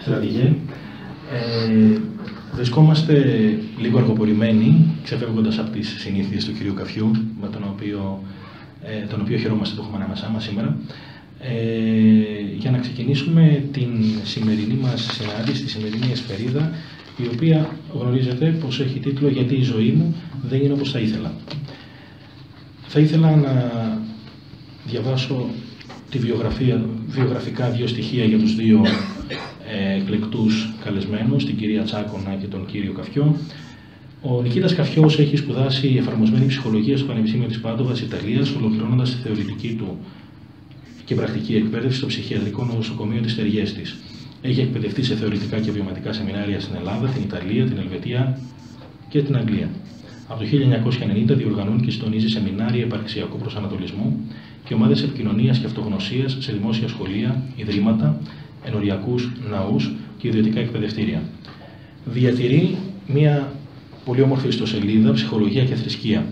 στρατηγέ. Ε, βρισκόμαστε λίγο αργοπορημένοι, ξεφεύγοντας από τις συνήθειες του κυρίου Καφιού, με τον οποίο, ε, τον οποίο χαιρόμαστε που έχουμε ανάμεσά μας σήμερα. Ε, για να ξεκινήσουμε την σημερινή μας συνάντηση, τη σημερινή εσπερίδα, η οποία γνωρίζετε πως έχει τίτλο «Γιατί η ζωή μου δεν είναι όπως θα ήθελα». Θα ήθελα να διαβάσω τη βιογραφία, βιογραφικά δύο στοιχεία για τους δύο ε, εκλεκτούς καλεσμένους, την κυρία Τσάκονα και τον κύριο Καφιό. Ο Νικήτας Καφιός έχει σπουδάσει εφαρμοσμένη ψυχολογία στο Πανεπιστήμιο της Πάντοβας, Ιταλίας, ολοκληρώνοντας τη θεωρητική του και πρακτική εκπαίδευση στο ψυχιατρικό νοσοκομείο της Τεργέστης. Έχει εκπαιδευτεί σε θεωρητικά και βιωματικά σεμινάρια στην Ελλάδα, την Ιταλία, την Ελβετία και την Αγγλία. Από το 1990 διοργανώνει και συντονίζει σεμινάρια επαρξιακού προσανατολισμού και ομάδες επικοινωνίας και αυτογνωσίας σε δημόσια σχολεία, ιδρύματα, ενοριακούς ναούς και ιδιωτικά εκπαιδευτήρια. Διατηρεί μια πολύ όμορφη ιστοσελίδα Ψυχολογία και Θρησκεία.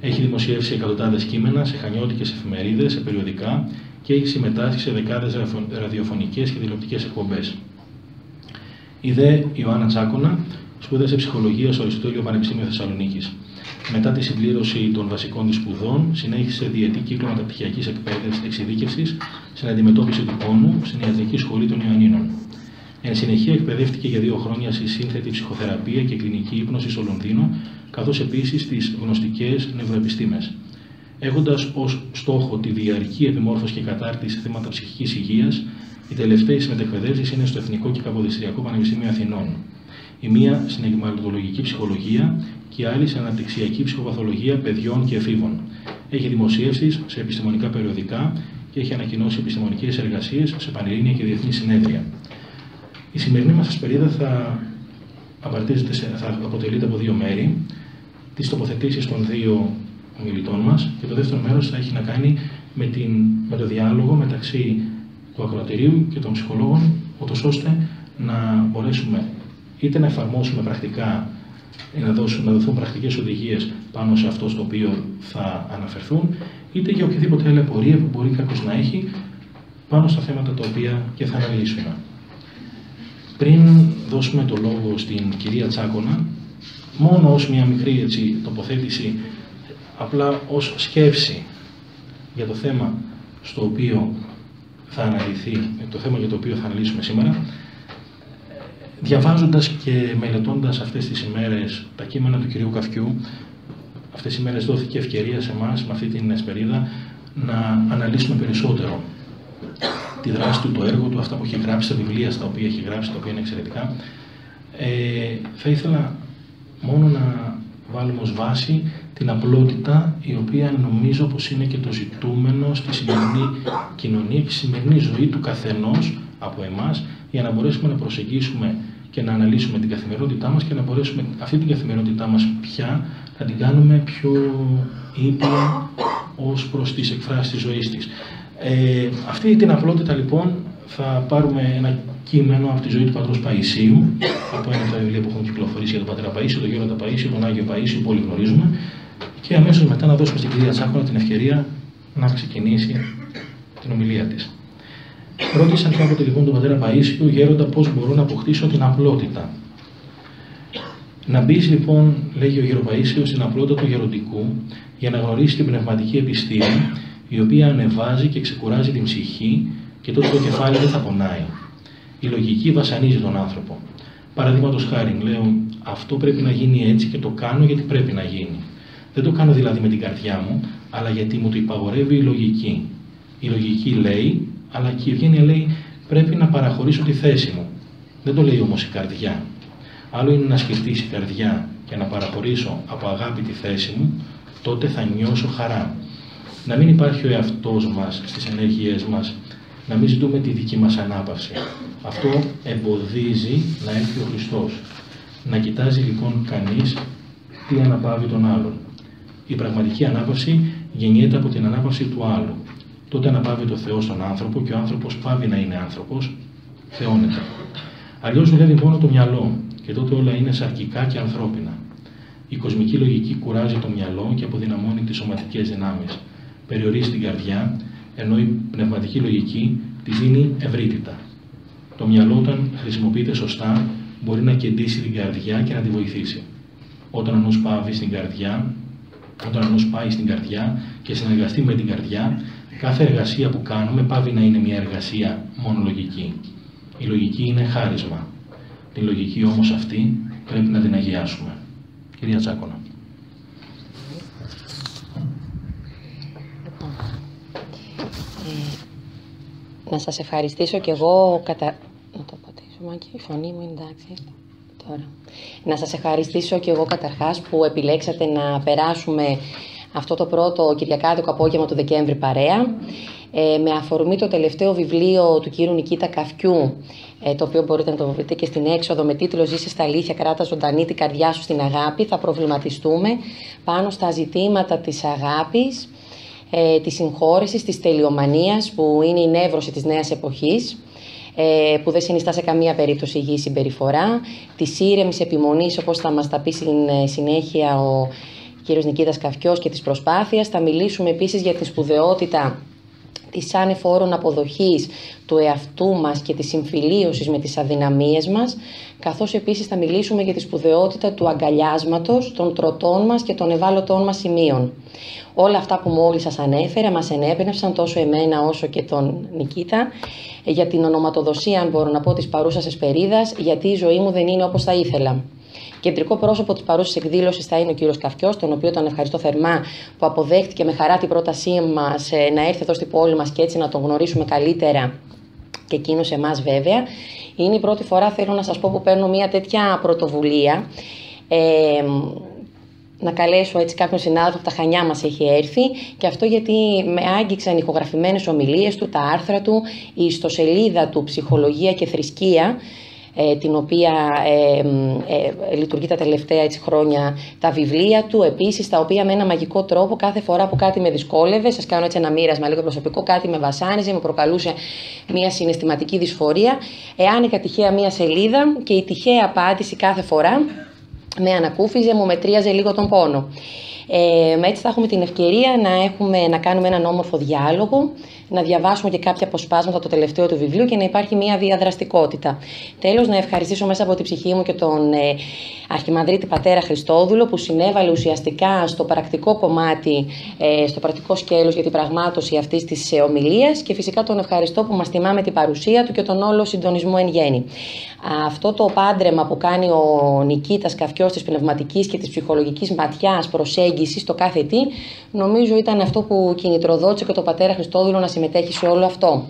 Έχει δημοσιεύσει εκατοντάδες κείμενα σε χανιώτικες εφημερίδες, σε περιοδικά και έχει συμμετάσχει σε δεκάδες ραδιοφωνικές και τηλεοπτικές εκπομπές. Η δε Ιωάννα Τσάκονα σπούδασε ψυχολογία στο Αριστοτέλειο Πανεπιστήμιο Θεσσαλονίκης. Μετά τη συμπλήρωση των βασικών της σπουδών, συνέχισε διετή κύκλο μεταπτυχιακής εκπαίδευσης εξειδίκευσης στην αντιμετώπιση του πόνου στην Ιατρική Σχολή των Ιωαννίνων. Εν συνεχεία, εκπαιδεύτηκε για δύο χρόνια στη σύνθετη ψυχοθεραπεία και κλινική ύπνοση στο Λονδίνο, καθώς επίσης στις γνωστικές νευροεπιστήμες. Έχοντας ως στόχο τη διαρκή επιμόρφωση και κατάρτιση σε θέματα ψυχικής υγείας, οι τελευταίες μετεκπαιδεύσεις είναι στο Εθνικό και Καποδιστριακό Πανεπιστήμιο Αθηνών η μία στην εγκληματολογική ψυχολογία και η άλλη στην αναπτυξιακή ψυχοπαθολογία παιδιών και εφήβων. Έχει δημοσίευσεις σε επιστημονικά περιοδικά και έχει ανακοινώσει επιστημονικές εργασίες σε πανελλήνια και διεθνή συνέδρια. Η σημερινή μας ασπερίδα θα, θα αποτελείται από δύο μέρη. Τις τοποθετήσεις των δύο ομιλητών μας και το δεύτερο μέρος θα έχει να κάνει με, την, με το διάλογο μεταξύ του ακροατηρίου και των ψυχολόγων, ώστε να μπορέσουμε είτε να εφαρμόσουμε πρακτικά να, δώσουν, να δοθούν πρακτικές οδηγίες πάνω σε αυτό στο οποίο θα αναφερθούν, είτε για οποιαδήποτε άλλη απορία που μπορεί κάποιος να έχει πάνω στα θέματα τα οποία και θα αναλύσουμε. Πριν δώσουμε το λόγο στην κυρία Τσάκονα, μόνο ως μια μικρή έτσι, τοποθέτηση, απλά ως σκέψη για το θέμα στο οποίο θα αναλυθεί, το θέμα για το οποίο θα αναλύσουμε σήμερα, Διαβάζοντας και μελετώντας αυτές τις ημέρες τα κείμενα του κυρίου Καφιού, αυτές τις ημέρες δόθηκε ευκαιρία σε εμάς με αυτή την εσπερίδα να αναλύσουμε περισσότερο τη δράση του, το έργο του, αυτά που έχει γράψει, τα βιβλία στα οποία έχει γράψει, τα οποία είναι εξαιρετικά. Ε, θα ήθελα μόνο να βάλουμε ως βάση την απλότητα η οποία νομίζω πως είναι και το ζητούμενο στη σημερινή κοινωνία και στη σημερινή ζωή του καθενός από εμάς για να μπορέσουμε να προσεγγίσουμε και να αναλύσουμε την καθημερινότητά μας και να μπορέσουμε αυτή την καθημερινότητά μας πια να την κάνουμε πιο ήπια ως προς τις εκφράσεις της ζωής της. Ε, αυτή την απλότητα λοιπόν θα πάρουμε ένα κείμενο από τη ζωή του πατρός Παϊσίου, από ένα από τα βιβλία που έχουν κυκλοφορήσει για τον πατέρα Παΐσιο, τον Γέροντα Παΐσιο, τον Άγιο Παΐσιο, που όλοι γνωρίζουμε, και αμέσως μετά να δώσουμε στην κυρία Τσάκονα την ευκαιρία να ξεκινήσει την ομιλία της. Ρώτησαν κάποτε λοιπόν τον πατέρα Παΐσιο, γέροντα, πώς μπορώ να αποκτήσω την απλότητα. Να μπει λοιπόν, λέγει ο Γεροπαΐσιος, στην απλότητα του γεροντικού για να γνωρίσει την πνευματική επιστήμη, η οποία ανεβάζει και ξεκουράζει την ψυχή και τότε το κεφάλι δεν θα πονάει. Η λογική βασανίζει τον άνθρωπο. Παραδείγματος χάρη, λέω, αυτό πρέπει να γίνει έτσι και το κάνω γιατί πρέπει να γίνει. Δεν το κάνω δηλαδή με την καρδιά μου, αλλά γιατί μου το υπαγορεύει η λογική. Η λογική λέει αλλά και η Ευγένεια λέει πρέπει να παραχωρήσω τη θέση μου. Δεν το λέει όμως η καρδιά. Άλλο είναι να σκεφτείς η καρδιά και να παραχωρήσω από αγάπη τη θέση μου, τότε θα νιώσω χαρά. Να μην υπάρχει ο εαυτός μας στις ενέργειές μας, να μην ζητούμε τη δική μας ανάπαυση. Αυτό εμποδίζει να έρθει ο Χριστός. Να κοιτάζει λοιπόν κανείς τι αναπαύει τον άλλον. Η πραγματική ανάπαυση γεννιέται από την ανάπαυση του άλλου τότε αναπαύει το Θεό στον άνθρωπο και ο άνθρωπος πάβει να είναι άνθρωπος, θεώνεται. Αλλιώς δουλεύει μόνο το μυαλό και τότε όλα είναι σαρκικά και ανθρώπινα. Η κοσμική λογική κουράζει το μυαλό και αποδυναμώνει τις σωματικές δυνάμεις. Περιορίζει την καρδιά, ενώ η πνευματική λογική της δίνει ευρύτητα. Το μυαλό, όταν χρησιμοποιείται σωστά, μπορεί να κεντήσει την καρδιά και να τη βοηθήσει. Όταν ο νους πάει στην καρδιά, όταν ο νους πάει στην καρδιά και συνεργαστεί με την καρδιά, κάθε εργασία που κάνουμε πάβει να είναι μια εργασία μόνο λογική. Η λογική είναι χάρισμα. Την λογική όμως αυτή πρέπει να την αγιάσουμε. Κυρία Τσάκονα. Να σας ευχαριστήσω και εγώ κατα... Να το πατήσω, Μάκη, η φωνή μου είναι εντάξει. Τώρα. Να σας ευχαριστήσω και εγώ καταρχάς που επιλέξατε να περάσουμε αυτό το πρώτο Κυριακάτικο απόγευμα του Δεκέμβρη παρέα ε, με αφορμή το τελευταίο βιβλίο του κύριου Νικήτα Καφκιού ε, το οποίο μπορείτε να το βρείτε και στην έξοδο με τίτλο «Ζήσε στα αλήθεια, κράτα ζωντανή την καρδιά σου στην αγάπη». Θα προβληματιστούμε πάνω στα ζητήματα της αγάπης, ε, της συγχώρεσης, της τελειομανίας που είναι η νεύρωση της νέας εποχής ε, που δεν συνιστά σε καμία περίπτωση υγιή συμπεριφορά, της ήρεμης επιμονής, όπως θα μας τα πει στην ε, συνέχεια ο κ. Νικήτας Καφιό και της προσπάθειας. Θα μιλήσουμε επίσης για τη σπουδαιότητα της ανεφόρων αποδοχής του εαυτού μας και της συμφιλίωσης με τις αδυναμίες μας, καθώς επίσης θα μιλήσουμε για τη σπουδαιότητα του αγκαλιάσματος, των τροτών μας και των ευάλωτών μας σημείων. Όλα αυτά που μόλις σας ανέφερα μας ενέπνευσαν τόσο εμένα όσο και τον Νικήτα για την ονοματοδοσία, αν μπορώ να πω, της παρούσας εσπερίδας, γιατί η ζωή μου δεν είναι όπως θα ήθελα. Κεντρικό πρόσωπο της παρούσης εκδήλωσης θα είναι ο κύριος Καφιό, τον οποίο τον ευχαριστώ θερμά που αποδέχτηκε με χαρά την πρότασή μας ε, να έρθει εδώ στην πόλη μας και έτσι να τον γνωρίσουμε καλύτερα και εκείνος εμάς βέβαια. Είναι η πρώτη φορά, θέλω να σας πω, που παίρνω μια τέτοια πρωτοβουλία. Ε, να καλέσω έτσι κάποιον συνάδελφο από τα Χανιά μας έχει έρθει και αυτό γιατί με άγγιξαν ηχογραφημένες ομιλίες του, τα άρθρα του, η ιστοσελίδα του «Ψυχολογία και Θρησκεία» Ε, την οποία ε, ε, λειτουργεί τα τελευταία έτσι, χρόνια τα βιβλία του, επίσης τα οποία με ένα μαγικό τρόπο κάθε φορά που κάτι με δυσκόλευε, σας κάνω έτσι ένα μοίρασμα λίγο προσωπικό, κάτι με βασάνιζε, με προκαλούσε μια συναισθηματική δυσφορία, εάν τυχαία μια σελίδα και η τυχαία απάντηση κάθε φορά με ανακούφιζε, μου μετρίαζε λίγο τον πόνο. Ε, έτσι θα έχουμε την ευκαιρία να, έχουμε, να κάνουμε έναν όμορφο διάλογο, να διαβάσουμε και κάποια αποσπάσματα το τελευταίο του βιβλίου και να υπάρχει μια διαδραστικότητα. Τέλος, να ευχαριστήσω μέσα από την ψυχή μου και τον ε, Αρχιμανδρίτη Πατέρα Χριστόδουλο που συνέβαλε ουσιαστικά στο πρακτικό κομμάτι, ε, στο πρακτικό σκέλος για την πραγμάτωση αυτής της ε, ομιλίας και φυσικά τον ευχαριστώ που μας τιμά με την παρουσία του και τον όλο συντονισμό εν γέννη. Αυτό το πάντρεμα που κάνει ο Νικήτας Καυκιός της πνευματικής και της ψυχολογικής ματιάς προσέγγισης στο κάθε τι, νομίζω ήταν αυτό που κινητροδότησε και τον πατέρα Χριστόδουλο να συμμετέχει σε όλο αυτό.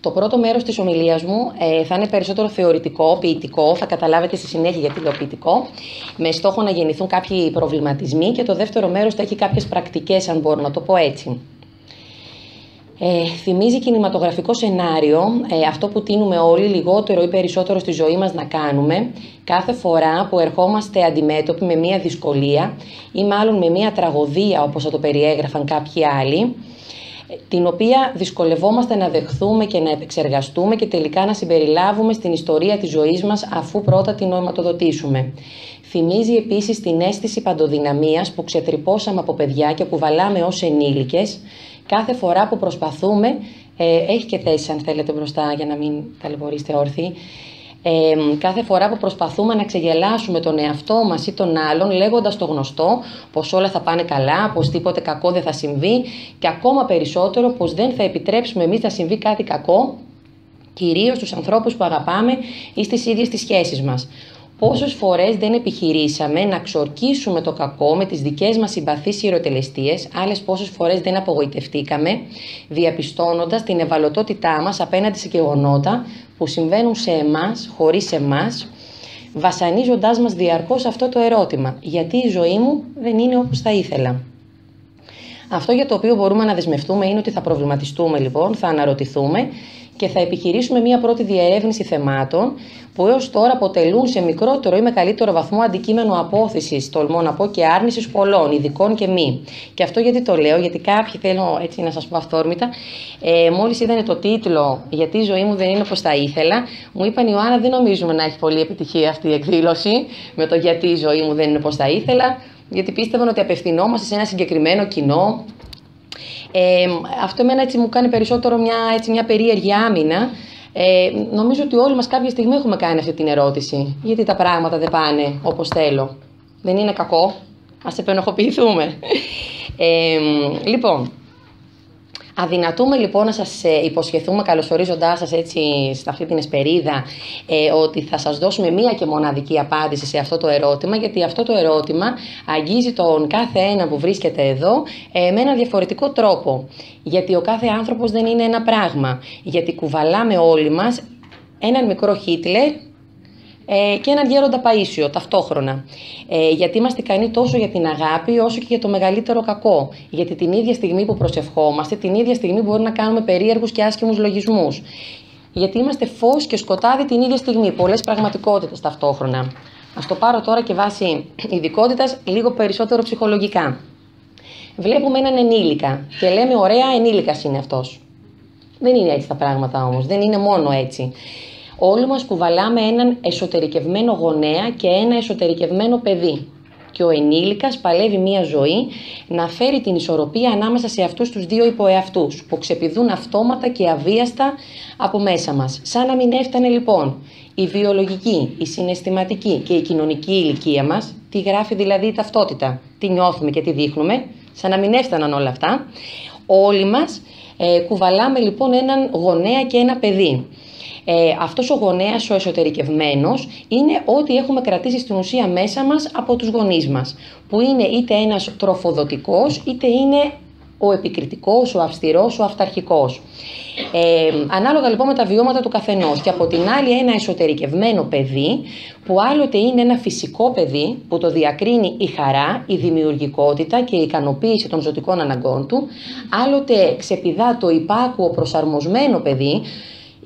Το πρώτο μέρος της ομιλίας μου ε, θα είναι περισσότερο θεωρητικό, ποιητικό, θα καταλάβετε στη συνέχεια γιατί λέω ποιητικό, με στόχο να γεννηθούν κάποιοι προβληματισμοί και το δεύτερο μέρος θα έχει κάποιες πρακτικές, αν μπορώ να το πω έτσι. Ε, θυμίζει κινηματογραφικό σενάριο, ε, αυτό που τίνουμε όλοι λιγότερο ή περισσότερο στη ζωή μας να κάνουμε, κάθε φορά που ερχόμαστε αντιμέτωποι με μία δυσκολία ή μάλλον με μία τραγωδία όπως θα το περιέγραφαν κάποιοι άλλοι, την οποία δυσκολευόμαστε να δεχθούμε και να επεξεργαστούμε και τελικά να συμπεριλάβουμε στην ιστορία της ζωής μας αφού πρώτα την νοηματοδοτήσουμε. Θυμίζει επίσης την αίσθηση παντοδυναμίας που ξετρυπώσαμε από παιδιά και που βαλάμε ως ενήλικες κάθε φορά που προσπαθούμε, ε, έχει και θέση αν θέλετε μπροστά για να μην ταλαιπωρήσετε όρθιοι, ε, κάθε φορά που προσπαθούμε να ξεγελάσουμε τον εαυτό μας ή τον άλλον λέγοντας το γνωστό πως όλα θα πάνε καλά, πως τίποτε κακό δεν θα συμβεί και ακόμα περισσότερο πως δεν θα επιτρέψουμε εμείς να συμβεί κάτι κακό κυρίως στους ανθρώπους που αγαπάμε ή στις ίδιες τις σχέσεις μας. Πόσες φορές δεν επιχειρήσαμε να ξορκίσουμε το κακό με τις δικές μας συμπαθείς ιεροτελεστίες, άλλες πόσες φορές δεν απογοητευτήκαμε, διαπιστώνοντας την ευαλωτότητά μας απέναντι σε γεγονότα που συμβαίνουν σε εμάς, χωρίς εμάς, βασανίζοντάς μας διαρκώς αυτό το ερώτημα «Γιατί η ζωή μου δεν είναι όπως θα ήθελα». Αυτό για το οποίο μπορούμε να δεσμευτούμε είναι ότι θα προβληματιστούμε λοιπόν, θα αναρωτηθούμε και θα επιχειρήσουμε μία πρώτη διερεύνηση θεμάτων που έως τώρα αποτελούν σε μικρότερο ή μεγαλύτερο βαθμό αντικείμενο απόθεσης, τολμώ να πω, και άρνησης πολλών, ειδικών και μη. Και αυτό γιατί το λέω, γιατί κάποιοι θέλω έτσι να σας πω αυθόρμητα, ε, μόλις είδανε το τίτλο Γιατί η ζωή μου δεν είναι όπως θα ήθελα, μου είπαν Ιωάννα, δεν νομίζουμε να έχει πολύ επιτυχία αυτή η εκδήλωση με το Γιατί η ζωή μου δεν είναι όπως θα ήθελα, γιατί πίστευαν ότι απευθυνόμαστε σε ένα συγκεκριμένο κοινό ε, αυτό εμένα έτσι μου κάνει περισσότερο μια, έτσι, μια περίεργη άμυνα, Ε, νομίζω ότι όλοι μας κάποια στιγμή έχουμε κάνει αυτή την ερώτηση. Γιατί τα πράγματα δεν πάνε όπως θέλω; Δεν είναι κακό; Ας επενοχοποιηθούμε. Ε, λοιπόν, Αδυνατούμε λοιπόν να σας ε, υποσχεθούμε καλωσορίζοντάς σας έτσι σε αυτή την εσπερίδα ε, ότι θα σας δώσουμε μία και μοναδική απάντηση σε αυτό το ερώτημα γιατί αυτό το ερώτημα αγγίζει τον κάθε ένα που βρίσκεται εδώ ε, με ένα διαφορετικό τρόπο. Γιατί ο κάθε άνθρωπος δεν είναι ένα πράγμα. Γιατί κουβαλάμε όλοι μας έναν μικρό Χίτλερ ε, και έναν γέροντα Παΐσιο ταυτόχρονα. Ε, γιατί είμαστε ικανοί τόσο για την αγάπη όσο και για το μεγαλύτερο κακό. Γιατί την ίδια στιγμή που προσευχόμαστε, την ίδια στιγμή μπορεί να κάνουμε περίεργους και άσχημους λογισμούς. Γιατί είμαστε φως και σκοτάδι την ίδια στιγμή, πολλές πραγματικότητες ταυτόχρονα. Α το πάρω τώρα και βάσει ειδικότητας λίγο περισσότερο ψυχολογικά. Βλέπουμε έναν ενήλικα και λέμε ωραία ενήλικας είναι αυτός. Δεν είναι έτσι τα πράγματα όμως, δεν είναι μόνο έτσι. Όλοι μας κουβαλάμε έναν εσωτερικευμένο γονέα και ένα εσωτερικευμένο παιδί. Και ο ενήλικας παλεύει μία ζωή να φέρει την ισορροπία ανάμεσα σε αυτούς τους δύο υποεαυτούς που ξεπηδούν αυτόματα και αβίαστα από μέσα μας. Σαν να μην έφτανε λοιπόν η βιολογική, η συναισθηματική και η κοινωνική ηλικία μας, τι γράφει δηλαδή η ταυτότητα, τι νιώθουμε και τι δείχνουμε, σαν να μην έφταναν όλα αυτά, όλοι μας ε, κουβαλάμε λοιπόν έναν γονέα και ένα παιδί. Ε, αυτός ο γονέας, ο εσωτερικευμένος, είναι ό,τι έχουμε κρατήσει στην ουσία μέσα μας από τους γονείς μας, που είναι είτε ένας τροφοδοτικός, είτε είναι ο επικριτικός, ο αυστηρός, ο αυταρχικός. Ε, ανάλογα λοιπόν με τα βιώματα του καθενός και από την άλλη ένα εσωτερικευμένο παιδί που άλλοτε είναι ένα φυσικό παιδί που το διακρίνει η χαρά, η δημιουργικότητα και η ικανοποίηση των ζωτικών αναγκών του, άλλοτε ξεπηδά το υπάκουο προσαρμοσμένο παιδί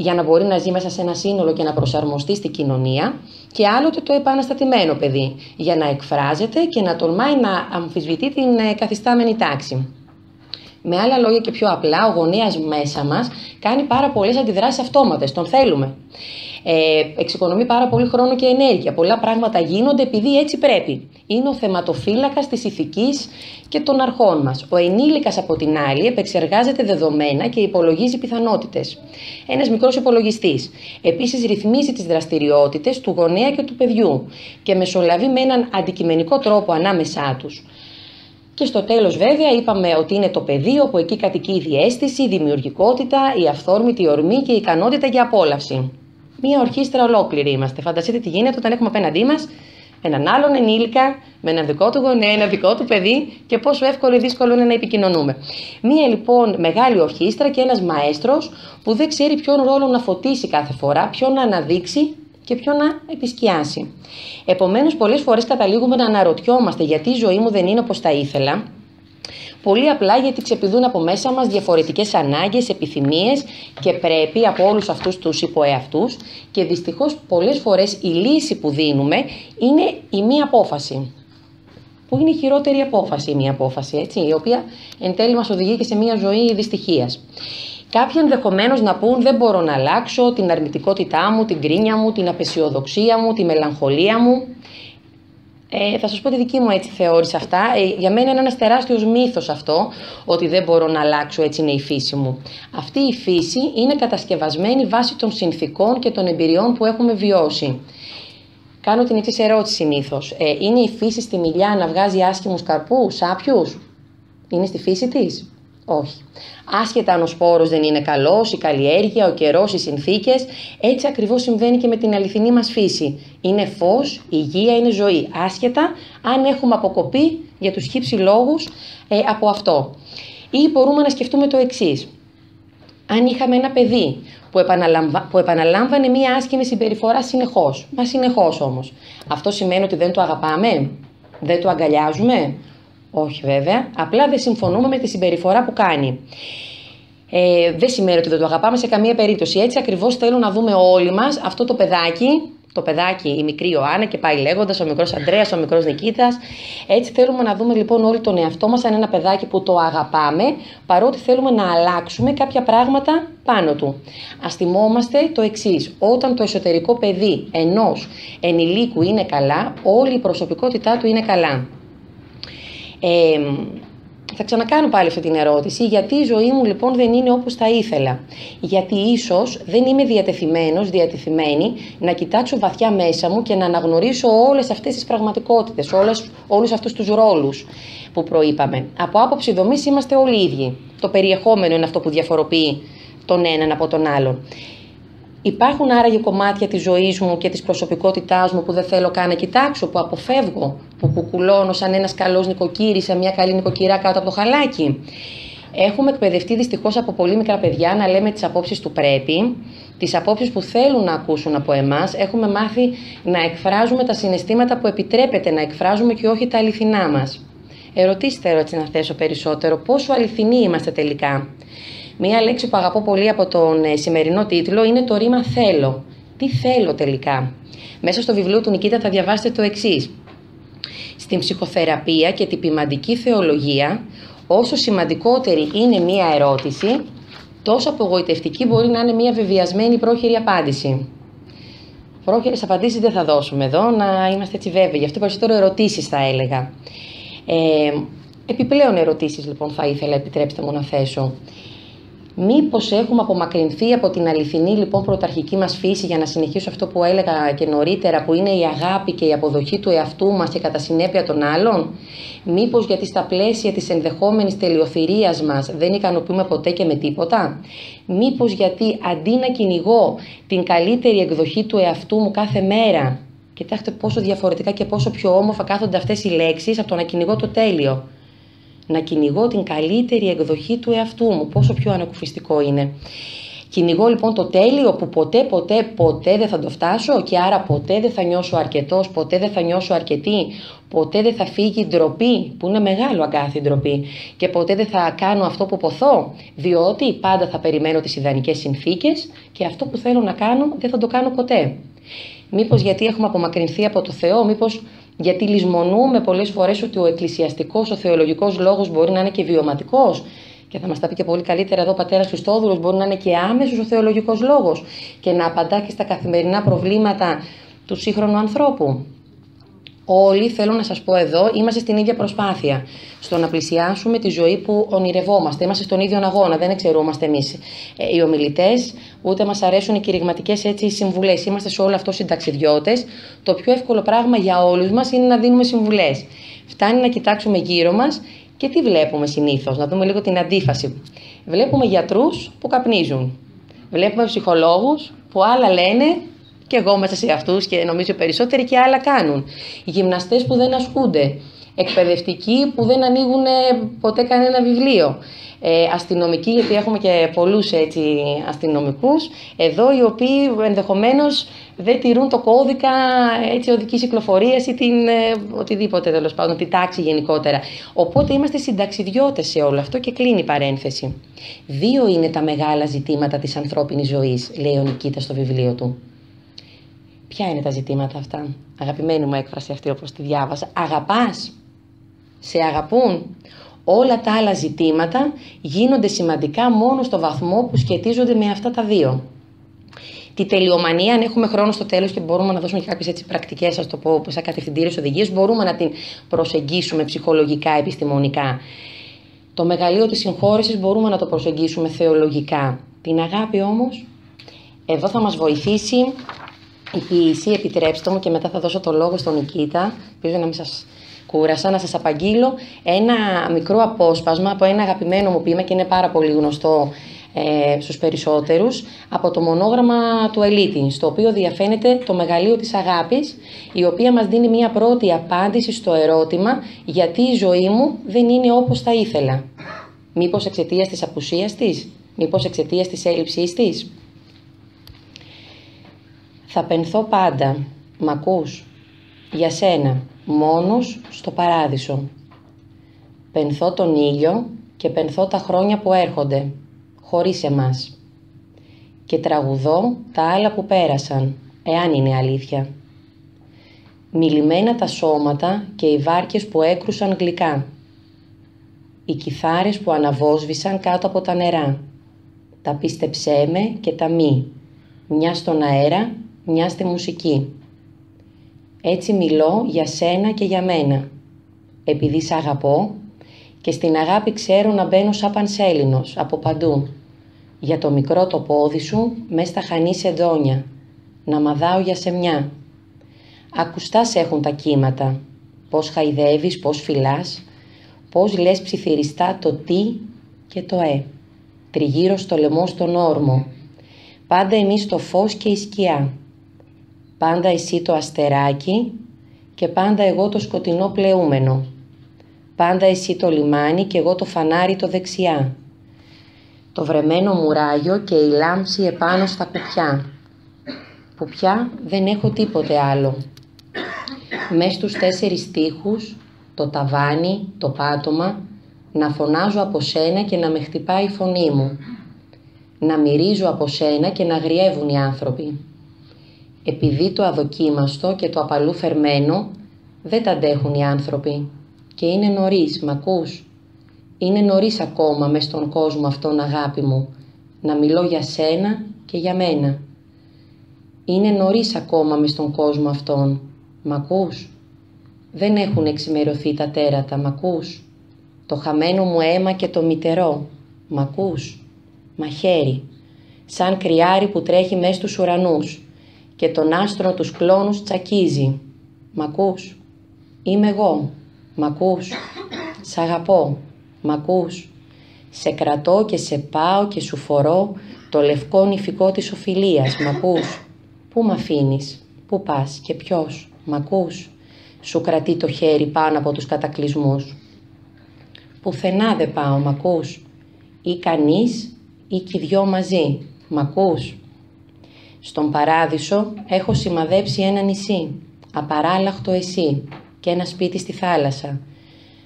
για να μπορεί να ζει μέσα σε ένα σύνολο και να προσαρμοστεί στη κοινωνία και άλλοτε το επαναστατημένο παιδί για να εκφράζεται και να τολμάει να αμφισβητεί την ε, καθιστάμενη τάξη. Με άλλα λόγια και πιο απλά, ο γονέας μέσα μας κάνει πάρα πολλές αντιδράσεις αυτόματες, τον θέλουμε ε, εξοικονομεί πάρα πολύ χρόνο και ενέργεια. Πολλά πράγματα γίνονται επειδή έτσι πρέπει. Είναι ο θεματοφύλακας της ηθικής και των αρχών μας. Ο ενήλικας από την άλλη επεξεργάζεται δεδομένα και υπολογίζει πιθανότητες. Ένας μικρός υπολογιστής. Επίσης ρυθμίζει τις δραστηριότητες του γονέα και του παιδιού και μεσολαβεί με έναν αντικειμενικό τρόπο ανάμεσά τους. Και στο τέλος βέβαια είπαμε ότι είναι το παιδί όπου εκεί κατοικεί η διέστηση, η δημιουργικότητα, η αυθόρμητη ορμή και η ικανότητα για απόλαυση. Μία ορχήστρα ολόκληρη είμαστε. Φανταστείτε τι γίνεται όταν έχουμε απέναντί μας έναν άλλον ενήλικα, με ένα δικό του γονέα, ένα δικό του παιδί και πόσο εύκολο ή δύσκολο είναι να επικοινωνούμε. Μία λοιπόν μεγάλη ορχήστρα και ένας μαέστρος που δεν ξέρει ποιον ρόλο να φωτίσει κάθε φορά, ποιον να αναδείξει και ποιον να επισκιάσει. Επομένως, πολλές φορές καταλήγουμε να αναρωτιόμαστε γιατί η ζωή μου δεν είναι όπως τα ήθελα Πολύ απλά γιατί ξεπηδούν από μέσα μας διαφορετικές ανάγκες, επιθυμίες και πρέπει από όλους αυτούς τους υποεαυτούς και δυστυχώς πολλές φορές η λύση που δίνουμε είναι η μία απόφαση. Που είναι η χειρότερη απόφαση, η μία απόφαση, έτσι, η οποία εν τέλει μας οδηγεί και σε μία ζωή δυστυχίας. Κάποιοι ενδεχομένως να πούν δεν μπορώ να αλλάξω την αρνητικότητά μου, την κρίνια μου, την απεσιοδοξία μου, τη μελαγχολία μου. Ε, θα σας πω τη δική μου έτσι θεώρηση αυτά. Ε, για μένα είναι ένας τεράστιος μύθος αυτό, ότι δεν μπορώ να αλλάξω, έτσι είναι η φύση μου. Αυτή η φύση είναι κατασκευασμένη βάσει των συνθήκων και των εμπειριών που έχουμε βιώσει. Κάνω την εξής ερώτηση συνήθως. Ε, είναι η φύση στη μιλιά να βγάζει άσχημους καρπούς, άπιους; Είναι στη φύση της; Όχι. Άσχετα αν ο σπόρος δεν είναι καλός, η καλλιέργεια, ο καιρός, οι συνθήκες, έτσι ακριβώς συμβαίνει και με την αληθινή μας φύση. Είναι φως, υγεία, είναι ζωή. Άσχετα αν έχουμε αποκοπεί για τους χύψη λόγους ε, από αυτό. Ή μπορούμε να σκεφτούμε το εξής. Αν είχαμε ένα παιδί που, επαναλαμβα... που επαναλάμβανε μία άσχημη συμπεριφορά συνεχώς, μα συνεχώς όμως, αυτό σημαίνει ότι δεν το αγαπάμε, δεν το αγκαλιάζουμε, όχι βέβαια, απλά δεν συμφωνούμε με τη συμπεριφορά που κάνει. Ε, δεν σημαίνει ότι δεν το αγαπάμε σε καμία περίπτωση. Έτσι ακριβώς θέλω να δούμε όλοι μας αυτό το παιδάκι, το παιδάκι, η μικρή Ιωάννα και πάει λέγοντας, ο μικρός Αντρέα, ο μικρός Νικήτας. Έτσι θέλουμε να δούμε λοιπόν όλοι τον εαυτό μας σαν ένα παιδάκι που το αγαπάμε, παρότι θέλουμε να αλλάξουμε κάποια πράγματα πάνω του. Α θυμόμαστε το εξής. Όταν το εσωτερικό παιδί ενός ενηλίκου είναι καλά, όλη η προσωπικότητά του είναι καλά. Ε, θα ξανακάνω πάλι αυτή την ερώτηση, γιατί η ζωή μου λοιπόν δεν είναι όπως θα ήθελα. Γιατί ίσως δεν είμαι διατεθειμένος, διατεθειμένη να κοιτάξω βαθιά μέσα μου και να αναγνωρίσω όλες αυτές τις πραγματικότητες, όλες, όλους αυτούς τους ρόλους που προείπαμε. Από άποψη δομής είμαστε όλοι ίδιοι. Το περιεχόμενο είναι αυτό που διαφοροποιεί τον έναν από τον άλλον. Υπάρχουν άραγε κομμάτια της ζωής μου και της προσωπικότητάς μου που δεν θέλω καν να κοιτάξω, που αποφεύγω, που κουκουλώνω σαν ένας καλός νοικοκύρης, σαν μια καλή νοικοκυρά κάτω από το χαλάκι. Έχουμε εκπαιδευτεί δυστυχώς από πολύ μικρά παιδιά να λέμε τις απόψεις του πρέπει, τις απόψεις που θέλουν να ακούσουν από εμάς. Έχουμε μάθει να εκφράζουμε τα συναισθήματα που επιτρέπεται να εκφράζουμε και όχι τα αληθινά μας. Ερωτήστε ερώτηση να θέσω περισσότερο. Πόσο αληθινοί είμαστε τελικά. Μία λέξη που αγαπώ πολύ από τον ε, σημερινό τίτλο είναι το ρήμα θέλω. Τι θέλω τελικά; Μέσα στο βιβλίο του Νικήτα θα διαβάσετε το εξής. Στην ψυχοθεραπεία και την ποιμαντική θεολογία, όσο σημαντικότερη είναι μία ερώτηση, τόσο απογοητευτική μπορεί να είναι μία βεβαιασμένη πρόχειρη απάντηση. Πρόχειρες απαντήσεις δεν θα δώσουμε εδώ, να είμαστε έτσι βέβαιοι. Γι' αυτό περισσότερο ερωτήσεις θα έλεγα. Ε, επιπλέον ερωτήσεις λοιπόν θα ήθελα, επιτρέψτε μου να θέσω. Μήπως έχουμε απομακρυνθεί από την αληθινή λοιπόν πρωταρχική μας φύση για να συνεχίσω αυτό που έλεγα και νωρίτερα που είναι η αγάπη και η αποδοχή του εαυτού μας και κατά συνέπεια των άλλων; Μήπως γιατί στα πλαίσια της ενδεχόμενης τελειοθυρίας μας δεν ικανοποιούμε ποτέ και με τίποτα; Μήπως γιατί αντί να κυνηγώ την καλύτερη εκδοχή του εαυτού μου κάθε μέρα Κοιτάξτε πόσο διαφορετικά και πόσο πιο όμορφα κάθονται αυτές οι λέξεις από το να κυνηγώ το τέλειο. Να κυνηγώ την καλύτερη εκδοχή του εαυτού μου. Πόσο πιο ανακουφιστικό είναι. Κυνηγώ λοιπόν το τέλειο που ποτέ, ποτέ, ποτέ δεν θα το φτάσω και άρα ποτέ δεν θα νιώσω αρκετός, ποτέ δεν θα νιώσω αρκετή, ποτέ δεν θα φύγει η ντροπή, που είναι μεγάλο αγκάθι ντροπή και ποτέ δεν θα κάνω αυτό που ποθώ, διότι πάντα θα περιμένω τις ιδανικές συνθήκες και αυτό που θέλω να κάνω δεν θα το κάνω ποτέ. Μήπως γιατί έχουμε απομακρυνθεί από το Θεό, μήπως γιατί λησμονούμε πολλές φορές ότι ο εκκλησιαστικός, ο θεολογικός λόγος μπορεί να είναι και βιωματικός. Και θα μας τα πει και πολύ καλύτερα εδώ ο πατέρας Χριστόδουλος, μπορεί να είναι και άμεσος ο θεολογικός λόγος και να απαντά και στα καθημερινά προβλήματα του σύγχρονου ανθρώπου. Όλοι, θέλω να σας πω εδώ, είμαστε στην ίδια προσπάθεια. Στο να πλησιάσουμε τη ζωή που ονειρευόμαστε. Είμαστε στον ίδιο αγώνα, δεν εξαιρούμαστε εμείς ε, οι ομιλητές, ούτε μας αρέσουν οι κηρυγματικές έτσι συμβουλές. Είμαστε σε όλο αυτό συνταξιδιώτες. Το πιο εύκολο πράγμα για όλους μας είναι να δίνουμε συμβουλές. Φτάνει να κοιτάξουμε γύρω μας και τι βλέπουμε συνήθως, να δούμε λίγο την αντίφαση. Βλέπουμε γιατρούς που καπνίζουν. Βλέπουμε ψυχολόγους που άλλα λένε και εγώ μέσα σε αυτούς και νομίζω περισσότεροι και άλλα κάνουν. Οι γυμναστές που δεν ασκούνται, εκπαιδευτικοί που δεν ανοίγουν ποτέ κανένα βιβλίο, ε, αστυνομικοί, γιατί έχουμε και πολλούς έτσι, αστυνομικούς, εδώ οι οποίοι ενδεχομένως δεν τηρούν το κώδικα έτσι, οδικής κυκλοφορίας ή την, ε, οτιδήποτε τέλος πάντων, την τάξη γενικότερα. Οπότε είμαστε συνταξιδιώτες σε όλο αυτό και κλείνει η παρένθεση. Δύο είναι τα μεγάλα ζητήματα της ανθρώπινης ζωής, λέει ο Νικήτας στο βιβλίο του. Ποια είναι τα ζητήματα αυτά; Αγαπημένη μου έκφραση αυτή όπως τη διάβασα. Αγαπάς; Σε αγαπούν; Όλα τα άλλα ζητήματα γίνονται σημαντικά μόνο στο βαθμό που σχετίζονται με αυτά τα δύο. Τη τελειομανία, αν έχουμε χρόνο στο τέλος και μπορούμε να δώσουμε και κάποιες έτσι πρακτικές, ας το πω, σαν κατευθυντήριες οδηγίες, μπορούμε να την προσεγγίσουμε ψυχολογικά, επιστημονικά. Το μεγαλείο της συγχώρεσης μπορούμε να το προσεγγίσουμε θεολογικά. Την αγάπη όμως, εδώ θα μας βοηθήσει η ποιήση, επιτρέψτε μου και μετά θα δώσω το λόγο στον Νικήτα, ελπίζω να μην σας κούρασα, να σας απαγγείλω ένα μικρό απόσπασμα από ένα αγαπημένο μου ποίημα και είναι πάρα πολύ γνωστό ε, στους περισσότερους, από το μονόγραμμα του Ελίτη, στο οποίο διαφαίνεται το μεγαλείο της αγάπης, η οποία μας δίνει μια πρώτη απάντηση στο ερώτημα γιατί η ζωή μου δεν είναι όπως θα ήθελα; Μήπως εξαιτίας της απουσίας της, μήπως εξαιτίας της έλλειψής της; Θα πενθώ πάντα, μ' ακούς, για σένα, μόνος στο παράδεισο. Πενθώ τον ήλιο και πενθώ τα χρόνια που έρχονται, χωρίς εμάς. Και τραγουδώ τα άλλα που πέρασαν, εάν είναι αλήθεια. Μιλημένα τα σώματα και οι βάρκες που έκρουσαν γλυκά. Οι κιθάρες που αναβόσβησαν κάτω από τα νερά. Τα πίστεψέ με και τα μη, μια στον αέρα μια στη μουσική. Έτσι μιλώ για σένα και για μένα, επειδή σ' αγαπώ Και στην αγάπη ξέρω να μπαίνω σαν πανσέλινος, από παντού. Για το μικρό το πόδι σου, μες στα χανή σεντόνια. Να μαδάω για σεμιά. Ακουστά έχουν τα κύματα. Πώς χαϊδεύεις, πώς φυλάς. Πώς λες ψιθυριστά το τι και το ε. Τριγύρω στο λαιμό στον όρμο. Πάντα εμείς το φως και η σκιά. Πάντα εσύ το αστεράκι και πάντα εγώ το σκοτεινό πλεούμενο. Πάντα εσύ το λιμάνι και εγώ το φανάρι το δεξιά. Το βρεμένο μουράγιο και η λάμψη επάνω στα κουπιά. Που πια δεν έχω τίποτε άλλο. Μες στους τέσσερις τείχους, το ταβάνι, το πάτωμα, να φωνάζω από σένα και να με χτυπάει η φωνή μου. Να μυρίζω από σένα και να γριεύουν οι άνθρωποι. Επειδή το αδοκίμαστο και το απαλού φερμένο δεν τα αντέχουν οι άνθρωποι. Και είναι νωρίς, μ' ακούς; Είναι νωρίς ακόμα μες στον κόσμο αυτόν αγάπη μου, να μιλώ για σένα και για μένα. Είναι νωρίς ακόμα μες στον κόσμο αυτόν, μ' ακούς; Δεν έχουν εξημερωθεί τα τέρατα, μ' ακούς; Το χαμένο μου αίμα και το μητερό, μ' ακούς; Μαχαίρι, σαν κρυάρι που τρέχει μες στους ουρανούς και τον άστρο τους κλόνους τσακίζει. Μ' ακούς; Είμαι εγώ. Μ' ακούς; Σ' αγαπώ. Μ' ακούς; Σε κρατώ και σε πάω και σου φορώ το λευκό νηφικό της οφιλίας. Μ' ακούς; Πού μ' αφήνεις; Πού πας και ποιος; Μ' ακούς; Σου κρατεί το χέρι πάνω από τους κατακλυσμούς. Πουθενά δεν πάω. Μ' ακούς; Ή κανείς ή κι δυο μαζί. Μ' ακούς; Στον παράδεισο έχω σημαδέψει ένα νησί, απαράλλαχτο εσύ και ένα σπίτι στη θάλασσα,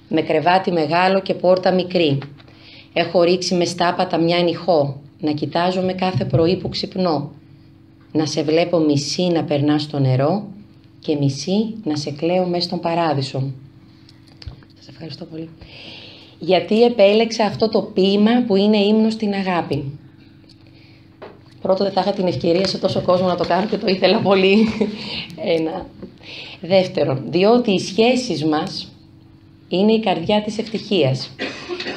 με κρεβάτι μεγάλο και πόρτα μικρή. Έχω ρίξει με στάπατα μια νυχό, να κοιτάζομαι κάθε πρωί που ξυπνώ, να σε βλέπω μισή να περνάς στο νερό και μισή να σε κλαίω μέσα στον παράδεισο. Σας ευχαριστώ πολύ. Γιατί επέλεξα αυτό το ποίημα που είναι ύμνος στην αγάπη. Πρώτο δεν θα είχα την ευκαιρία σε τόσο κόσμο να το κάνω και το ήθελα πολύ. Ένα. Δεύτερον, διότι οι σχέσεις μας είναι η καρδιά της ευτυχίας.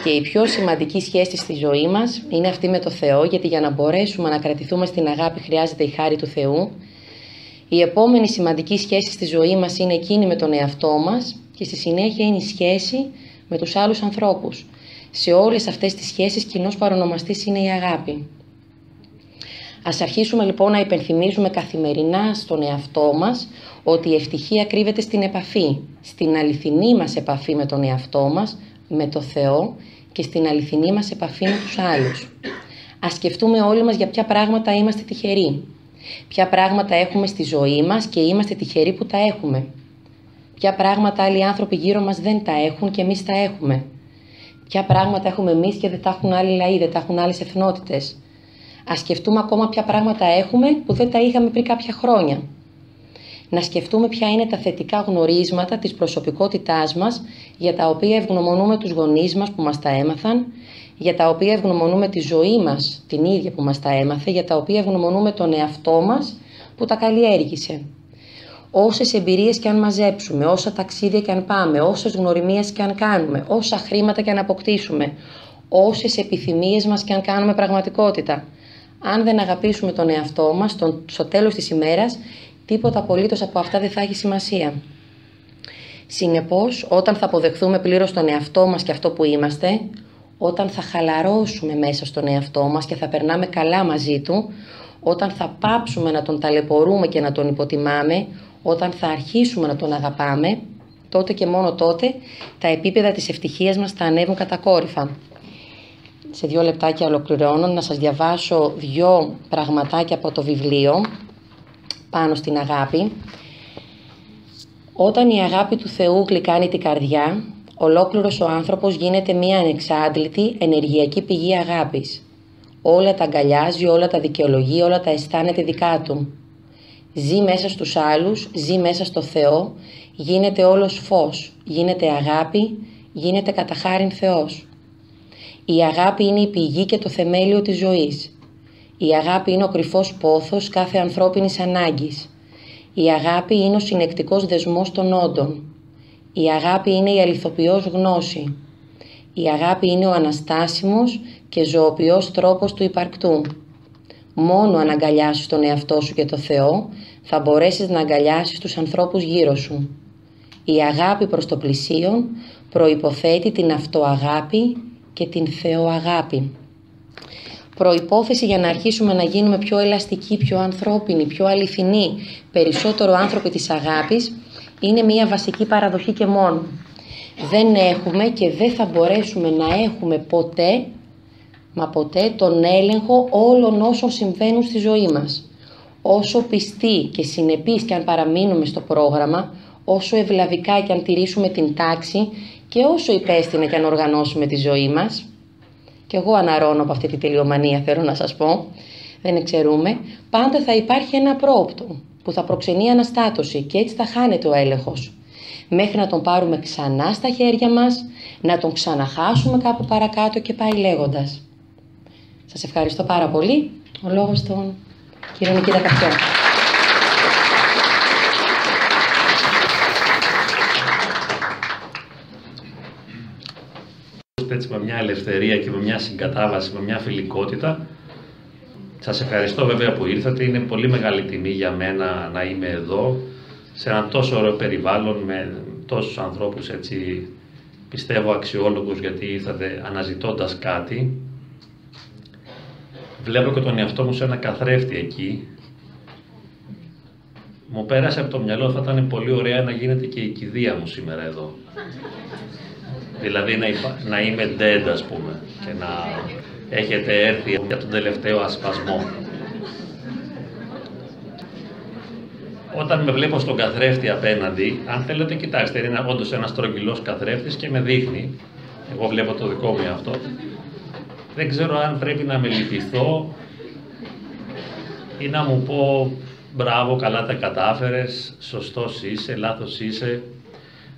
Και η πιο σημαντική σχέση στη ζωή μας είναι αυτή με το Θεό, γιατί για να μπορέσουμε να κρατηθούμε στην αγάπη χρειάζεται η χάρη του Θεού. Η επόμενη σημαντική σχέση στη ζωή μας είναι εκείνη με τον εαυτό μας και στη συνέχεια είναι η σχέση με τους άλλους ανθρώπους. Σε όλες αυτές τις σχέσεις κοινός παρονομαστής είναι η αγάπη. Ας αρχίσουμε λοιπόν να υπενθυμίζουμε καθημερινά στον εαυτό μας ότι η ευτυχία κρύβεται στην επαφή, στην αληθινή μας επαφή με τον εαυτό μας, με το Θεό και στην αληθινή μας επαφή με τους άλλους. Ας σκεφτούμε όλοι μας για ποια πράγματα είμαστε τυχεροί. Ποια πράγματα έχουμε στη ζωή μας και είμαστε τυχεροί που τα έχουμε. Ποια πράγματα άλλοι άνθρωποι γύρω μας δεν τα έχουν και εμείς τα έχουμε. Ποια πράγματα έχουμε εμείς και δεν τα έχουν άλλοι λαοί, δεν τα έχουν άλλες εθνότητες. Α σκεφτούμε ακόμα ποια πράγματα έχουμε που δεν τα είχαμε πριν κάποια χρόνια. Να σκεφτούμε ποια είναι τα θετικά γνωρίσματα της προσωπικότητάς μας για τα οποία ευγνωμονούμε τους γονείς μας που μας τα έμαθαν, για τα οποία ευγνωμονούμε τη ζωή μας την ίδια που μας τα έμαθε, για τα οποία ευγνωμονούμε τον εαυτό μας που τα καλλιέργησε. Όσες εμπειρίες και αν μαζέψουμε, όσα ταξίδια και αν πάμε, όσες γνωριμίες και αν κάνουμε, όσα χρήματα και αν αποκτήσουμε, όσες επιθυμίες μας και αν κάνουμε πραγματικότητα, αν δεν αγαπήσουμε τον εαυτό μας, τον, στο τέλος της ημέρας, τίποτα απολύτως από αυτά δεν θα έχει σημασία. Συνεπώς, όταν θα αποδεχθούμε πλήρως τον εαυτό μας και αυτό που είμαστε, όταν θα χαλαρώσουμε μέσα στον εαυτό μας και θα περνάμε καλά μαζί του, όταν θα πάψουμε να τον ταλαιπωρούμε και να τον υποτιμάμε, όταν θα αρχίσουμε να τον αγαπάμε, τότε και μόνο τότε τα επίπεδα της ευτυχίας μας θα ανέβουν κατακόρυφα σε δύο λεπτάκια ολοκληρώνω να σας διαβάσω δύο πραγματάκια από το βιβλίο πάνω στην αγάπη. Όταν η αγάπη του Θεού γλυκάνει την καρδιά, ολόκληρος ο άνθρωπος γίνεται μία ανεξάντλητη ενεργειακή πηγή αγάπης. Όλα τα αγκαλιάζει, όλα τα δικαιολογεί, όλα τα αισθάνεται δικά του. Ζει μέσα στους άλλους, ζει μέσα στο Θεό, γίνεται όλος φως, γίνεται αγάπη, γίνεται καταχάριν Θεός. Η αγάπη είναι η πηγή και το θεμέλιο της ζωής. Η αγάπη είναι ο κρυφός πόθος κάθε ανθρώπινης ανάγκης. Η αγάπη είναι ο συνεκτικός δεσμός των όντων. Η αγάπη είναι η αληθοποιός γνώση. Η αγάπη είναι ο αναστάσιμος και ζωοποιός τρόπος του υπαρκτού. Μόνο αν αγκαλιάσεις τον εαυτό σου και το Θεό, θα μπορέσεις να αγκαλιάσεις τους ανθρώπους γύρω σου. Η αγάπη προς το πλησίον προϋποθέτει την αυτοαγάπη και την θεοαγάπη. Προϋπόθεση για να αρχίσουμε να γίνουμε πιο ελαστικοί, πιο ανθρώπινοι, πιο αληθινοί, περισσότερο άνθρωποι της αγάπης, είναι μια βασική παραδοχή και μόνο. Δεν έχουμε και δεν θα μπορέσουμε να έχουμε ποτέ, μα ποτέ, τον έλεγχο όλων όσων συμβαίνουν στη ζωή μας. Όσο πιστοί και συνεπείς και αν παραμείνουμε στο πρόγραμμα, όσο ευλαβικά και αν τηρήσουμε την τάξη και όσο υπεύθυνα και αν οργανώσουμε τη ζωή μας, και εγώ αναρώνω από αυτή τη τελειομανία θέλω να σας πω, δεν εξαιρούμε, πάντα θα υπάρχει ένα πρόοπτο που θα προξενεί αναστάτωση και έτσι θα χάνεται ο έλεγχος. Μέχρι να τον πάρουμε ξανά στα χέρια μας, να τον ξαναχάσουμε κάπου παρακάτω και πάει λέγοντας. Σας ευχαριστώ πάρα πολύ. Ο λόγος των κύριο Νικήτα Καφιό. Έτσι με μια ελευθερία και με μια συγκατάβαση, με μια φιλικότητα. Σας ευχαριστώ βέβαια που ήρθατε. Είναι πολύ μεγάλη τιμή για μένα να είμαι εδώ σε ένα τόσο ωραίο περιβάλλον με τόσους ανθρώπους έτσι πιστεύω αξιόλογους γιατί ήρθατε αναζητώντας κάτι. Βλέπω και τον εαυτό μου σε ένα καθρέφτη εκεί. Μου πέρασε από το μυαλό θα ήταν πολύ ωραία να γίνεται και η κηδεία μου σήμερα εδώ. Δηλαδή να, να είμαι dead ας πούμε και να έχετε έρθει για τον τελευταίο ασπασμό. Όταν με βλέπω στον καθρέφτη απέναντι, αν θέλετε κοιτάξτε, είναι όντως ένας στρογγυλό καθρέφτης και με δείχνει. Εγώ βλέπω το δικό μου αυτό. Δεν ξέρω αν πρέπει να με λυπηθώ ή να μου πω μπράβο, καλά τα κατάφερες, σωστός είσαι, λάθος είσαι.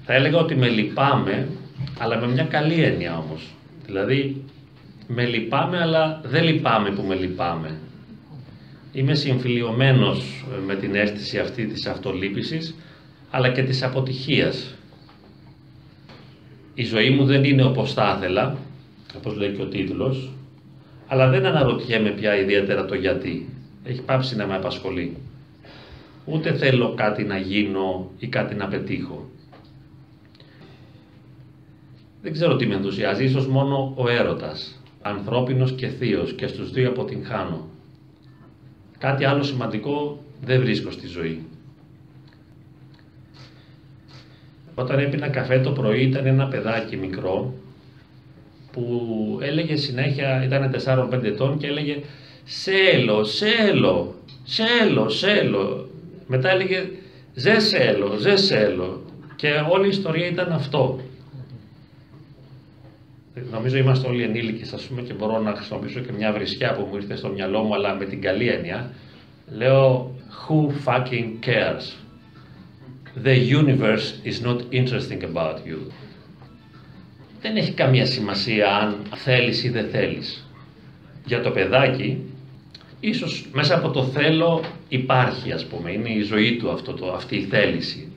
Θα έλεγα ότι με λυπάμαι αλλά με μια καλή έννοια όμως. Δηλαδή, με λυπάμαι, αλλά δεν λυπάμαι που με λυπάμαι. Είμαι συμφιλιωμένος ε, με την αίσθηση αυτή της αυτολύπησης, αλλά και της αποτυχίας. Η ζωή μου δεν είναι όπως θα ήθελα, όπως λέει και ο τίτλος, αλλά δεν αναρωτιέμαι πια ιδιαίτερα το γιατί. Έχει πάψει να με απασχολεί. Ούτε θέλω κάτι να γίνω ή κάτι να πετύχω. Δεν ξέρω τι με ενθουσιάζει, ίσως μόνο ο έρωτας, ανθρώπινος και θείος και στους δύο αποτυγχάνω. Κάτι άλλο σημαντικό δεν βρίσκω στη ζωή. Όταν έπινα καφέ το πρωί ήταν ένα παιδάκι μικρό που έλεγε συνέχεια, ήταν 4-5 ετών και έλεγε «Σέλο, σέλο, σέλο, σέλο». Μετά έλεγε «Ζε σέλο, ζε σέλο». Και όλη η ιστορία ήταν αυτό. Νομίζω είμαστε όλοι ενήλικοι, ας πούμε, και μπορώ να χρησιμοποιήσω και μια βρισιά που μου ήρθε στο μυαλό μου, αλλά με την καλή έννοια. Λέω, Who fucking cares? The universe is not interesting about you. Δεν έχει καμία σημασία αν θέλεις ή δεν θέλεις. Για το παιδάκι, ίσως μέσα από το θέλω υπάρχει, ας πούμε, είναι η ζωή του αυτό το, αυτή η θέληση.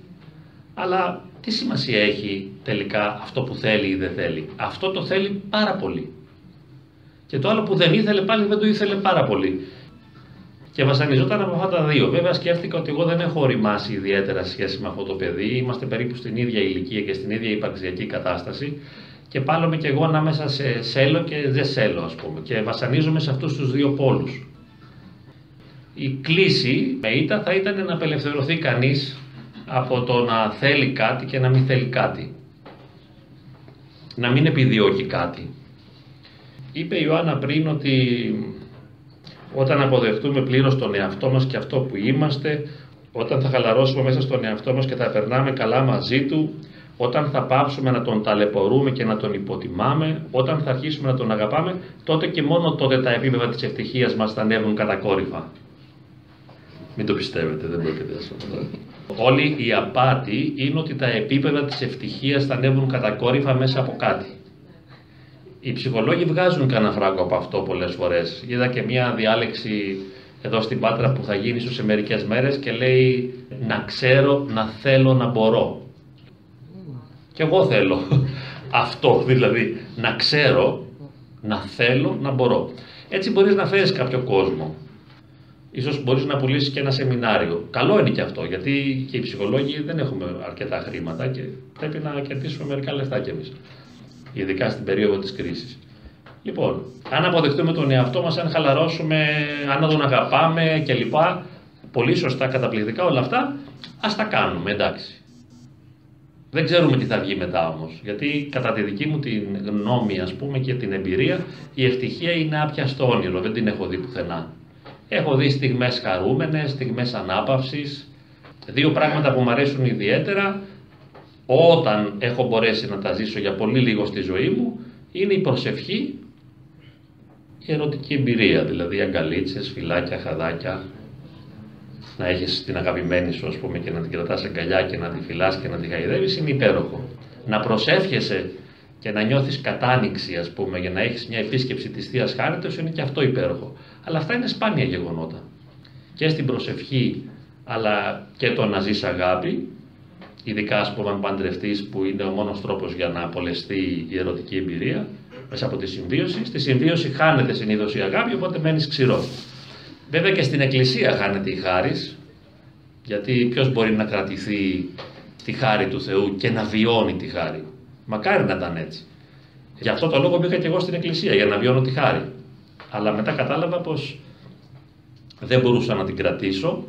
Αλλά τι σημασία έχει τελικά αυτό που θέλει ή δεν θέλει; Αυτό το θέλει πάρα πολύ. Και το άλλο που δεν ήθελε πάλι δεν το ήθελε πάρα πολύ. Και βασανιζόταν από αυτά τα δύο. Βέβαια, σκέφτηκα ότι εγώ δεν έχω οριμάσει ιδιαίτερα σχέση με αυτό το παιδί. Είμαστε περίπου στην ίδια ηλικία και στην ίδια υπαρξιακή κατάσταση. Και πάλομαι και εγώ ανάμεσα σε σέλο και δεν σέλο, ας πούμε. Και βασανίζομαι σε αυτούς τους δύο πόλους. Η κλίση με ήττα θα ήταν να απελευθερωθεί κανείς από το να θέλει κάτι και να μην θέλει κάτι. Να μην επιδιώκει κάτι. Είπε η Ιωάννα πριν ότι όταν αποδεχτούμε πλήρως τον εαυτό μας και αυτό που είμαστε, όταν θα χαλαρώσουμε μέσα στον εαυτό μας και θα περνάμε καλά μαζί του, όταν θα πάψουμε να τον ταλαιπωρούμε και να τον υποτιμάμε, όταν θα αρχίσουμε να τον αγαπάμε, τότε και μόνο τότε τα επίπεδα της ευτυχίας μας θα ανέβουν κατακόρυφα. Μην το πιστεύετε, δεν πρόκειται αυτό. Όλη η απάτη είναι ότι τα επίπεδα της ευτυχίας θα ανέβουν κατακόρυφα μέσα από κάτι. Οι ψυχολόγοι βγάζουν κανένα φράγκο από αυτό πολλές φορές. Είδα και μια διάλεξη εδώ στην Πάτρα που θα γίνει σε μερικές μέρες και λέει να ξέρω, να θέλω, να μπορώ. Και εγώ θέλω. αυτό, δηλαδή να ξέρω, να θέλω, να μπορώ. Έτσι μπορείς να φέρεις κάποιο κόσμο. Ίσως μπορείς να πουλήσεις και ένα σεμινάριο. Καλό είναι και αυτό, γιατί και οι ψυχολόγοι δεν έχουμε αρκετά χρήματα και πρέπει να κερδίσουμε μερικά λεφτά κι εμείς. Ειδικά στην περίοδο της κρίσης. Λοιπόν, αν αποδεχτούμε τον εαυτό μας, αν χαλαρώσουμε, αν τον αγαπάμε κλπ. Πολύ σωστά, καταπληκτικά όλα αυτά, ας τα κάνουμε, εντάξει. Δεν ξέρουμε τι θα βγει μετά όμως. Γιατί κατά τη δική μου την γνώμη, ας πούμε, και την εμπειρία, η ευτυχία είναι άπιαστο όνειρο. Δεν την έχω δει πουθενά. Έχω δει στιγμές χαρούμενες, στιγμές ανάπαυσης. Δύο πράγματα που μου αρέσουν ιδιαίτερα όταν έχω μπορέσει να τα ζήσω για πολύ λίγο στη ζωή μου είναι η προσευχή, η ερωτική εμπειρία, δηλαδή αγκαλίτσες, φυλάκια, χαδάκια, να έχεις την αγαπημένη σου, ας πούμε, και να την κρατάς αγκαλιά και να τη φυλάς και να τη χαϊδεύεις, είναι υπέροχο. Να προσεύχεσαι και να νιώθεις κατάνοιξη, ας πούμε, για να έχεις μια επίσκεψη της θείας χάριτος, είναι και αυτό υπέροχο. Αλλά αυτά είναι σπάνια γεγονότα. Και στην προσευχή, αλλά και το να ζεις αγάπη, ειδικά ας πούμε, αν παντρευτείς, που είναι ο μόνος τρόπος για να απολεστεί η ερωτική εμπειρία, μέσα από τη συμβίωση. Στη συμβίωση χάνεται συνήθως η αγάπη, οπότε μένεις ξηρός. Βέβαια και στην εκκλησία χάνεται η χάρις, γιατί ποιος μπορεί να κρατηθεί τη χάρη του Θεού και να βιώνει τη χάρη; Μακάρι να ήταν έτσι. Γι' αυτό το λόγο μπήκα και εγώ στην εκκλησία, για να βιώνω τη χάρη. Αλλά μετά κατάλαβα πως δεν μπορούσα να την κρατήσω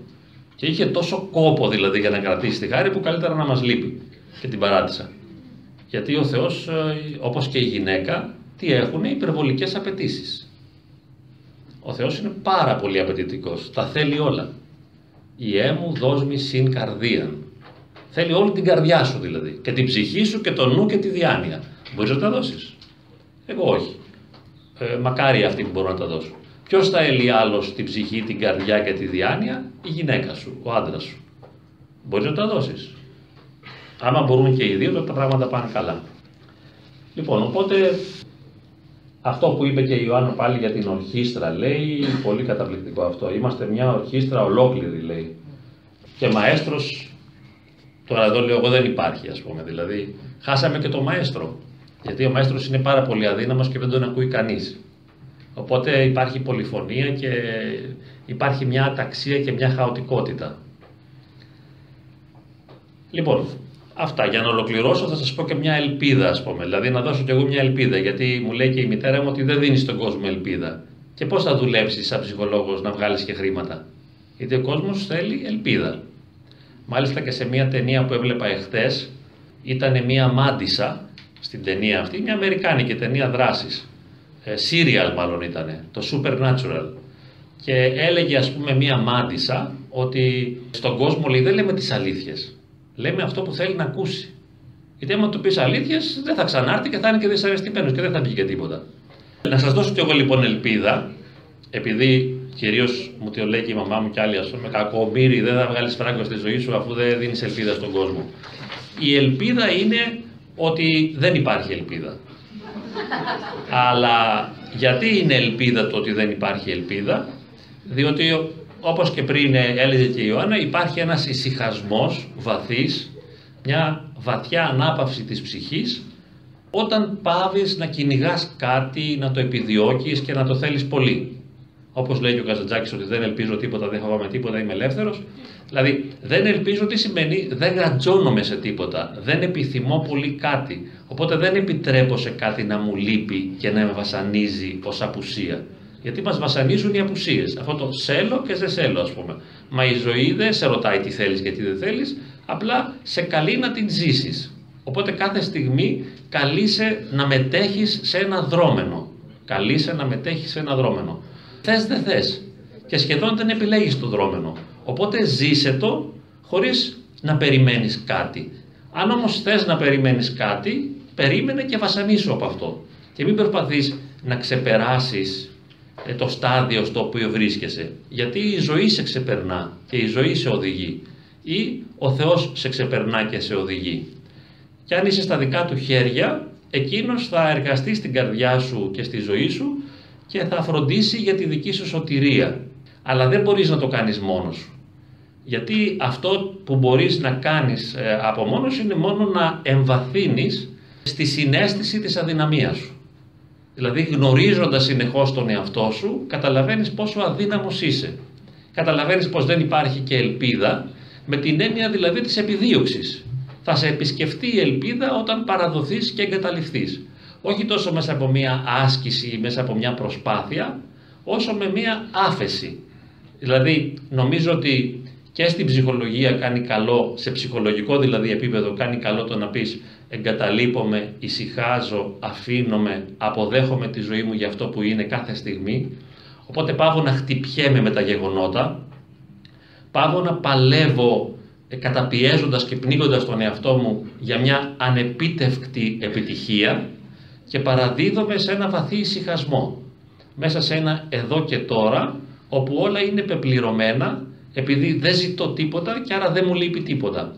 και είχε τόσο κόπο δηλαδή για να κρατήσει τη χάρη που καλύτερα να μας λείπει και την παράτησα. Γιατί ο Θεός, ε, όπως και η γυναίκα, τι έχουν, υπερβολικές απαιτήσεις. Ο Θεός είναι πάρα πολύ απαιτητικός. Τα θέλει όλα. Η έμου δόσμη συν καρδίαν. Θέλει όλη την καρδιά σου δηλαδή. Και την ψυχή σου και το νου και τη διάνοια. Μπορείς να τα δώσεις. Εγώ όχι. Ε, μακάρι αυτοί που μπορούν να τα δώσουν. Ποιος θα έλει άλλος την ψυχή, την καρδιά και τη διάνοια, η γυναίκα σου, ο άντρας σου. Μπορείς να τα δώσεις. Άμα μπορούν και οι δύο, τότε τα πράγματα πάνε καλά. Λοιπόν, οπότε αυτό που είπε και η Ιωάννα πάλι για την ορχήστρα λέει, πολύ καταπληκτικό αυτό. Είμαστε μια ορχήστρα ολόκληρη λέει. Και μαέστρος, τώρα εδώ λέω εγώ δεν υπάρχει ας πούμε, δηλαδή χάσαμε και το μαέστρο. Γιατί ο μαέστρος είναι πάρα πολύ αδύναμος και δεν τον ακούει κανείς. Οπότε υπάρχει πολυφωνία και υπάρχει μια αταξία και μια χαοτικότητα. Λοιπόν, Αυτά. Για να ολοκληρώσω, θα σας πω και μια ελπίδα, ας πούμε. Δηλαδή, να δώσω κι εγώ μια ελπίδα. Γιατί μου λέει και η μητέρα μου ότι δεν δίνει στον κόσμο ελπίδα. Και πώς θα δουλέψεις σαν ψυχολόγος να βγάλεις και χρήματα; Γιατί ο κόσμος θέλει ελπίδα. Μάλιστα και σε μια ταινία που έβλεπα εχθές, ήταν μια μάντισα στην ταινία αυτή, μια αμερικάνικη ταινία δράσης. Ε, serial μάλλον ήταν, το Supernatural. Και έλεγε ας πούμε μια μάντισα ότι στον κόσμο λέει δεν λέμε τις αλήθειες λέμε αυτό που θέλει να ακούσει. Γιατί άμα του πεις αλήθειες, δεν θα ξανάρθει και θα είναι και δυσαρεστημένος και δεν θα βγει και τίποτα. Να σας δώσω κι εγώ λοιπόν ελπίδα, επειδή κυρίως μου το λέει και η μαμά μου κι άλλοι, ας πούμε, κακομίρι, δεν θα βγάλεις φράγκο στη ζωή σου αφού δεν δίνεις ελπίδα στον κόσμο. Η ελπίδα είναι ότι δεν υπάρχει ελπίδα. Αλλά γιατί είναι ελπίδα το ότι δεν υπάρχει ελπίδα, διότι όπως και πριν έλεγε και η Ιωάννα, υπάρχει ένας ησυχασμός βαθύς, μια βαθιά ανάπαυση της ψυχής, όταν πάβεις να κυνηγάς κάτι, να το επιδιώκεις και να το θέλεις πολύ. Όπως λέει και ο Καζατζάκης ότι δεν ελπίζω τίποτα, δεν φοβάμαι τίποτα, είμαι ελεύθερος. Δηλαδή δεν ελπίζω τι σημαίνει, δεν γατζώνομαι σε τίποτα, δεν επιθυμώ πολύ κάτι. Οπότε δεν επιτρέπω σε κάτι να μου λείπει και να με βασανίζει ως απουσία. Γιατί μας βασανίζουν οι απουσίες. Αυτό το σέλο και δεν σέλο, ας πούμε. Μα η ζωή δεν σε ρωτάει τι θέλεις και τι δεν θέλεις, απλά σε καλεί να την ζήσεις. Οπότε κάθε στιγμή καλείσαι να μετέχεις σε ένα δρόμενο. Καλείσαι να μετέχεις σε ένα δρόμενο. Θες δεν θες. Και σχεδόν δεν επιλέγεις το δρόμενο. Οπότε ζήσε το χωρίς να περιμένεις κάτι. Αν όμως θες να περιμένεις κάτι, περίμενε και βασανίσου από αυτό. Και μην προσπαθείς να ξεπεράσεις ε, το στάδιο στο οποίο βρίσκεσαι. Γιατί η ζωή σε ξεπερνά και η ζωή σε οδηγεί ή ο Θεός σε ξεπερνά και σε οδηγεί. Και αν είσαι στα δικά του χέρια, εκείνος θα εργαστεί στην καρδιά σου και στη ζωή σου και θα φροντίσει για τη δική σου σωτηρία. Αλλά δεν μπορείς να το κάνεις μόνος σου. Γιατί αυτό που μπορείς να κάνεις ε, από μόνος είναι μόνο να εμβαθύνεις στη συνέστηση της αδυναμίας σου. Δηλαδή γνωρίζοντας συνεχώς τον εαυτό σου, καταλαβαίνεις πόσο αδύναμος είσαι. Καταλαβαίνεις πως δεν υπάρχει και ελπίδα, με την έννοια δηλαδή της επιδίωξης. Θα σε επισκεφτεί η ελπίδα όταν παραδοθείς και εγκαταληφθείς. Όχι τόσο μέσα από μια άσκηση ή μέσα από μια προσπάθεια, όσο με μια άφεση. Δηλαδή νομίζω ότι και στην ψυχολογία κάνει καλό, σε ψυχολογικό δηλαδή επίπεδο κάνει καλό το να πεις εγκαταλείπομαι, ησυχάζω, αφήνομαι, αποδέχομαι τη ζωή μου για αυτό που είναι κάθε στιγμή. Οπότε πάω να χτυπιέμαι με τα γεγονότα, πάω να παλεύω ε, καταπιέζοντας και πνίγοντας τον εαυτό μου για μια ανεπίτευκτη επιτυχία και παραδίδομαι σε ένα βαθύ ησυχασμό, μέσα σε ένα εδώ και τώρα, όπου όλα είναι πεπληρωμένα, επειδή δεν ζητώ τίποτα και άρα δεν μου λείπει τίποτα.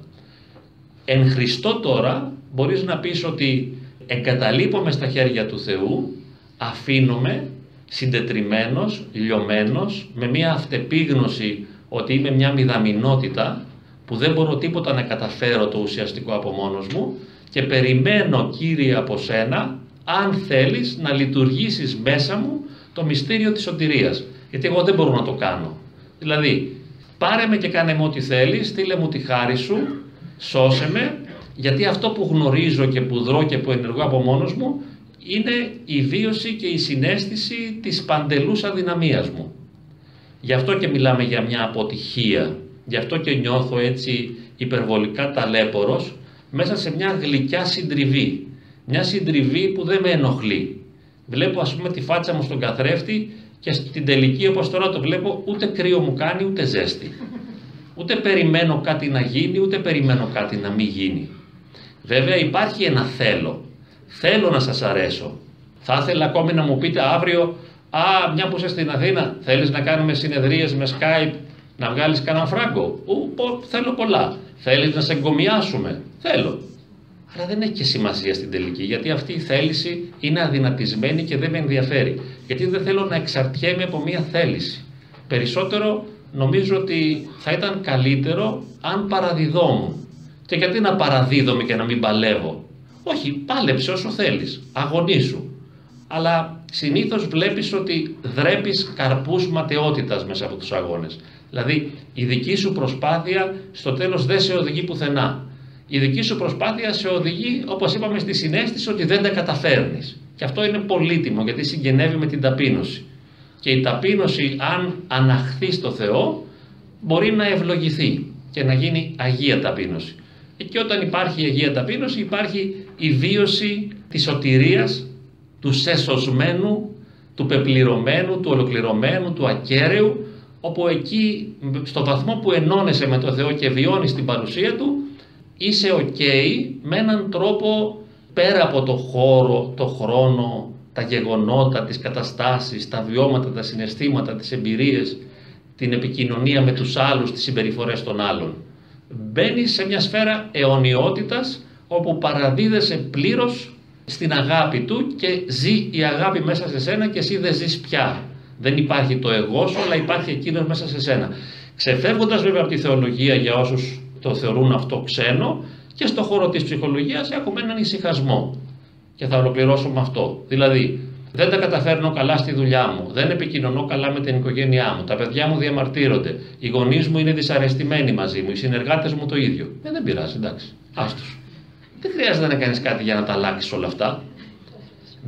Εν Χριστώ τώρα μπορείς να πεις ότι εγκαταλείπομαι στα χέρια του Θεού, αφήνομαι συντετριμένος, λιωμένος, με μια αυτεπίγνωση ότι είμαι μια μηδαμινότητα που δεν μπορώ τίποτα να καταφέρω το ουσιαστικό από μόνος μου και περιμένω Κύριε από σένα αν θέλεις να λειτουργήσεις μέσα μου το μυστήριο της σωτηρίας. Γιατί εγώ δεν μπορώ να το κάνω. Δηλαδή, πάρε με και κάνε μου ό,τι θέλεις, στείλε μου τη χάρη σου, σώσε με, γιατί αυτό που γνωρίζω και που δρώ και που ενεργώ από μόνος μου είναι η βίωση και η συνέστηση της παντελούς αδυναμίας μου. Γι' αυτό και μιλάμε για μια αποτυχία. Γι' αυτό και νιώθω έτσι υπερβολικά ταλέπορος μέσα σε μια γλυκιά συντριβή. Μια συντριβή που δεν με ενοχλεί. Βλέπω ας πούμε τη φάτσα μου στον καθρέφτη και στην τελική όπως τώρα το βλέπω ούτε κρύο μου κάνει ούτε ζέστη. Ούτε περιμένω κάτι να γίνει ούτε περιμένω κάτι να μην γίνει. Βέβαια υπάρχει ένα θέλω. Θέλω να σας αρέσω. Θα ήθελα ακόμη να μου πείτε αύριο «Α, μια που είσαι στην Αθήνα, θέλεις να κάνουμε συνεδρίες με Skype, να βγάλεις κανένα φράγκο». Ου, θέλω πολλά. Θέλεις να σε εγκομιάσουμε; Θέλω. Αλλά δεν έχει και σημασία στην τελική, γιατί αυτή η θέληση είναι αδυνατισμένη και δεν με ενδιαφέρει. Γιατί δεν θέλω να εξαρτιέμαι από μια θέληση. Περισσότερο νομίζω ότι θα ήταν καλύτερο αν παραδιδόμουν. Και γιατί να παραδίδομαι και να μην παλεύω; Όχι, πάλεψε όσο θέλεις, αγωνίσου. Αλλά συνήθως βλέπεις ότι δρέπεις καρπούς ματαιότητας μέσα από τους αγώνες. Δηλαδή η δική σου προσπάθεια στο τέλος δεν σε οδηγεί πουθενά. Η δική σου προσπάθεια σε οδηγεί, όπως είπαμε, στη συνέστηση ότι δεν τα καταφέρνεις. Και αυτό είναι πολύτιμο γιατί συγγενεύει με την ταπείνωση. Και η ταπείνωση αν αναχθεί στο Θεό μπορεί να ευλογηθεί και να γίνει Αγία ταπείνωση. Και όταν υπάρχει η Αγία Ταπείνωση υπάρχει η βίωση της σωτηρίας, του σεσωσμένου, του πεπληρωμένου, του ολοκληρωμένου, του ακέραιου, όπου εκεί στο βαθμό που ενώνεσαι με το Θεό και βιώνεις την παρουσία Του, είσαι ok με έναν τρόπο πέρα από το χώρο, το χρόνο, τα γεγονότα, τις καταστάσεις, τα βιώματα, τα συναισθήματα, τις εμπειρίες, την επικοινωνία με τους άλλους, τις συμπεριφορές των άλλων μπαίνει σε μια σφαίρα αιωνιότητας όπου παραδίδεσαι πλήρως στην αγάπη του και ζει η αγάπη μέσα σε σένα και εσύ δεν ζεις πια. Δεν υπάρχει το εγώ σου, αλλά υπάρχει εκείνος μέσα σε σένα. Ξεφεύγοντας βέβαια από τη θεολογία για όσους το θεωρούν αυτό ξένο και στο χώρο της ψυχολογίας έχουμε έναν ησυχασμό. Και θα ολοκληρώσω με αυτό. Δηλαδή, δεν τα καταφέρνω καλά στη δουλειά μου. Δεν επικοινωνώ καλά με την οικογένειά μου. Τα παιδιά μου διαμαρτύρονται. Οι γονείς μου είναι δυσαρεστημένοι μαζί μου. Οι συνεργάτες μου το ίδιο. Ε, δεν πειράζει, εντάξει. Άστο. Δεν χρειάζεται να κάνεις κάτι για να τα αλλάξεις όλα αυτά.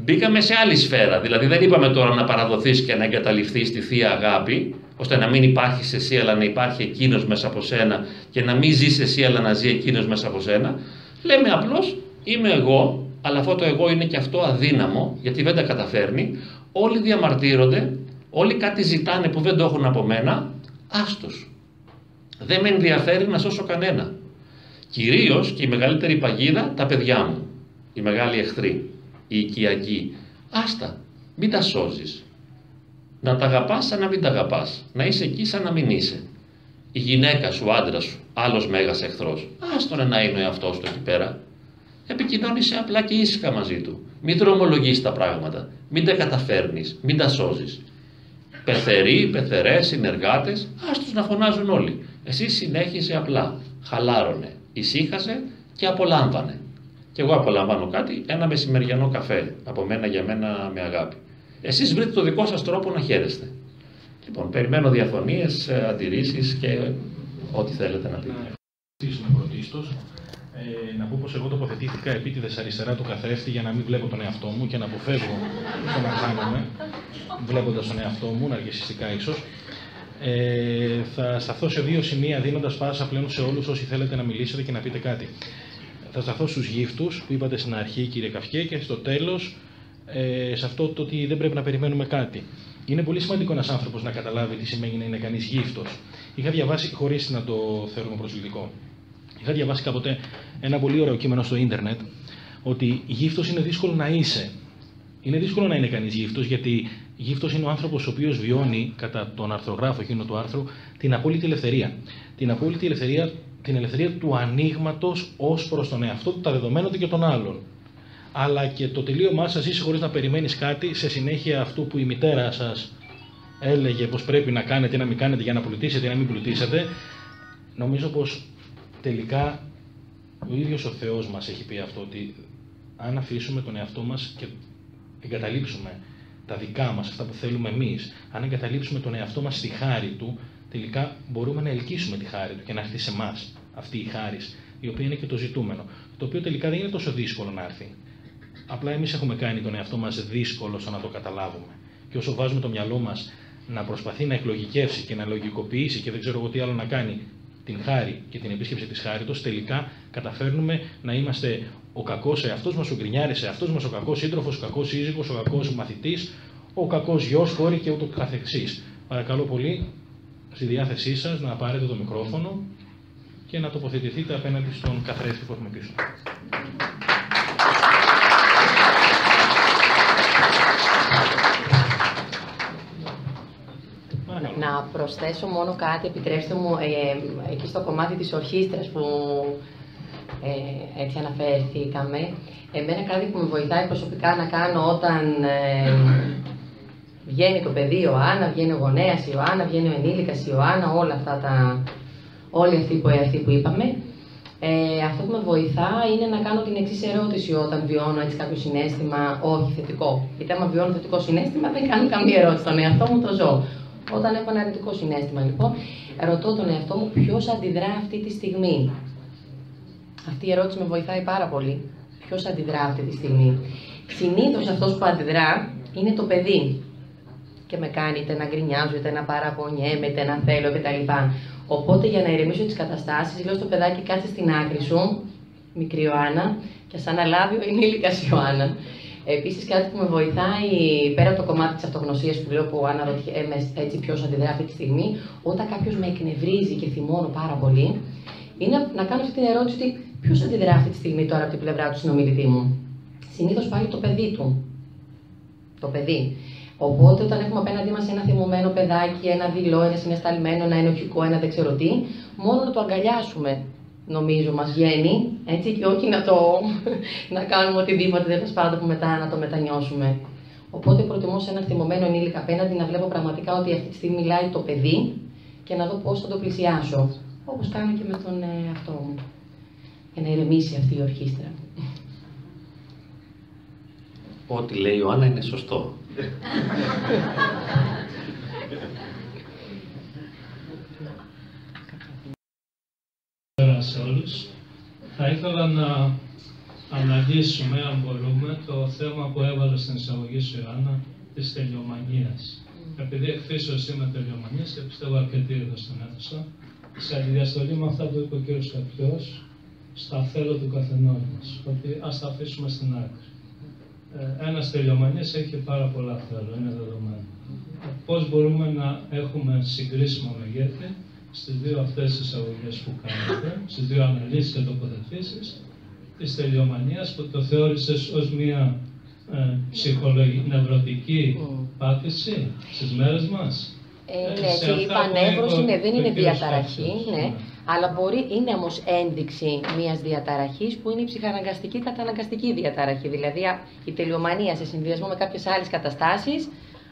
Μπήκαμε σε άλλη σφαίρα. Δηλαδή δεν είπαμε τώρα να παραδοθείς και να εγκαταληφθεί στη θεία αγάπη, ώστε να μην υπάρχεις εσύ αλλά να υπάρχει εκείνος μέσα από σένα και να μην ζεις εσύ αλλά να ζει εκείνος μέσα από σένα. Λέμε απλώς είμαι εγώ αλλά αυτό το εγώ είναι και αυτό αδύναμο, γιατί δεν τα καταφέρνει, όλοι διαμαρτύρονται, όλοι κάτι ζητάνε που δεν το έχουν από μένα, άστος. Δεν με ενδιαφέρει να σώσω κανένα. Κυρίως και η μεγαλύτερη παγίδα τα παιδιά μου, οι μεγάλοι εχθροί, οι οικιακοί. Άστα, μην τα σώζεις. Να τα αγαπάς σαν να μην τα αγαπάς. Να είσαι εκεί σαν να μην είσαι. Η γυναίκα σου, ο άντρα σου, άλλος μέγας εχθρός. Άστον να είναι ο εαυτός του εκεί πέρα επικοινώνησε απλά και ήσυχα μαζί του. Μην δρομολογείς τα πράγματα, μην τα καταφέρνεις, μην τα σώζεις. Πεθεροί, πεθερές, συνεργάτες, άστους να φωνάζουν όλοι. Εσύ συνέχισε απλά, χαλάρωνε, ησύχασε και απολάμβανε. και εγώ απολαμβάνω κάτι, ένα μεσημεριανό καφέ από μένα για μένα με αγάπη. Εσείς βρείτε το δικό σας τρόπο να χαίρεστε. Λοιπόν, περιμένω διαφωνίες, ε, αντιρρήσεις και ό,τι θέλετε να πείτε. Να ευχαριστήσουμε πρωτίστως. Ε, να πω πως εγώ τοποθετήθηκα επίτηδες αριστερά του καθρέφτη για να μην βλέπω τον εαυτό μου και να αποφεύγω το να χάνομαι, βλέποντας τον εαυτό μου, ναρκισιστικά ίσως. Ε, θα σταθώ σε δύο σημεία δίνοντας πάσα πλέον σε όλους όσοι θέλετε να μιλήσετε και να πείτε κάτι. Θα σταθώ στους γύφτους που είπατε στην αρχή κύριε Καυκέ και στο τέλος ε, σε αυτό το ότι δεν πρέπει να περιμένουμε κάτι. Είναι πολύ σημαντικό ένας άνθρωπος να καταλάβει τι σημαίνει να είναι κανείς γύφτος. Είχα διαβάσει, χωρίς να το θεωρούμε προσβλητικό, είχα διαβάσει κάποτε ένα πολύ ωραίο κείμενο στο ίντερνετ ότι γύφτος είναι δύσκολο να είσαι. Είναι δύσκολο να είναι κανείς γύφτος γιατί γύφτος είναι ο άνθρωπος ο οποίος βιώνει, κατά τον αρθρογράφο εκείνο του άρθρου, την απόλυτη ελευθερία. Την απόλυτη ελευθερία, την ελευθερία του ανοίγματος ως προς τον εαυτό του, τα δεδομένα του και των άλλων αλλά και το τελείωμά σας είσαι χωρίς να περιμένεις κάτι σε συνέχεια αυτού που η μητέρα σας έλεγε πως πρέπει να κάνετε ή να μην κάνετε για να πλουτίσετε ή να μην πλουτίσετε. Νομίζω πως τελικά ο ίδιος ο Θεός μας έχει πει αυτό ότι αν αφήσουμε τον εαυτό μας και εγκαταλείψουμε τα δικά μας, αυτά που θέλουμε εμείς, αν εγκαταλείψουμε τον εαυτό μας στη χάρη του, τελικά μπορούμε να ελκύσουμε τη χάρη του και να έρθει σε εμά αυτή η χάρη, η οποία είναι και το ζητούμενο. Το οποίο τελικά δεν είναι τόσο δύσκολο να έρθει. Απλά εμείς έχουμε κάνει τον εαυτό μας δύσκολο στο να το καταλάβουμε. Και όσο βάζουμε το μυαλό μας να προσπαθεί να εκλογικεύσει και να λογικοποιήσει και δεν ξέρω εγώ τι άλλο να κάνει την χάρη και την επίσκεψη της χάριτος, τελικά καταφέρνουμε να είμαστε ο κακός εαυτός μας, ο γκρινιάρης εαυτός μας, ο κακός σύντροφος, ο κακός σύζυγος, ο κακός μαθητής, ο κακός γιος, κόρη και ούτω καθεξής. Παρακαλώ πολύ, στη διάθεσή σας να πάρετε το μικρόφωνο και να τοποθετηθείτε απέναντι στον καθρέφτη που έχουμε πίσω. Προσθέσω μόνο κάτι, επιτρέψτε μου, ε, εκεί στο κομμάτι της ορχήστρας που ε, έτσι αναφέρθηκαμε. Εμένα κάτι που με βοηθάει προσωπικά να κάνω όταν ε, βγαίνει το παιδί ο Άννα, βγαίνει ο γονέας η Ιωάννα, βγαίνει ο ενήλικας η Ιωάννα, όλα αυτά τα, όλοι αυτοί που, αυτοί που είπαμε. Ε, αυτό που με βοηθά είναι να κάνω την εξής ερώτηση όταν βιώνω έτσι κάποιο συνέστημα όχι θετικό. Γιατί άμα βιώνω θετικό συνέστημα δεν κάνω καμία ερώτηση στον εαυτό μου, το ζω. Όταν έχω ένα αρνητικό συνέστημα, λοιπόν, ρωτώ τον εαυτό μου ποιος αντιδρά αυτή τη στιγμή. Αυτή η ερώτηση με βοηθάει πάρα πολύ. Ποιος αντιδρά αυτή τη στιγμή. Συνήθως αυτός που αντιδρά είναι το παιδί. Και με κάνει είτε να γκρινιάζω, είτε να παραπονιέμαι, είτε να θέλω κτλ. Οπότε για να ειρεμήσω τις καταστάσεις, λέω στο παιδάκι κάτσε στην άκρη σου, μικρή Ιωάννα, και σαν αναλάβει ο ενήλικας Ιωάννα. Επίσης, κάτι που με βοηθάει πέρα από το κομμάτι της αυτογνωσίας που λέω που αναρωτιέμαι έτσι ποιος αντιδρά αυτή τη στιγμή, όταν κάποιος με εκνευρίζει και θυμώνω πάρα πολύ, είναι να κάνω αυτή την ερώτηση ότι ποιος αντιδρά αυτή τη στιγμή τώρα από την πλευρά του συνομιλητή μου. Συνήθως πάλι το παιδί του. Το παιδί. Οπότε, όταν έχουμε απέναντί μας ένα θυμωμένο παιδάκι, ένα δειλό, ένα συναισθαλμένο, ένα ενοχικό, ένα δεν ξέρω τι, μόνο να το αγκαλιάσουμε νομίζω μας βγαίνει, έτσι, και όχι να, το, να κάνουμε οτιδήποτε δεν πάντων που μετά να το μετανιώσουμε. Οπότε προτιμώ σε ένα θυμωμένο ενήλικα απέναντι να βλέπω πραγματικά ότι αυτή τη στιγμή μιλάει το παιδί και να δω πώς θα το πλησιάσω. Όπως κάνω και με τον ε, αυτό μου. Για να ηρεμήσει αυτή η ορχήστρα. Ό,τι λέει ο Άννα είναι σωστό. σε όλους. Θα ήθελα να αναλύσουμε, αν μπορούμε, το θέμα που έβαλε στην εισαγωγή σου, Ιωάννα, της τελειομανίας. Επειδή εκφύσεως είμαι τελειομανίας και πιστεύω αρκετοί εδώ στην αίθουσα, σε αντιδιαστολή με αυτά που είπε ο κ. Καπιός, στα θέλω του καθενός μας, ότι ας τα αφήσουμε στην άκρη. Ε, ένας τελειομανής έχει πάρα πολλά θέλω, είναι δεδομένο. Πώς μπορούμε να έχουμε συγκρίσιμο μεγέθη στις δύο αυτές τις αγωγές που κάνετε, στις δύο αναλύσεις και τοποθετήσεις, της τελειομανίας που το θεώρησες ως μια ε, ψυχολογική, νευρωτική mm. πάθηση στις μέρες μας; Ε, ναι, έτσι, η πανέβρωση ναι, δεν είναι διαταραχή, ναι, ναι, αλλά μπορεί, είναι όμως ένδειξη μιας διαταραχής που είναι η ψυχαναγκαστική καταναγκαστική διαταραχή. Δηλαδή η τελειομανία σε συνδυασμό με κάποιες άλλες καταστάσεις,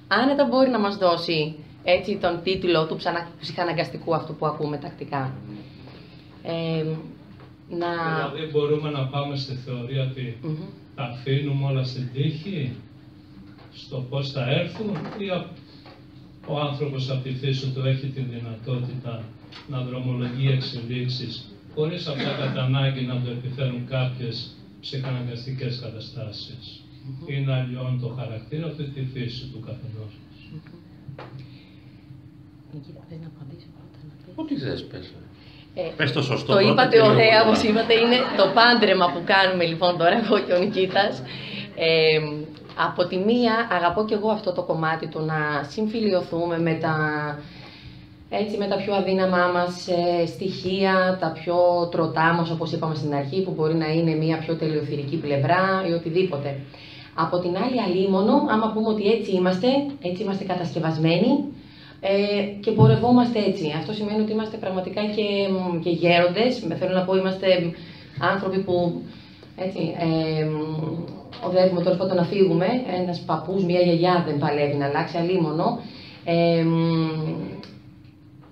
άνετα μπορεί να μας δώσει έτσι τον τίτλο του ψυχαναγκαστικού αυτού που ακούμε τακτικά. Ε, να... Δηλαδή μπορούμε να πάμε στη θεωρία ότι Μμμ. τα αφήνουμε όλα στην τύχη, στο πώς θα έρθουν ή α- ο άνθρωπος από τη φύση του έχει τη δυνατότητα να δρομολογεί εξελίξεις χωρίς αυτά κατά ανάγκη να το επιφέρουν κάποιες ψυχαναγκαστικές καταστάσεις ή να λιώνουν το χαρακτήρα του ή τη φύση του καθενός. Νικήτα, θες να απαντήσεις πρώτα, να πεις. Ό,τι θες πες. Ε, Πες το σωστό Το πρώτα είπατε και λίγο ωραία, μετά. όπως είπατε, είναι το πάντρεμα που κάνουμε λοιπόν τώρα εγώ και ο Νικήτας. Ε, από τη μία αγαπώ και εγώ αυτό το κομμάτι του να συμφιλιωθούμε με τα, έτσι, με τα πιο αδύναμά μας ε, στοιχεία, τα πιο τροτά μας όπως είπαμε στην αρχή που μπορεί να είναι μια πιο τελειοθυρική πλευρά ή οτιδήποτε. Από την άλλη αλίμονο, άμα πούμε ότι έτσι είμαστε, έτσι είμαστε κατασκευασμένοι, ε, και πορευόμαστε έτσι. Αυτό σημαίνει ότι είμαστε πραγματικά και, μ, και γέροντες. Με θέλω να πω, είμαστε άνθρωποι που έτσι, ε, μ, οδεύουμε τέλος πάντων να φύγουμε. Ένας παππούς, μια γιαγιά δεν παλεύει να αλλάξει αλίμονο. Ε, μ,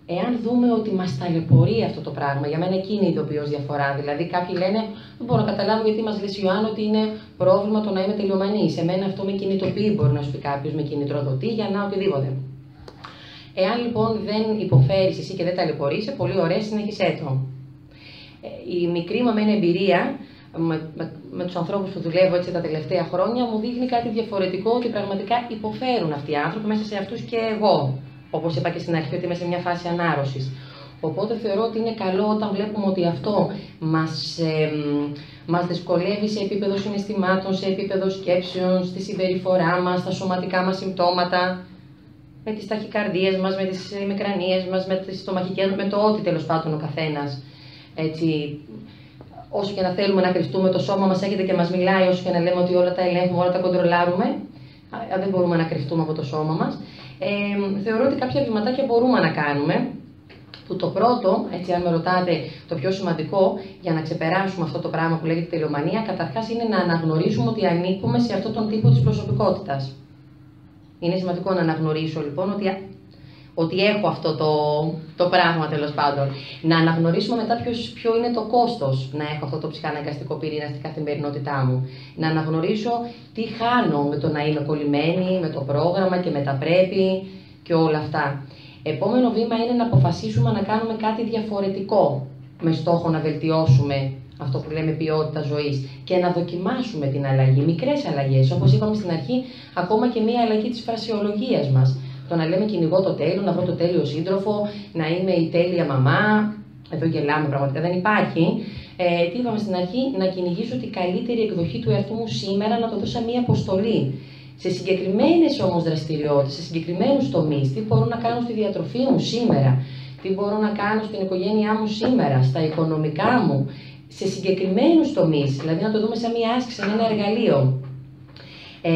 Εάν δούμε ότι μας ταλαιπωρεί αυτό το πράγμα, για μένα εκεί είναι η ειδοποιώς διαφορά. Δηλαδή, κάποιοι λένε, δεν μπορώ να καταλάβω γιατί μας λες Ιωάννη ότι είναι πρόβλημα το να είμαι τελειωμανής. Σε μένα αυτό με κινητοποιεί, μπορεί να σου πει κάποιος, με κινητροδοτεί για να οτιδήποτε. Εάν λοιπόν δεν υποφέρεις εσύ και δεν ταλαιπωρείσαι, πολύ ωραία, συνέχισέ το. Ε, Η μικρή μου εμένα εμπειρία με, με, με τους ανθρώπους που δουλεύω έτσι τα τελευταία χρόνια μου δείχνει κάτι διαφορετικό ότι πραγματικά υποφέρουν αυτοί οι άνθρωποι μέσα σε αυτούς και εγώ. Όπως είπα και στην αρχή, ότι είμαι σε μια φάση ανάρρωσης. Οπότε θεωρώ ότι είναι καλό όταν βλέπουμε ότι αυτό μας, ε, μας δυσκολεύει σε επίπεδο συναισθημάτων, σε επίπεδο σκέψεων, στη συμπεριφορά μας, στα σωματικά μας συμπτώματα, με τις ταχυκαρδίες μας, με τις μικρανίες μας, με τις στομαχικές με το ό,τι τέλος πάντων ο καθένας. Έτσι, όσο και να θέλουμε να κρυφτούμε, το σώμα μας έρχεται και μας μιλάει, όσο και να λέμε ότι όλα τα ελέγχουμε, όλα τα κοντρολάρουμε, α, δεν μπορούμε να κρυφτούμε από το σώμα μας. Ε, θεωρώ ότι κάποια βηματάκια μπορούμε να κάνουμε, που το πρώτο, έτσι αν με ρωτάτε το πιο σημαντικό για να ξεπεράσουμε αυτό το πράγμα που λέγεται τελειομανία, καταρχάς είναι να αναγνωρίσουμε ότι ανήκουμε σε αυτόν τον τύπο της προσωπικότητας. Είναι σημαντικό να αναγνωρίσω λοιπόν ότι, ότι έχω αυτό το, το πράγμα τέλος πάντων. Να αναγνωρίσουμε μετά ποιος, ποιο είναι το κόστος να έχω αυτό το ψυχαναγκαστικό πυρήνα στην καθημερινότητά μου. Να αναγνωρίσω τι χάνω με το να είμαι κολλημένη, με το πρόγραμμα και με τα πρέπει και όλα αυτά. Επόμενο βήμα είναι να αποφασίσουμε να κάνουμε κάτι διαφορετικό με στόχο να βελτιώσουμε αυτό που λέμε ποιότητα ζωής και να δοκιμάσουμε την αλλαγή. Μικρές αλλαγές, όπως είπαμε στην αρχή, ακόμα και μία αλλαγή της φρασιολογίας μας. Το να λέμε κυνηγώ το τέλειο, να βρω το τέλειο σύντροφο, να είμαι η τέλεια μαμά. Εδώ γελάμε, πραγματικά δεν υπάρχει. Ε, τι είπαμε στην αρχή, να κυνηγήσω την καλύτερη εκδοχή του εαυτού μου σήμερα, να το δώσω μία αποστολή. Σε συγκεκριμένες όμως δραστηριότητες, σε συγκεκριμένους τομείς, τι μπορώ να κάνω στη διατροφή μου σήμερα, τι μπορώ να κάνω στην οικογένειά μου σήμερα, στα οικονομικά μου, σε συγκεκριμένους τομείς, δηλαδή να το δούμε σαν μια άσκηση, σαν ένα εργαλείο. Ε,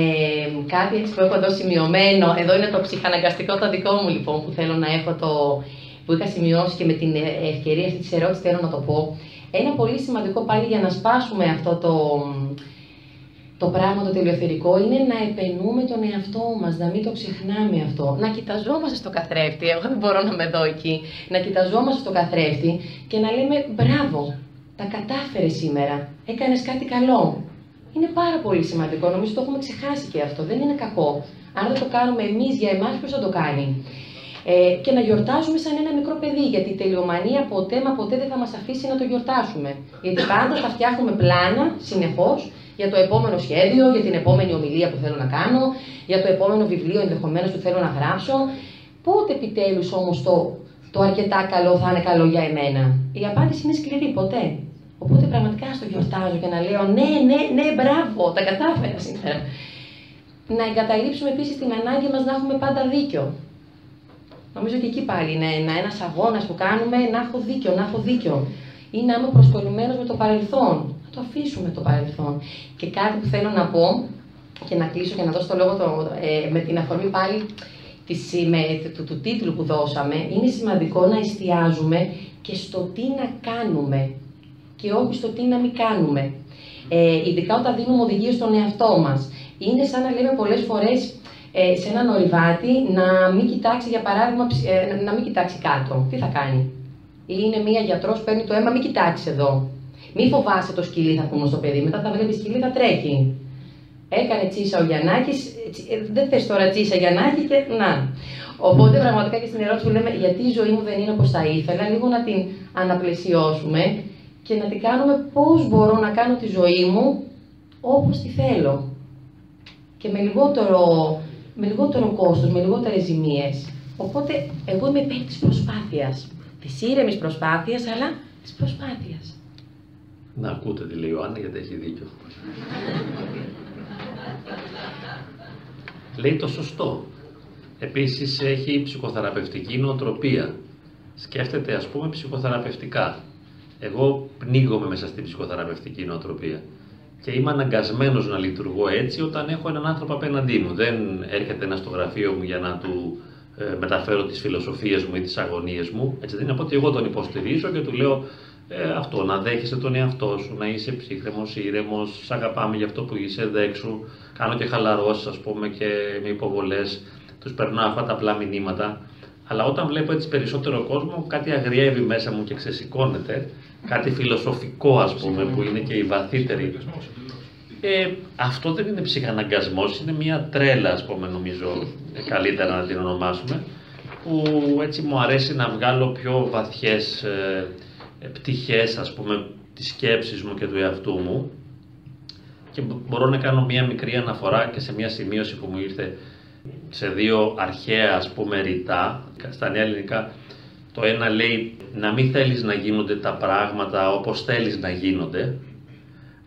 κάτι έτσι που έχω εδώ σημειωμένο, εδώ είναι το ψυχαναγκαστικό το δικό μου λοιπόν που θέλω να έχω το, που είχα σημειώσει και με την ευκαιρία αυτή της ερώτησης θέλω να το πω. Ένα πολύ σημαντικό πάλι για να σπάσουμε αυτό το, το πράγμα το τελειοθερικό είναι να επενούμε τον εαυτό μας, να μην το ξεχνάμε αυτό. Να κοιταζόμαστε στο καθρέφτη, εγώ δεν μπορώ να με δω εκεί, να κοιταζόμαστε στο καθρέφτη και να λέμε μπράβο, τα κατάφερε σήμερα, έκανες κάτι καλό. Είναι πάρα πολύ σημαντικό, νομίζω το έχουμε ξεχάσει και αυτό, δεν είναι κακό. Αν δεν το κάνουμε εμείς για εμάς, ποιος θα το κάνει; Ε, και να γιορτάζουμε σαν ένα μικρό παιδί, γιατί η τελειομανία ποτέ μα ποτέ δεν θα μας αφήσει να το γιορτάσουμε. Γιατί πάντα θα φτιάχνουμε πλάνα, συνεχώς, για το επόμενο σχέδιο, για την επόμενη ομιλία που θέλω να κάνω, για το επόμενο βιβλίο ενδεχομένως που θέλω να γράψω. Πότε επιτέλους όμως το, το αρκετά καλό θα είναι καλό για εμένα; Η απάντηση είναι σκληρή, ποτέ. Οπότε πραγματικά στο γιορτάζω και να λέω ναι, ναι, ναι, μπράβο, τα κατάφερα σήμερα. Να εγκαταλείψουμε επίσης την ανάγκη μας να έχουμε πάντα δίκιο. Νομίζω και εκεί πάλι είναι ένα ένας αγώνας που κάνουμε να έχω δίκιο, να έχω δίκιο. Ή να είμαι προσκολλημένος με το παρελθόν. Να το αφήσουμε το παρελθόν. Και κάτι που θέλω να πω και να κλείσω και να δώσω το λόγο το, ε, με την αφορμή πάλι της, με, του, του τίτλου που δώσαμε, είναι σημαντικό να εστιάζουμε και στο τι να κάνουμε και όχι στο τι να μην κάνουμε. Ε, ειδικά όταν δίνουμε οδηγίες στον εαυτό μας. Είναι σαν να λέμε πολλές φορές ε, σε έναν ορειβάτη να μην κοιτάξει, για παράδειγμα, ε, να μην κοιτάξει κάτω. Τι θα κάνει; Ή είναι μία γιατρός, παίρνει το αίμα, μην κοιτάξεις εδώ. Μη φοβάσαι το σκυλί, θα πούμε στο παιδί. Μετά θα βλέπει σκυλί, θα τρέχει. Έκανε τσίσα ο Γιαννάκης, ε, δεν θες τώρα τσίσα Γιαννάκη και να. Οπότε πραγματικά και στην ερώτηση που λέμε γιατί η ζωή μου δεν είναι όπως θα ήθελα, λίγο να την αναπλαισιώσουμε και να την κάνουμε πώς μπορώ να κάνω τη ζωή μου όπως τη θέλω. Και με λιγότερο, με λιγότερο κόστος, με λιγότερες ζημίες. Οπότε εγώ είμαι υπέρ της προσπάθειας. Της ήρεμης προσπάθειας, αλλά της προσπάθειας. Να ακούτε τι λέει ο Άννα γιατί έχει δίκιο. λέει το σωστό. Επίσης έχει ψυχοθεραπευτική νοοτροπία. Σκέφτεται ας πούμε ψυχοθεραπευτικά. Εγώ πνίγομαι μέσα στην ψυχοθεραπευτική νοοτροπία. Και είμαι αναγκασμένος να λειτουργώ έτσι όταν έχω έναν άνθρωπο απέναντί μου. Δεν έρχεται ένας στο γραφείο μου για να του ε, μεταφέρω τις φιλοσοφίες μου ή τις αγωνίες μου. Έτσι δεν είναι από ότι εγώ τον υποστηρίζω και του λέω ε, αυτό, να δέχεσαι τον εαυτό σου, να είσαι ψύχρεμος, ήρεμος, σ' αγαπάμε για αυτό που είσαι, δέξου. Κάνω και χαλαρώσεις ας πούμε και με υποβολές, τους περνάω αυτά τα απλά μηνύματα. Αλλά όταν βλέπω έτσι περισσότερο κόσμο, κάτι αγριεύει μέσα μου και ξεσηκώνεται, κάτι φιλοσοφικό ας πούμε, που είναι και η βαθύτερη. Ε, αυτό δεν είναι ψυχαναγκασμός, είναι μια τρέλα ας πούμε νομίζω, καλύτερα να την ονομάσουμε, που έτσι μου αρέσει να βγάλω πιο βαθιές ε, πτυχές ας πούμε της σκέψης μου και του εαυτού μου και μπορώ να κάνω μια μικρή αναφορά και σε μια σημείωση που μου ήρθε σε δύο αρχαία ας πούμε ρητά στα νέα ελληνικά το ένα λέει να μην θέλεις να γίνονται τα πράγματα όπως θέλεις να γίνονται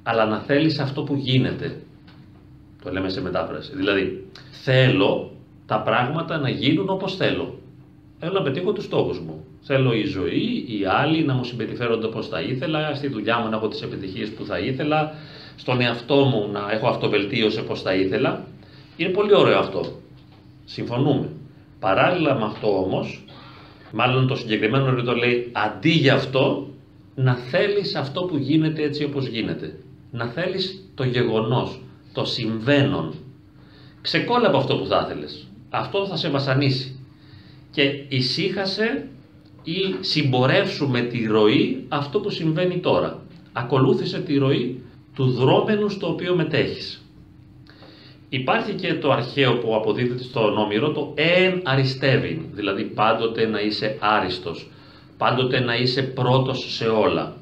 αλλά να θέλεις αυτό που γίνεται το λέμε σε μετάφραση δηλαδή θέλω τα πράγματα να γίνουν όπως θέλω θέλω να πετύχω τους στόχους μου Θέλω η ζωή, οι άλλοι να μου συμπεριφέρονται όπως θα ήθελα, στη δουλειά μου να έχω τις επιτυχίες που θα ήθελα, στον εαυτό μου να έχω αυτοβελτίωση όπως θα ήθελα. Είναι πολύ ωραίο αυτό. Συμφωνούμε. Παράλληλα με αυτό όμως, μάλλον το συγκεκριμένο ρητό λέει αντί για αυτό να θέλεις αυτό που γίνεται έτσι όπως γίνεται. Να θέλεις το γεγονός, το συμβαίνον. Ξεκόλα από αυτό που θα ήθελες. Αυτό θα σε βασανίσει. Και ησύχασε ή συμπορεύσουμε τη ροή αυτό που συμβαίνει τώρα. Ακολούθησε τη ροή του δρόμενου στο οποίο μετέχεις. Υπάρχει και το αρχαίο που αποδίδεται στο Όμηρο, το «εν αριστεύειν», δηλαδή πάντοτε να είσαι άριστος, πάντοτε να είσαι πρώτος σε όλα.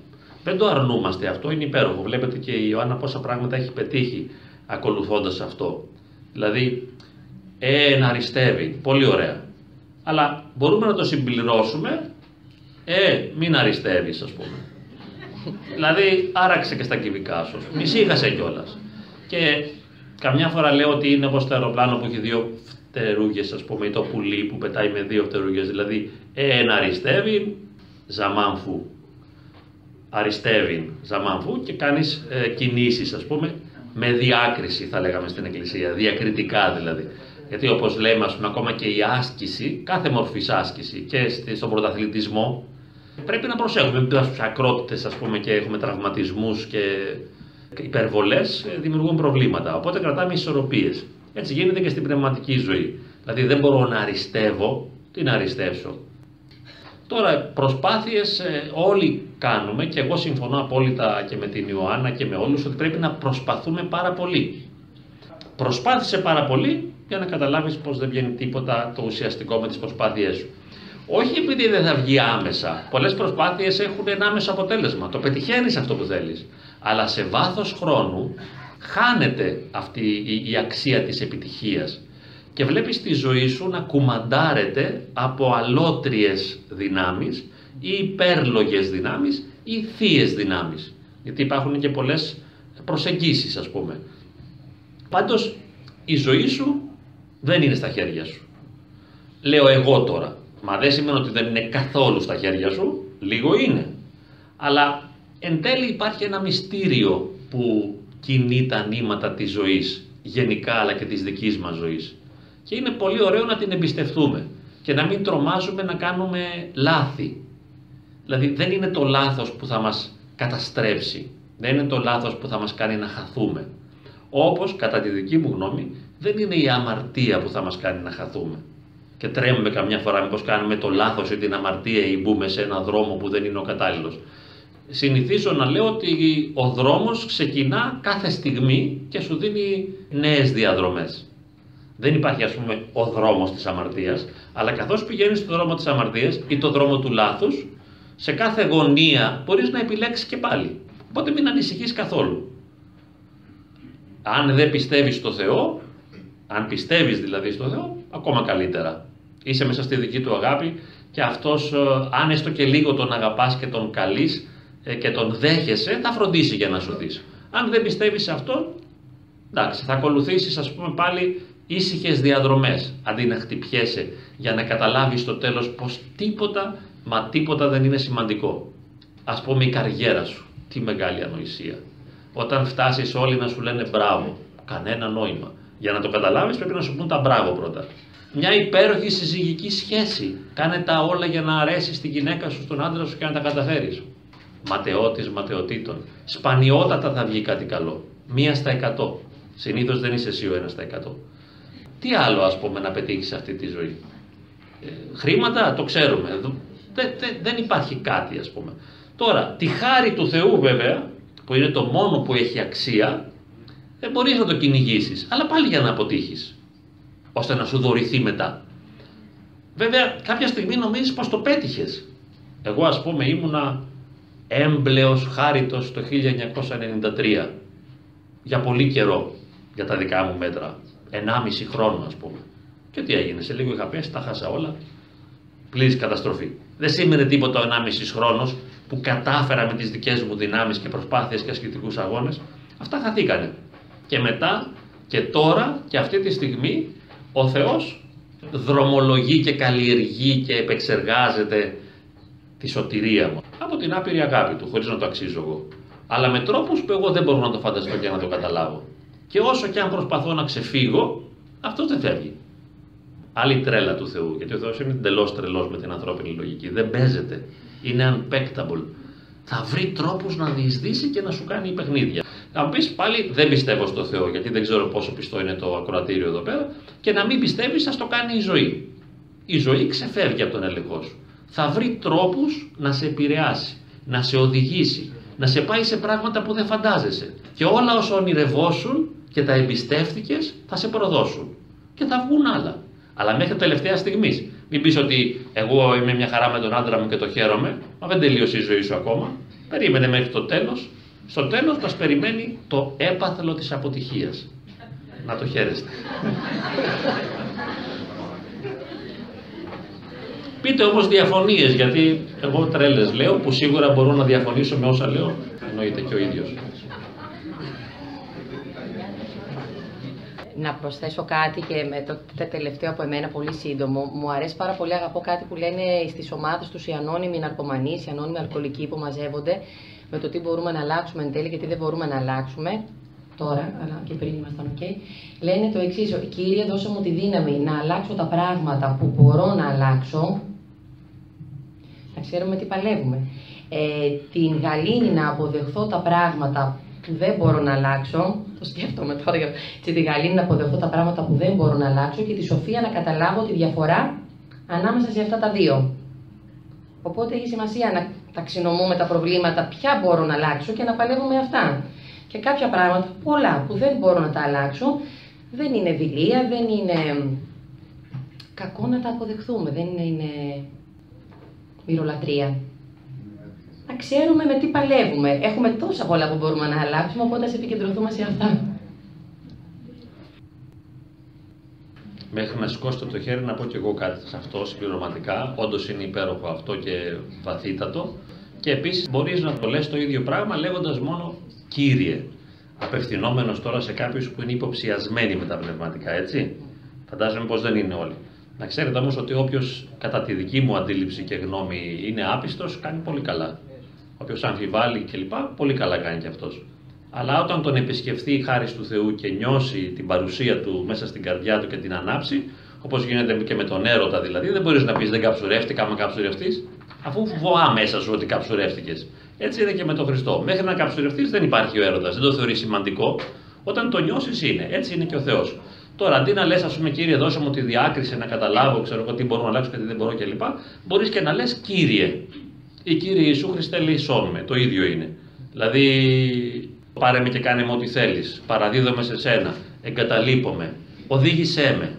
Δεν το αρνούμαστε αυτό, είναι υπέροχο. Βλέπετε και η Ιωάννα πόσα πράγματα έχει πετύχει ακολουθώντας αυτό. Δηλαδή, «εν αριστεύειν», πολύ ωραία αλλά μπορούμε να το συμπληρώσουμε, ε, μην αριστεύεις ας πούμε. δηλαδή άραξε και στα κυβικά σου, μισήγασε κιόλας. Και καμιά φορά λέω ότι είναι όπως το αεροπλάνο που έχει δύο φτερούγες ας πούμε ή το πουλί που πετάει με δύο φτερούγες, δηλαδή ε, να αριστεύει, ζαμάνφου. Αριστεύει, ζαμάνφου και κάνεις ε, κινήσεις ας πούμε με διάκριση θα λέγαμε στην εκκλησία, διακριτικά δηλαδή. Γιατί όπως λέμε, ας πούμε, ακόμα και η άσκηση, κάθε μορφής άσκηση και στον πρωταθλητισμό, πρέπει να προσέχουμε. Μην στου ακρότητες, ας πούμε, και έχουμε τραυματισμούς και υπερβολές, ε, δημιουργούν προβλήματα. Οπότε κρατάμε ισορροπίες. Έτσι γίνεται και στην πνευματική ζωή. Δηλαδή δεν μπορώ να αριστεύω, τι να αριστεύσω. Τώρα προσπάθειες ε, όλοι κάνουμε και εγώ συμφωνώ απόλυτα και με την Ιωάννα και με όλους ότι πρέπει να προσπαθούμε πάρα πολύ. Προσπάθησε πάρα πολύ για να καταλάβεις πως δεν βγαίνει τίποτα το ουσιαστικό με τις προσπάθειές σου. Όχι επειδή δεν θα βγει άμεσα. Πολλές προσπάθειες έχουν ένα άμεσο αποτέλεσμα. Το πετυχαίνεις αυτό που θέλεις. Αλλά σε βάθος χρόνου χάνεται αυτή η, αξία της επιτυχίας. Και βλέπεις τη ζωή σου να κουμαντάρεται από αλότριες δυνάμεις ή υπέρλογες δυνάμεις ή θείες δυνάμεις. Γιατί υπάρχουν και πολλές προσεγγίσεις ας πούμε. Πάντως η ζωή σου δεν είναι στα χέρια σου. Λέω εγώ τώρα. Μα δεν σημαίνει ότι δεν είναι καθόλου στα χέρια σου. Λίγο είναι. Αλλά εν τέλει υπάρχει ένα μυστήριο που κινεί τα νήματα της ζωής γενικά αλλά και της δικής μας ζωής. Και είναι πολύ ωραίο να την εμπιστευτούμε και να μην τρομάζουμε να κάνουμε λάθη. Δηλαδή δεν είναι το λάθος που θα μας καταστρέψει. Δεν είναι το λάθος που θα μας κάνει να χαθούμε. Όπως κατά τη δική μου γνώμη δεν είναι η αμαρτία που θα μας κάνει να χαθούμε. Και τρέμουμε καμιά φορά μήπως κάνουμε το λάθος ή την αμαρτία ή μπούμε σε ένα δρόμο που δεν είναι ο κατάλληλος. Συνηθίζω να λέω ότι ο δρόμος ξεκινά κάθε στιγμή και σου δίνει νέες διαδρομές. Δεν υπάρχει ας πούμε ο δρόμος της αμαρτίας, αλλά καθώς πηγαίνεις στο δρόμο της αμαρτίας ή το δρόμο του λάθους, σε κάθε γωνία μπορείς να επιλέξεις και πάλι. Οπότε μην ανησυχείς καθόλου. Αν δεν πιστεύεις στο Θεό, αν πιστεύεις δηλαδή στο Θεό, ακόμα καλύτερα. Είσαι μέσα στη δική του αγάπη και αυτός, ε, αν έστω και λίγο τον αγαπάς και τον καλείς ε, και τον δέχεσαι, θα φροντίσει για να σωθείς. Αν δεν πιστεύεις σε αυτόν, εντάξει, θα ακολουθήσεις ας πούμε πάλι ήσυχες διαδρομές, αντί να χτυπιέσαι για να καταλάβεις στο τέλος πως τίποτα, μα τίποτα δεν είναι σημαντικό. Ας πούμε η καριέρα σου, τι μεγάλη ανοησία. Όταν φτάσεις όλοι να σου λένε μπράβο, κανένα νόημα. Για να το καταλάβεις πρέπει να σου πούν τα μπράβο πρώτα. Μια υπέροχη συζυγική σχέση. Κάνε τα όλα για να αρέσεις στην γυναίκα σου, στον άντρα σου και να τα καταφέρεις. Ματαιώτης ματαιωτήτων. Σπανιότατα θα βγει κάτι καλό. Μία στα εκατό. Συνήθως δεν είσαι εσύ ο ένας στα εκατό. Τι άλλο ας πούμε να πετύχεις σε αυτή τη ζωή; Ε, χρήματα το ξέρουμε. δεν υπάρχει κάτι ας πούμε. Τώρα, τη χάρη του Θεού βέβαια, που είναι το μόνο που έχει αξία, δεν μπορείς να το κυνηγήσεις, αλλά πάλι για να αποτύχεις ώστε να σου δωρηθεί μετά. Βέβαια, κάποια στιγμή νομίζεις πως το πέτυχες. Εγώ ας πούμε ήμουνα έμπλεος χάριτος το 1993 για πολύ καιρό για τα δικά μου μέτρα. 1,5 χρόνο ας πούμε. Και τι έγινε, σε λίγο είχα πέσει, τα χάσα όλα. Πλήρης καταστροφή. Δεν σήμαινε τίποτα ο 1,5 χρόνος που κατάφερα με τις δικές μου δυνάμεις και προσπάθειες και ασκητικούς αγώνες. Αυτά χαθήκανε. Και μετά και τώρα και αυτή τη στιγμή ο Θεός δρομολογεί και καλλιεργεί και επεξεργάζεται τη σωτηρία μου από την άπειρη αγάπη του, χωρίς να το αξίζω εγώ. Αλλά με τρόπους που εγώ δεν μπορώ να το φανταστώ και να το καταλάβω. Και όσο και αν προσπαθώ να ξεφύγω, αυτό δεν φεύγει. Άλλη τρέλα του Θεού, γιατί ο Θεός είναι εντελώς τρελός με την ανθρώπινη λογική. Δεν παίζεται. Είναι unpectable. Θα βρει τρόπους να διεισδύσει και να σου κάνει παιχνίδια. Να μου πεις πάλι δεν πιστεύω στο Θεό, γιατί δεν ξέρω πόσο πιστό είναι το ακροατήριο εδώ πέρα, και να μην πιστεύεις, θα το κάνει η ζωή. Η ζωή ξεφεύγει από τον έλεγχό σου. Θα βρει τρόπους να σε επηρεάσει, να σε οδηγήσει, να σε πάει σε πράγματα που δεν φαντάζεσαι. Και όλα όσα ονειρευόσουν και τα εμπιστεύτηκες θα σε προδώσουν. Και θα βγουν άλλα. Αλλά μέχρι τελευταία στιγμής. Μην πεις ότι εγώ είμαι μια χαρά με τον άντρα μου και το χαίρομαι, μα δεν τελείωσε η ζωή σου ακόμα. Περίμενε μέχρι το τέλος στο τέλος μας περιμένει το έπαθλο της αποτυχίας. Να το χαίρεστε. Πείτε όμως διαφωνίες, γιατί εγώ τρέλες λέω, που σίγουρα μπορώ να διαφωνήσω με όσα λέω, εννοείται και ο ίδιος. Να προσθέσω κάτι και με το τελευταίο από εμένα πολύ σύντομο. Μου αρέσει πάρα πολύ, αγαπώ κάτι που λένε στις ομάδες τους οι ανώνυμοι ναρκωμανείς, οι ανώνυμοι αλκοολικοί που μαζεύονται με το τι μπορούμε να αλλάξουμε εν τέλει και τι δεν μπορούμε να αλλάξουμε, τώρα, αλλά και πριν ήμασταν ok, λένε το εξής: Κύριε, δώσε μου τη δύναμη να αλλάξω τα πράγματα που μπορώ να αλλάξω, να ξέρουμε τι παλεύουμε. Ε, την γαλήνη να αποδεχθώ τα πράγματα που δεν μπορώ να αλλάξω, το σκέφτομαι τώρα, και τη γαλήνη να αποδεχθώ τα πράγματα που δεν μπορώ να αλλάξω και τη σοφία να καταλάβω τη διαφορά ανάμεσα σε αυτά τα δύο. Οπότε έχει σημασία να ταξινομούμε τα προβλήματα, ποια μπορώ να αλλάξω και να παλεύω με αυτά. Και κάποια πράγματα, πολλά που δεν μπορώ να τα αλλάξω, δεν είναι δειλία, δεν είναι κακό να τα αποδεχθούμε, δεν είναι, είναι μυρολατρεία. Να ξέρουμε με τι παλεύουμε. Έχουμε τόσα πολλά που μπορούμε να αλλάξουμε, οπότε ας επικεντρωθούμε σε αυτά. Μέχρι να σηκώσετε το χέρι να πω και εγώ κάτι σε αυτό συμπληρωματικά. Όντως είναι υπέροχο αυτό και βαθύτατο. Και επίσης μπορείς να το λες το ίδιο πράγμα λέγοντας μόνο κύριε. Απευθυνόμενος τώρα σε κάποιους που είναι υποψιασμένοι με τα πνευματικά, έτσι. Φαντάζομαι πως δεν είναι όλοι. Να ξέρετε όμως ότι όποιος κατά τη δική μου αντίληψη και γνώμη είναι άπιστος, κάνει πολύ καλά. Όποιος αμφιβάλλει κλπ. Πολύ καλά κάνει και αυτός. Αλλά όταν τον επισκεφθεί η χάρη του Θεού και νιώσει την παρουσία του μέσα στην καρδιά του και την ανάψει, όπως γίνεται και με τον έρωτα δηλαδή, δεν μπορείς να πεις δεν καψουρεύτηκα, άμα καψουρευτείς, αφού βοά μέσα σου ότι καψουρεύτηκες. Έτσι είναι και με τον Χριστό. Μέχρι να καψουρευτείς δεν υπάρχει ο έρωτας, δεν το θεωρείς σημαντικό. Όταν το νιώσεις είναι. Έτσι είναι και ο Θεός. Τώρα, αντί να λες, ας πούμε, κύριε, δώσε μου τη διάκριση να καταλάβω, ξέρω εγώ τι μπορώ να αλλάξω και τι δεν μπορώ κλπ., μπορείς και να λες, κύριε. ή Κύριε Ιησού Χριστέ λύσόν το ίδιο είναι. Δηλαδή, πάρε με και κάνε με ό,τι θέλεις, παραδίδομαι σε σένα, εγκαταλείπομαι, οδήγησέ με,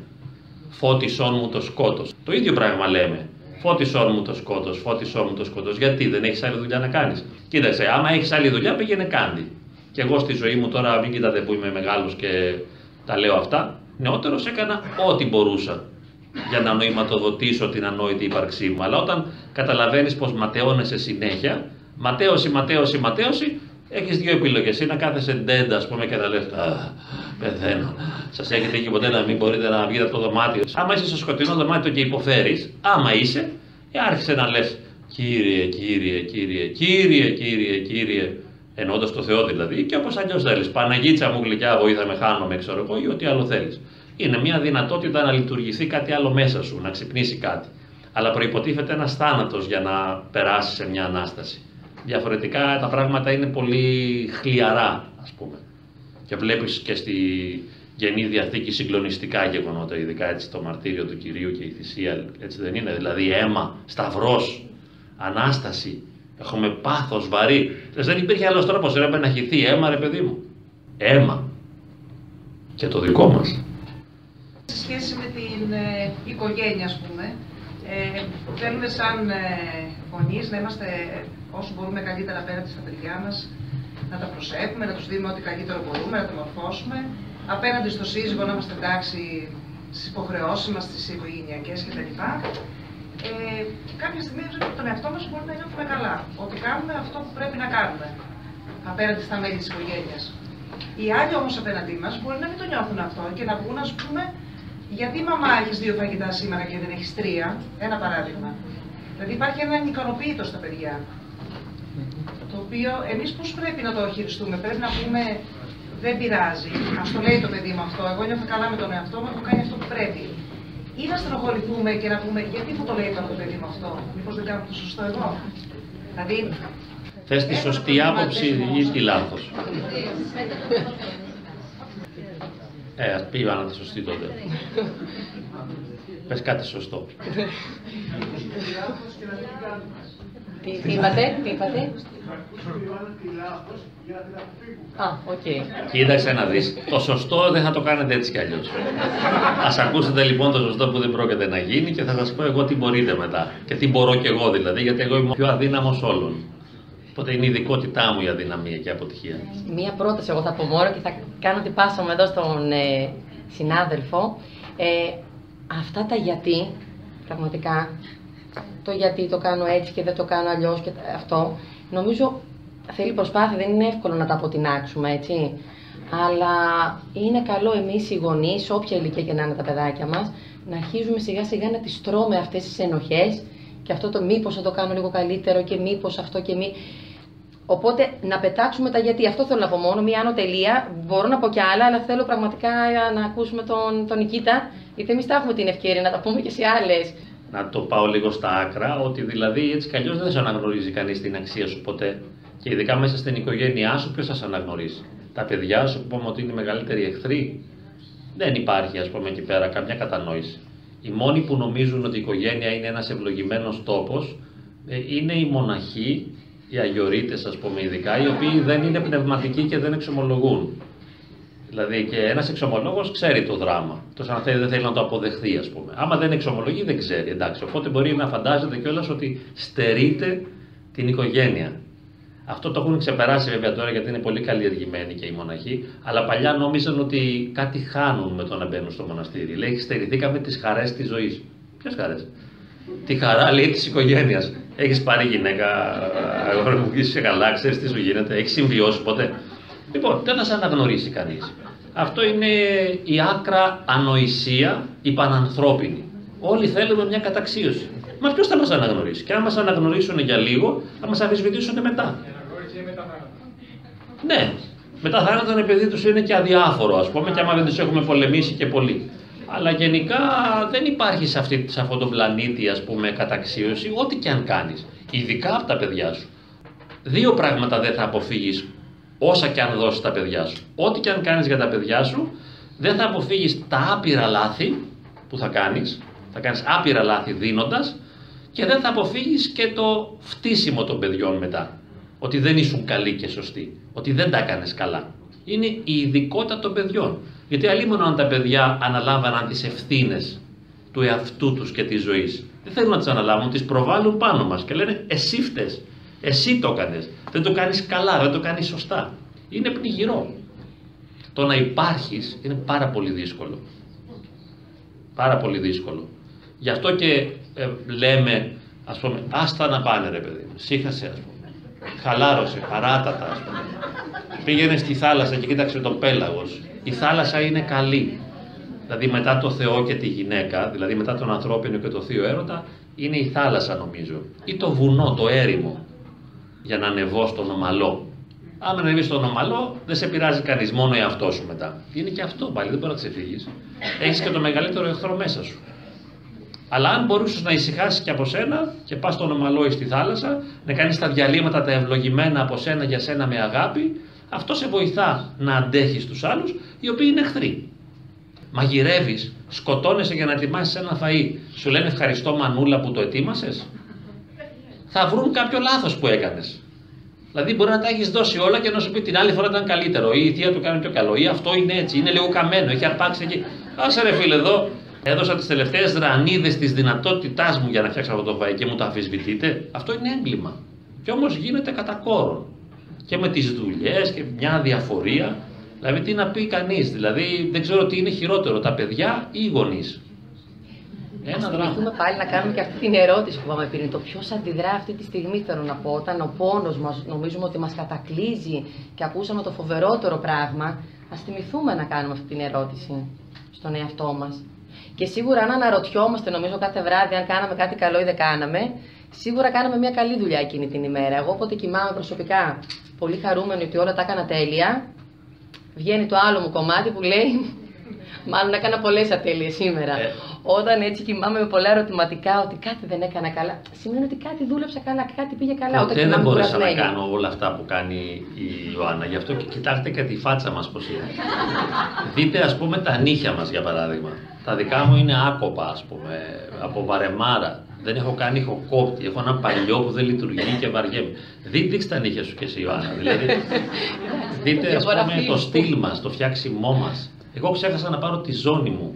φώτισόν μου το σκότος. Το ίδιο πράγμα λέμε. Φώτισόν μου το σκότος, φώτισόν μου το σκότος. Γιατί δεν έχεις άλλη δουλειά να κάνεις. Κοίταξε, άμα έχεις άλλη δουλειά πήγαινε κάντι. Και εγώ στη ζωή μου τώρα, μην κοιτάτε που είμαι μεγάλος και τα λέω αυτά, νεότερος έκανα ό,τι μπορούσα για να νοηματοδοτήσω την ανόητη ύπαρξή μου. Αλλά όταν καταλαβαίνεις πως ματαιώνεσαι συνέχεια, ματέωση, ματέωση, ματέωση, έχεις δύο επιλογές. Ή να κάθεσαι ντέντα, ας πούμε, και να λες «Α, πεθαίνω». Σας έχετε εκεί ποτέ να μην μπορείτε να βγείτε από το δωμάτιο. Άμα είσαι στο σκοτεινό δωμάτιο και υποφέρεις, άμα είσαι, ε, άρχισε να λες «Κύριε, Κύριε, Κύριε, Κύριε, Κύριε, Κύριε», εννοώντας το Θεό δηλαδή, και όπως αλλιώς θέλεις. Παναγίτσα μου γλυκιά, βοήθα με, χάνομαι, ξέρω εγώ, ή ό,τι άλλο θέλεις. Είναι μια δυνατότητα να λειτουργηθεί κάτι άλλο μέσα σου, να ξυπνήσει κάτι. Αλλά προποτίθεται ένας θάνατος για να περάσει σε μια ανάσταση. Διαφορετικά τα πράγματα είναι πολύ χλιαρά, ας πούμε. Και βλέπεις και στη Γενή Διαθήκη συγκλονιστικά γεγονότα, ειδικά έτσι το μαρτύριο του Κυρίου και η θυσία, έτσι δεν είναι. Δηλαδή αίμα, σταυρός, Ανάσταση, Έχουμε πάθος βαρύ. Δεν υπήρχε άλλος τρόπος, έπρεπε να χυθεί αίμα ρε παιδί μου. Αίμα. Και το δικό μας. Σε σχέση με την ε, οικογένεια, ας πούμε, ε, θέλουμε σαν ε, γονείς να είμαστε όσο μπορούμε καλύτερα απέναντι στα παιδιά μας, να τα προσέχουμε, να τους δίνουμε ό,τι καλύτερο μπορούμε, να τα μορφώσουμε. Απέναντι στο σύζυγο να είμαστε εντάξει στις υποχρεώσεις μας, στις οικογενειακές κτλ. Ε, και κάποια στιγμή τον εαυτό μας μπορεί να νιώθουμε καλά. Ότι κάνουμε αυτό που πρέπει να κάνουμε απέναντι στα μέλη της οικογένειας. Οι άλλοι όμως απέναντί μας μπορεί να μην το νιώθουν αυτό και να πούν, ας πούμε, γιατί μαμά έχεις δύο φαγητά σήμερα και δεν έχεις τρία; Ένα παράδειγμα. Δηλαδή υπάρχει ένα ικανοποίητο στα παιδιά. Το οποίο εμείς πώς πρέπει να το χειριστούμε; Πρέπει να πούμε, δεν πειράζει. Α το λέει το παιδί μου αυτό. Εγώ νιώθω καλά με τον εαυτό μου, έχω κάνει αυτό που πρέπει ή να στενοχωρηθούμε και να πούμε γιατί μου το λέει το παιδί μου αυτό, μήπως δεν κάνω το σωστό εγώ; Δηλαδή, Θες τη σωστή άποψη ή τη λάθος. Ε, ας πήγα να τη σωστή τότε. Πες κάτι σωστό. Τι, τι είπατε, τι είπατε; Α, οκ. Κοίταξε να δεις. Το σωστό δεν θα το κάνετε έτσι κι αλλιώς. Ας ακούσετε λοιπόν το σωστό που δεν πρόκειται να γίνει και θα σας πω εγώ τι μπορείτε μετά. Και τι μπορώ κι εγώ δηλαδή, γιατί εγώ είμαι ο πιο αδύναμος όλων. Οπότε είναι η ειδικότητά μου η αδυναμία και η αποτυχία. Μία πρόταση εγώ θα πω μόνο και θα κάνω την πάσα μου εδώ στον ε, συνάδελφο. Ε, αυτά τα γιατί, πραγματικά, το γιατί το κάνω έτσι και δεν το κάνω αλλιώς και αυτό, νομίζω θέλει προσπάθεια, δεν είναι εύκολο να τα αποτινάξουμε, έτσι. Αλλά είναι καλό εμείς οι γονείς, όποια ηλικία και να είναι τα παιδάκια μας, να αρχίζουμε σιγά σιγά να τις τρώμε αυτές τις ενοχές και αυτό το μήπως θα το κάνω λίγο καλύτερο και μήπως αυτό και μη... Οπότε να πετάξουμε τα γιατί. Αυτό θέλω να πω μόνο, μία άνω τελεία. Μπορώ να πω κι άλλα, αλλά θέλω πραγματικά να ακούσουμε τον, τον Νικήτα, γιατί εμείς τα έχουμε την ευκαιρία να τα πούμε και σε άλλες να το πάω λίγο στα άκρα, ότι δηλαδή έτσι κι αλλιώς δεν σε αναγνωρίζει κανείς την αξία σου ποτέ. Και ειδικά μέσα στην οικογένειά σου, ποιος θα σε αναγνωρίσει. Τα παιδιά σου που πούμε ότι είναι οι μεγαλύτεροι εχθροί, δεν υπάρχει ας πούμε εκεί πέρα καμιά κατανόηση. Οι μόνοι που νομίζουν ότι η οικογένεια είναι ένας ευλογημένος τόπος ε, είναι οι μοναχοί, οι αγιορείτες, ας πούμε ειδικά, οι οποίοι δεν είναι πνευματικοί και δεν εξομολογούν. Δηλαδή και ένας εξομολόγος ξέρει το δράμα. Το σαν θέλει, δεν θέλει να το αποδεχθεί, ας πούμε. Άμα δεν εξομολογεί, δεν ξέρει. Εντάξει. Οπότε μπορεί να φαντάζεται κιόλας ότι στερείται την οικογένεια. Αυτό το έχουν ξεπεράσει βέβαια τώρα γιατί είναι πολύ καλλιεργημένοι και οι μοναχοί. Αλλά παλιά νόμιζαν ότι κάτι χάνουν με το να μπαίνουν στο μοναστήρι. Λέει, στερηθήκαμε τις χαρές της ζωής. Ποιες χαρές; Τη χαρά λέει της οικογένειας. Έχεις πάρει γυναίκα, αγόρι μου, είσαι καλά, ξέρεις τι σου γίνεται, έχεις συμβιώσει ποτέ. Λοιπόν, δεν θα σε αναγνωρίσει κανείς. Αυτό είναι η άκρα ανοησία, η πανανθρώπινη. Όλοι θέλουμε μια καταξίωση. Μα ποιος θα μας αναγνωρίσει; Και αν μα αναγνωρίσουν για λίγο, θα μας αμφισβητήσουν μετά. Ναι, μετά θάνατον επειδή τους είναι και αδιάφορο, ας πούμε, και άμα δεν τους έχουμε πολεμήσει και πολύ. Αλλά γενικά δεν υπάρχει σε, αυτή, σε αυτόν τον πλανήτη, ας πούμε, καταξίωση, ό,τι και αν κάνεις. Ειδικά από τα παιδιά σου. Δύο πράγματα δεν θα αποφύγεις όσα και αν δώσεις τα παιδιά σου. Ό,τι και αν κάνεις για τα παιδιά σου, δεν θα αποφύγεις τα άπειρα λάθη που θα κάνεις. Θα κάνεις άπειρα λάθη δίνοντας και δεν θα αποφύγεις και το φτύσιμο των παιδιών μετά. Ότι δεν ήσουν καλοί και σωστοί, ότι δεν τα έκανες καλά. Είναι η ειδικότητα των παιδιών. Γιατί αλλήμον αν τα παιδιά αναλάμβαναν τις ευθύνες του εαυτού τους και της ζωής. Δεν θέλουν να τις αναλάβουν, τις προβάλλουν πάνω μας και λένε εσύ φταίς, εσύ το έκανες, δεν το κάνεις καλά, δεν το κάνεις σωστά. Είναι πνιγυρό. Το να υπάρχεις είναι πάρα πολύ δύσκολο. Πάρα πολύ δύσκολο. Γι' αυτό και ε, λέμε, ας πούμε, άστα να πάνε ρε παιδί μου, σύχασε ας πούμε, χαλάρωσε, παράτατα ας πούμε. Πήγαινε στη θάλασσα και κοίταξε το πέλαγος. Η θάλασσα είναι καλή. Δηλαδή μετά το Θεό και τη γυναίκα, δηλαδή μετά τον ανθρώπινο και το θείο έρωτα, είναι η θάλασσα νομίζω. Ή το βουνό, το έρημο, για να ανεβώ στον ομαλό. Αν ανεβείς στον ομαλό, δεν σε πειράζει κανείς, μόνο εαυτό σου μετά. Είναι και αυτό πάλι, δεν μπορεί να ξεφύγεις. Έχεις και το μεγαλύτερο εχθρό μέσα σου. Αλλά αν μπορούσες να ησυχάσεις και από σένα και πας στον ομαλό ή στη θάλασσα, να κάνεις τα διαλύματα τα ευλογημένα από σένα για σένα με αγάπη, αυτό σε βοηθά να αντέχεις τους άλλους οι οποίοι είναι εχθροί. Μαγειρεύεις, σκοτώνεσαι για να ετοιμάσεις ένα φαΐ. Σου λένε ευχαριστώ μανούλα που το ετοίμασες. Θα βρουν κάποιο λάθος που έκανες. Δηλαδή μπορεί να τα έχεις δώσει όλα και να σου πει την άλλη φορά ήταν καλύτερο. Ή η θεία του κάνει πιο καλό. Ή αυτό είναι έτσι. Είναι λίγο καμένο. Έχει αρπάξει εκεί. Άσε ρε φίλε εδώ. Έδωσα τις τελευταίες δρανίδε της δυνατότητάς μου για να φτιάξω αυτό το φαΐ και μου το αμφισβητείτε. Αυτό είναι έγκλημα. Και όμως γίνεται κατά κόρον. Και με τις δουλειές και μια διαφορία. Δηλαδή τι να πει κανείς. Δηλαδή δεν ξέρω τι είναι χειρότερο, τα παιδιά ή οι γονείς. Ένα δράμα. πάλι να κάνουμε και αυτή την ερώτηση που είπαμε πριν. Το ποιος αντιδρά αυτή τη στιγμή, θέλω να πω, όταν ο πόνος μας νομίζουμε ότι μας κατακλείζει και ακούσαμε το φοβερότερο πράγμα. Α θυμηθούμε να κάνουμε αυτή την ερώτηση στον εαυτό μας. Και σίγουρα, αν αναρωτιόμαστε, νομίζω κάθε βράδυ, αν κάναμε κάτι καλό ή δεν κάναμε, σίγουρα κάναμε μια καλή δουλειά εκείνη την ημέρα. Εγώ, όποτε κοιμάμαι προσωπικά, πολύ χαρούμενη ότι όλα τα έκανα τέλεια, βγαίνει το άλλο μου κομμάτι που λέει Μάλλον έκανα πολλές ατέλειες σήμερα. Ε. Όταν έτσι κοιμάμαι με πολλά ερωτηματικά ότι κάτι δεν έκανα καλά, σημαίνει ότι κάτι δούλεψα καλά, κάτι πήγε καλά. Ποτέ δεν μπόρεσα να κάνω όλα αυτά που κάνει η Ιωάννα. Γι' αυτό και κοιτάξτε και τη φάτσα μας πώς είναι. Δείτε ας πούμε τα νύχια μας για παράδειγμα. Τα δικά μου είναι άκοπα ας πούμε, από βαρεμάρα. Δεν έχω κάνει ηχοκόπτη. Έχω ένα παλιό που δεν λειτουργεί και βαριέμαι. Δείτε τα νύχια σου και εσύ, Ιωάννα. Δηλαδή, δείτε ας πούμε, το στυλ μας, το φτιάξιμό μας. Εγώ ξέχασα να πάρω τη ζώνη μου.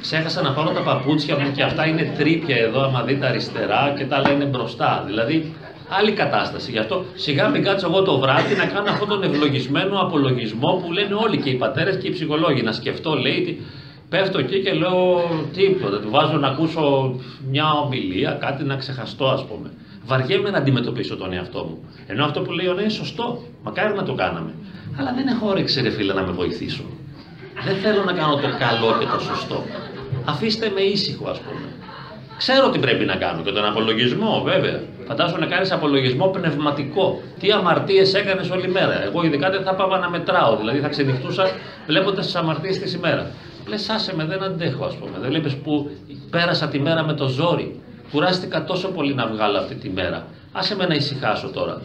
Ξέχασα να πάρω τα παπούτσια μου και αυτά είναι τρίπια εδώ, άμα δείτε αριστερά και τα λένε μπροστά. Δηλαδή, άλλη κατάσταση. Γι' αυτό σιγά μην κάτσω εγώ το βράδυ να κάνω αυτόν τον ευλογισμένο απολογισμό που λένε όλοι και οι πατέρες και οι ψυχολόγοι. Να σκεφτώ, λέει, πέφτω εκεί και λέω τίποτα. Του βάζω να ακούσω μια ομιλία, κάτι να ξεχαστώ, ας πούμε. Βαριέμαι να αντιμετωπίσω τον εαυτό μου. Ενώ αυτό που λέει ο είναι σωστό. Μακάρι να το κάναμε. Αλλά δεν έχω όρεξη, ρε φίλε, να με βοηθήσω. Δεν θέλω να κάνω το καλό και το σωστό. Αφήστε με ήσυχο, ας πούμε. Ξέρω τι πρέπει να κάνω και τον απολογισμό, βέβαια. Φαντάζομαι να κάνεις απολογισμό πνευματικό. Τι αμαρτίες έκανες όλη μέρα. Εγώ ειδικά δεν θα πάω να μετράω. Δηλαδή θα ξενυχτούσα βλέποντας τις αμαρτίες της ημέρα. Λες, άσε με, δεν αντέχω, ας πούμε. Δεν βλέπεις που πέρασα τη μέρα με το ζόρι. Κουράστηκα τόσο πολύ να βγάλω αυτή τη μέρα. Άσε με να ησυχάσω τώρα.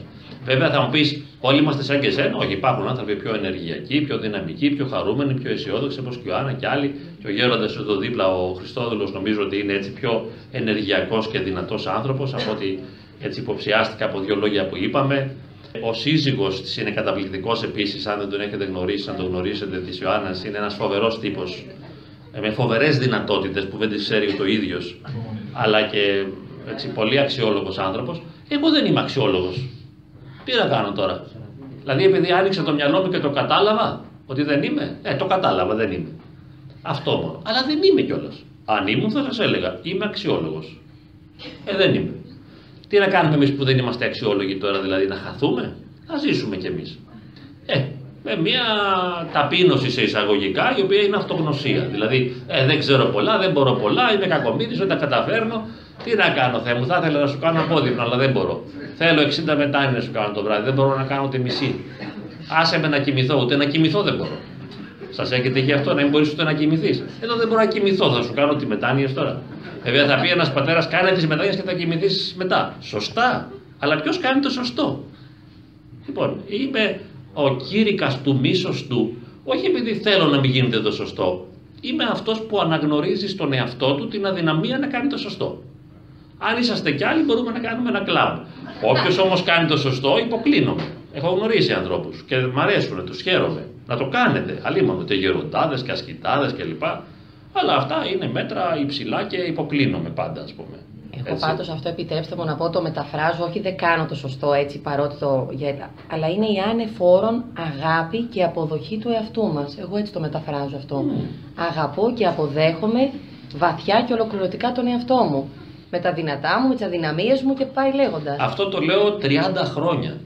Βέβαια θα μου πεις, όλοι είμαστε σαν και εσένα. Όχι, υπάρχουν άνθρωποι πιο ενεργειακοί, πιο δυναμικοί, πιο χαρούμενοι, πιο αισιόδοξοι όπως και ο Άννα και άλλοι. Και ο Γέροντας εδώ δίπλα, ο Χριστόδουλος, νομίζω ότι είναι έτσι πιο ενεργειακός και δυνατός άνθρωπος από ότι έτσι υποψιάστηκα από δύο λόγια που είπαμε. Ο σύζυγος της είναι καταπληκτικός επίσης, αν δεν τον έχετε γνωρίσει, αν τον γνωρίσετε, της Ιωάννας, είναι ένας φοβερός τύπος ε, με φοβερές δυνατότητες που δεν τις ξέρει το ίδιος, αλλά και έτσι, πολύ αξιόλογος άνθρωπος. Εγώ δεν είμαι αξιόλογος. Τι να κάνω τώρα; Δηλαδή επειδή άνοιξε το μυαλό μου και το κατάλαβα ότι δεν είμαι. Ε, το κατάλαβα, δεν είμαι. Αυτό μόνο. Αλλά δεν είμαι κιόλας. Αν ήμουν θα σας έλεγα, είμαι αξιόλογος. Ε, δεν είμαι. Τι να κάνουμε εμείς που δεν είμαστε αξιόλογοι τώρα, δηλαδή να χαθούμε; Να ζήσουμε κι εμείς. Ε, με μια ταπείνωση σε εισαγωγικά, η οποία είναι αυτογνωσία. Δηλαδή, ε, δεν ξέρω πολλά, δεν μπορώ πολλά, είμαι κακομίρι, δεν τα καταφέρνω. Τι να κάνω, Θεέ μου, θα ήθελα να σου κάνω απόδειπνο, αλλά δεν μπορώ. Θέλω 60 μετάνι να σου κάνω το βράδυ, δεν μπορώ να κάνω ούτε μισή. Άσε με να κοιμηθώ, ούτε να κοιμηθώ δεν μπορώ. Σας έχετε και αυτό, να μην μπορείς ούτε να κοιμηθείς. Εδώ δεν μπορώ να κοιμηθώ, θα σου κάνω τι μετάνοιες τώρα. Βέβαια θα πει ένας πατέρας, κάνε τις μετάνοιες και θα κοιμηθείς μετά. Σωστά. Αλλά ποιος κάνει το σωστό; Λοιπόν, είμαι ο κήρυκας του μίσος του, όχι επειδή θέλω να μην γίνεται το σωστό. Είμαι αυτός που αναγνωρίζει στον εαυτό του την αδυναμία να κάνει το σωστό. Αν είσαστε κι άλλοι, μπορούμε να κάνουμε ένα κλαμπ. Όποιος όμως κάνει το σωστό, υποκλίνομαι. Έχω γνωρίσει ανθρώπους και μ' αρέσουν, τους χαίρομαι. Να το κάνετε. Αλλήμον, και γεροντάδες και ασκητάδες κλπ. Αλλά αυτά είναι μέτρα υψηλά και υποκλίνομαι πάντα, ας πούμε. Εγώ πάντως αυτό επιτρέψτε μου να πω το μεταφράζω, όχι δεν κάνω το σωστό έτσι παρότι το αλλά είναι η ανεφόρον αγάπη και αποδοχή του εαυτού μας. Εγώ έτσι το μεταφράζω αυτό. Αγαπώ και αποδέχομαι βαθιά και ολοκληρωτικά τον εαυτό μου. Με τα δυνατά μου, με τις αδυναμίες μου και πάει λέγοντας. Αυτό το λέω 30 χρόνια.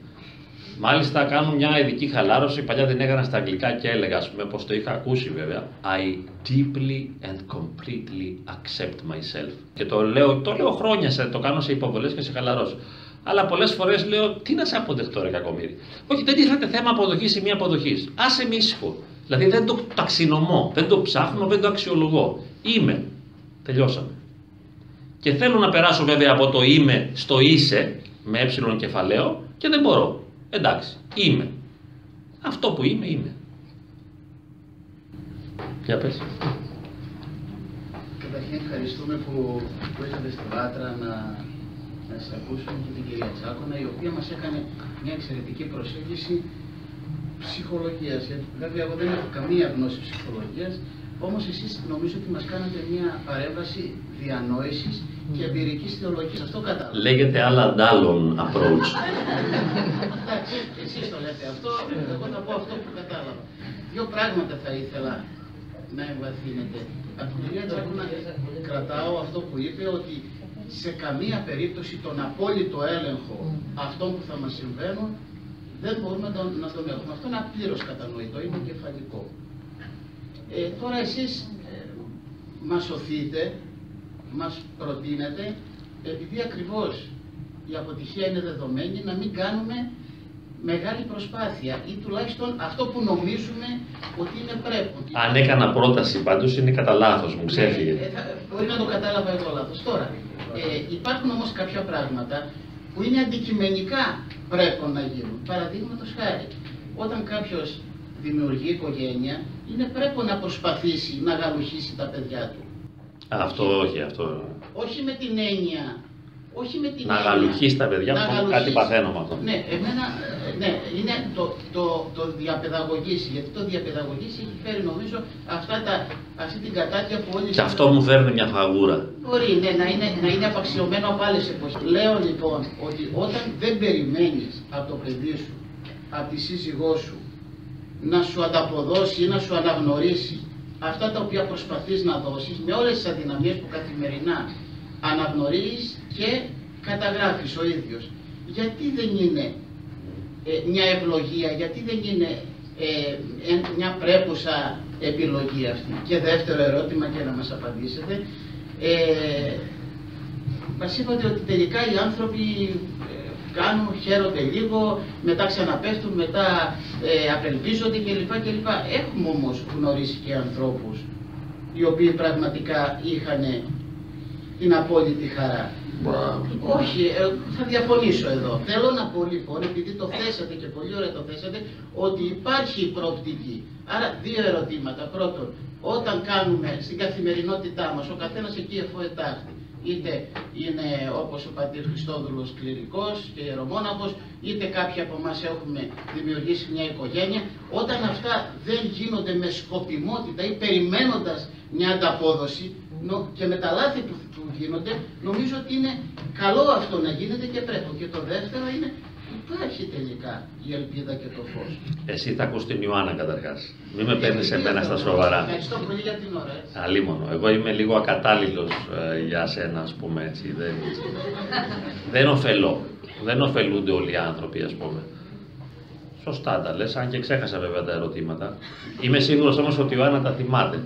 Μάλιστα κάνω μια ειδική χαλάρωση, παλιά δεν έκανα στα αγγλικά και έλεγα, ας πούμε, πως το είχα ακούσει βέβαια. I deeply and completely accept myself. Και το λέω, το λέω χρόνια, σε, το κάνω σε υποβολές και σε χαλαρώσεις. Αλλά πολλές φορές λέω, τι να σε αποδεχτώ ρε κακομύρι. Όχι, δεν τίθεται θέμα αποδοχής ή μη αποδοχής. Άσε με ήσυχο. Δηλαδή δεν το ταξινομώ, δεν το ψάχνω, δεν το αξιολογώ. Είμαι. Τελειώσαμε. Και θέλω να περάσω βέβαια από το είμαι στο είσαι, με ε κεφαλαίο, και δεν μπορώ. Εντάξει, είμαι. Αυτό που είμαι, είμαι. Για πες. Καταρχήν ευχαριστούμε που, που ήρθατε στην Πάτρα να, να σας ακούσουμε και την κυρία Τσάκονα, η οποία μας έκανε μια εξαιρετική προσέγγιση ψυχολογίας. Βέβαια, εγώ δεν έχω καμία γνώση ψυχολογίας, όμως εσείς νομίζω ότι μας κάνατε μια παρέμβαση διανόησης και εμπειρικής θεολογία. Αυτό κατάλαβα. Λέγεται άλλα αντάλλων approach. Εντάξει, εσείς το λέτε αυτό, εγώ θα πω αυτό που κατάλαβα. Δύο πράγματα θα ήθελα να εμβαθύνετε. Από την κυρία Τζακούνα κρατάω αυτό που είπε ότι σε καμία περίπτωση τον απόλυτο έλεγχο αυτών που θα μας συμβαίνουν δεν μπορούμε να τον, να τον έχουμε. Αυτό είναι απλήρως κατανοητό, είναι κεφαλικό. Ε, τώρα εσείς ε, μας οθείτε μας προτείνεται, επειδή ακριβώς η αποτυχία είναι δεδομένη, να μην κάνουμε μεγάλη προσπάθεια ή τουλάχιστον αυτό που νομίζουμε ότι είναι πρέπει. Αν έκανα πρόταση πάντως είναι κατά λάθος μου, ξέφυγε. Ε, μπορεί να το κατάλαβα εγώ λάθος. Τώρα, ε, υπάρχουν όμως κάποια πράγματα που είναι αντικειμενικά πρέπει να γίνουν. Παραδείγματος χάρη, όταν κάποιος δημιουργεί οικογένεια, είναι πρέπει να προσπαθήσει να γαλουχίσει τα παιδιά του. Αυτό όχι, αυτό. Όχι με την έννοια. Όχι με την να γαλουχείς τα παιδιά μου, κάτι παθαίνω με αυτό. Ναι, εμένα, ναι, είναι το, το, το διαπαιδαγωγήσει. Γιατί το διαπαιδαγωγήσει έχει φέρει νομίζω αυτά τα, αυτή την κατάτια που όλοι. Και αυτό μου φέρνει μια φαγούρα. Μπορεί, ναι, να είναι, να είναι απαξιωμένο από άλλες εποχές. Λέω λοιπόν ότι όταν δεν περιμένεις από το παιδί σου, από τη σύζυγό σου, να σου ανταποδώσει ή να σου αναγνωρίσει αυτά τα οποία προσπαθείς να δώσεις με όλες τις αδυναμίες που καθημερινά αναγνωρίζεις και καταγράφεις ο ίδιος. Γιατί δεν είναι ε, μια ευλογία, γιατί δεν είναι ε, μια πρέπουσα επιλογή αυτή. Και δεύτερο ερώτημα και να μας απαντήσετε. Ε, μας είπατε ότι τελικά οι άνθρωποι κάνουν, χαίρονται λίγο, μετά ξαναπέφτουν, μετά ε, απελπίζονται κλπ. κλπ. Έχουμε όμως γνωρίσει και ανθρώπους οι οποίοι πραγματικά είχαν την απόλυτη χαρά. Όχι, ε, θα διαφωνήσω εδώ. Θέλω να πω λοιπόν, επειδή το θέσατε και πολύ ωραία το θέσατε, ότι υπάρχει προοπτική. Άρα δύο ερωτήματα. Πρώτον, όταν κάνουμε στην καθημερινότητά μας, ο καθένας εκεί εφοετάχθη, είτε είναι όπως ο πατήρ Χριστόδουλος κληρικός και ιερομόναχος, είτε κάποιοι από εμάς έχουμε δημιουργήσει μια οικογένεια, όταν αυτά δεν γίνονται με σκοπιμότητα ή περιμένοντας μια ανταπόδοση και με τα λάθη που, που γίνονται, νομίζω ότι είναι καλό αυτό να γίνεται και πρέπει. Και το δεύτερο είναι υπάρχει τελικά η ελπίδα και το φως; Εσύ θα ακούς την Ιωάννα καταρχάς. Μην με παίρνεις εμένα στα σοβαρά. Ευχαριστώ πολύ για την ώρα. Έτσι. Αλίμονο. Εγώ είμαι λίγο ακατάλληλος ε, για σένα, ας πούμε έτσι. Δεν, δεν ωφελώ. Δεν ωφελούνται όλοι οι άνθρωποι, ας πούμε. Σωστά τα λες, αν και ξέχασα βέβαια τα ερωτήματα. Είμαι σίγουρος όμως ότι η Ιωάννα τα θυμάται.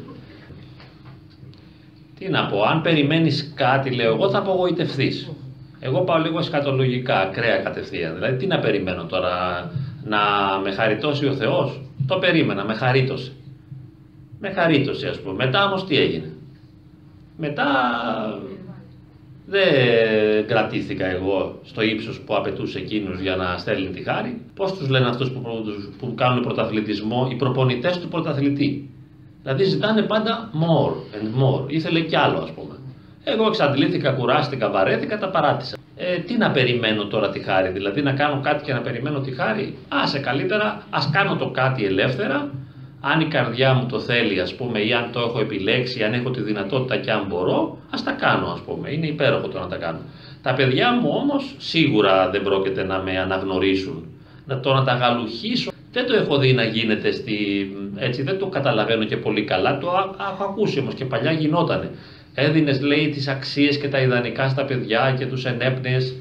Τι να πω, αν περιμένεις κάτι, λέω εγώ, θα απογοητευτείς. Εγώ πάω λίγο σκατολογικά, ακραία κατευθείαν. Δηλαδή, τι να περιμένω τώρα, να με χαριτώσει ο Θεός; Το περίμενα, με χαρίτωσε. Με χαρίτωσε, ας πούμε. Μετά όμως τι έγινε; Μετά δεν κρατήθηκα εγώ στο ύψος που απαιτούσε εκείνου για να στέλνει τη χάρη. Πώς τους λένε αυτούς που, που κάνουν πρωταθλητισμό, οι προπονητές του πρωταθλητή; Δηλαδή ζητάνε πάντα more and more. Ήθελε κι άλλο, ας πούμε. Εγώ εξαντλήθηκα, κουράστηκα, βαρέθηκα, τα παράτησα. Ε, τι να περιμένω τώρα τη χάρη, δηλαδή να κάνω κάτι και να περιμένω τη χάρη; Άσε καλύτερα, ας κάνω το κάτι ελεύθερα, αν η καρδιά μου το θέλει ας πούμε ή αν το έχω επιλέξει, αν έχω τη δυνατότητα και αν μπορώ, ας τα κάνω ας πούμε, είναι υπέροχο το να τα κάνω. Τα παιδιά μου όμως σίγουρα δεν πρόκειται να με αναγνωρίσουν. Να το να τα γαλουχίσω δεν το έχω δει να γίνεται στη, έτσι δεν το καταλαβαίνω και πολύ καλά, το έχω ακούσει όμως και παλιά γινότανε. Έδινες λέει τις αξίες και τα ιδανικά στα παιδιά και τους ενέπνεες.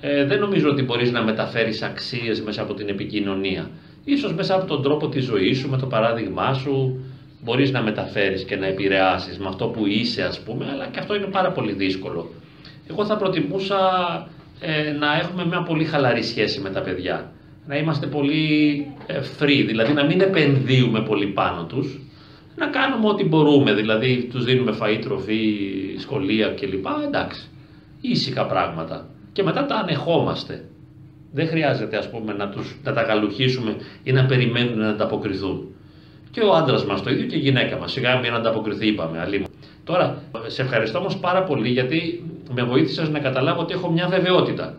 Ε, δεν νομίζω ότι μπορείς να μεταφέρεις αξίες μέσα από την επικοινωνία. Ίσως μέσα από τον τρόπο της ζωής σου, με το παράδειγμά σου, μπορείς να μεταφέρεις και να επηρεάσεις με αυτό που είσαι ας πούμε, αλλά και αυτό είναι πάρα πολύ δύσκολο. Εγώ θα προτιμούσα ε, να έχουμε μια πολύ χαλαρή σχέση με τα παιδιά. Να είμαστε πολύ ε, free, δηλαδή να μην επενδύουμε πολύ πάνω τους, να κάνουμε ό,τι μπορούμε, δηλαδή τους δίνουμε φαΐ, τροφή, σχολεία κλπ. Εντάξει, ήσυχα πράγματα. Και μετά τα ανεχόμαστε. Δεν χρειάζεται ας πούμε να, τους, να τα γαλουχίσουμε ή να περιμένουν να ανταποκριθούν. Και ο άντρας μας το ίδιο και η γυναίκα μας. Σιγά μην ανταποκριθεί, είπαμε. Αλλήμου. Τώρα, σε ευχαριστώ όμως πάρα πολύ γιατί με βοήθησες να καταλάβω ότι έχω μια βεβαιότητα.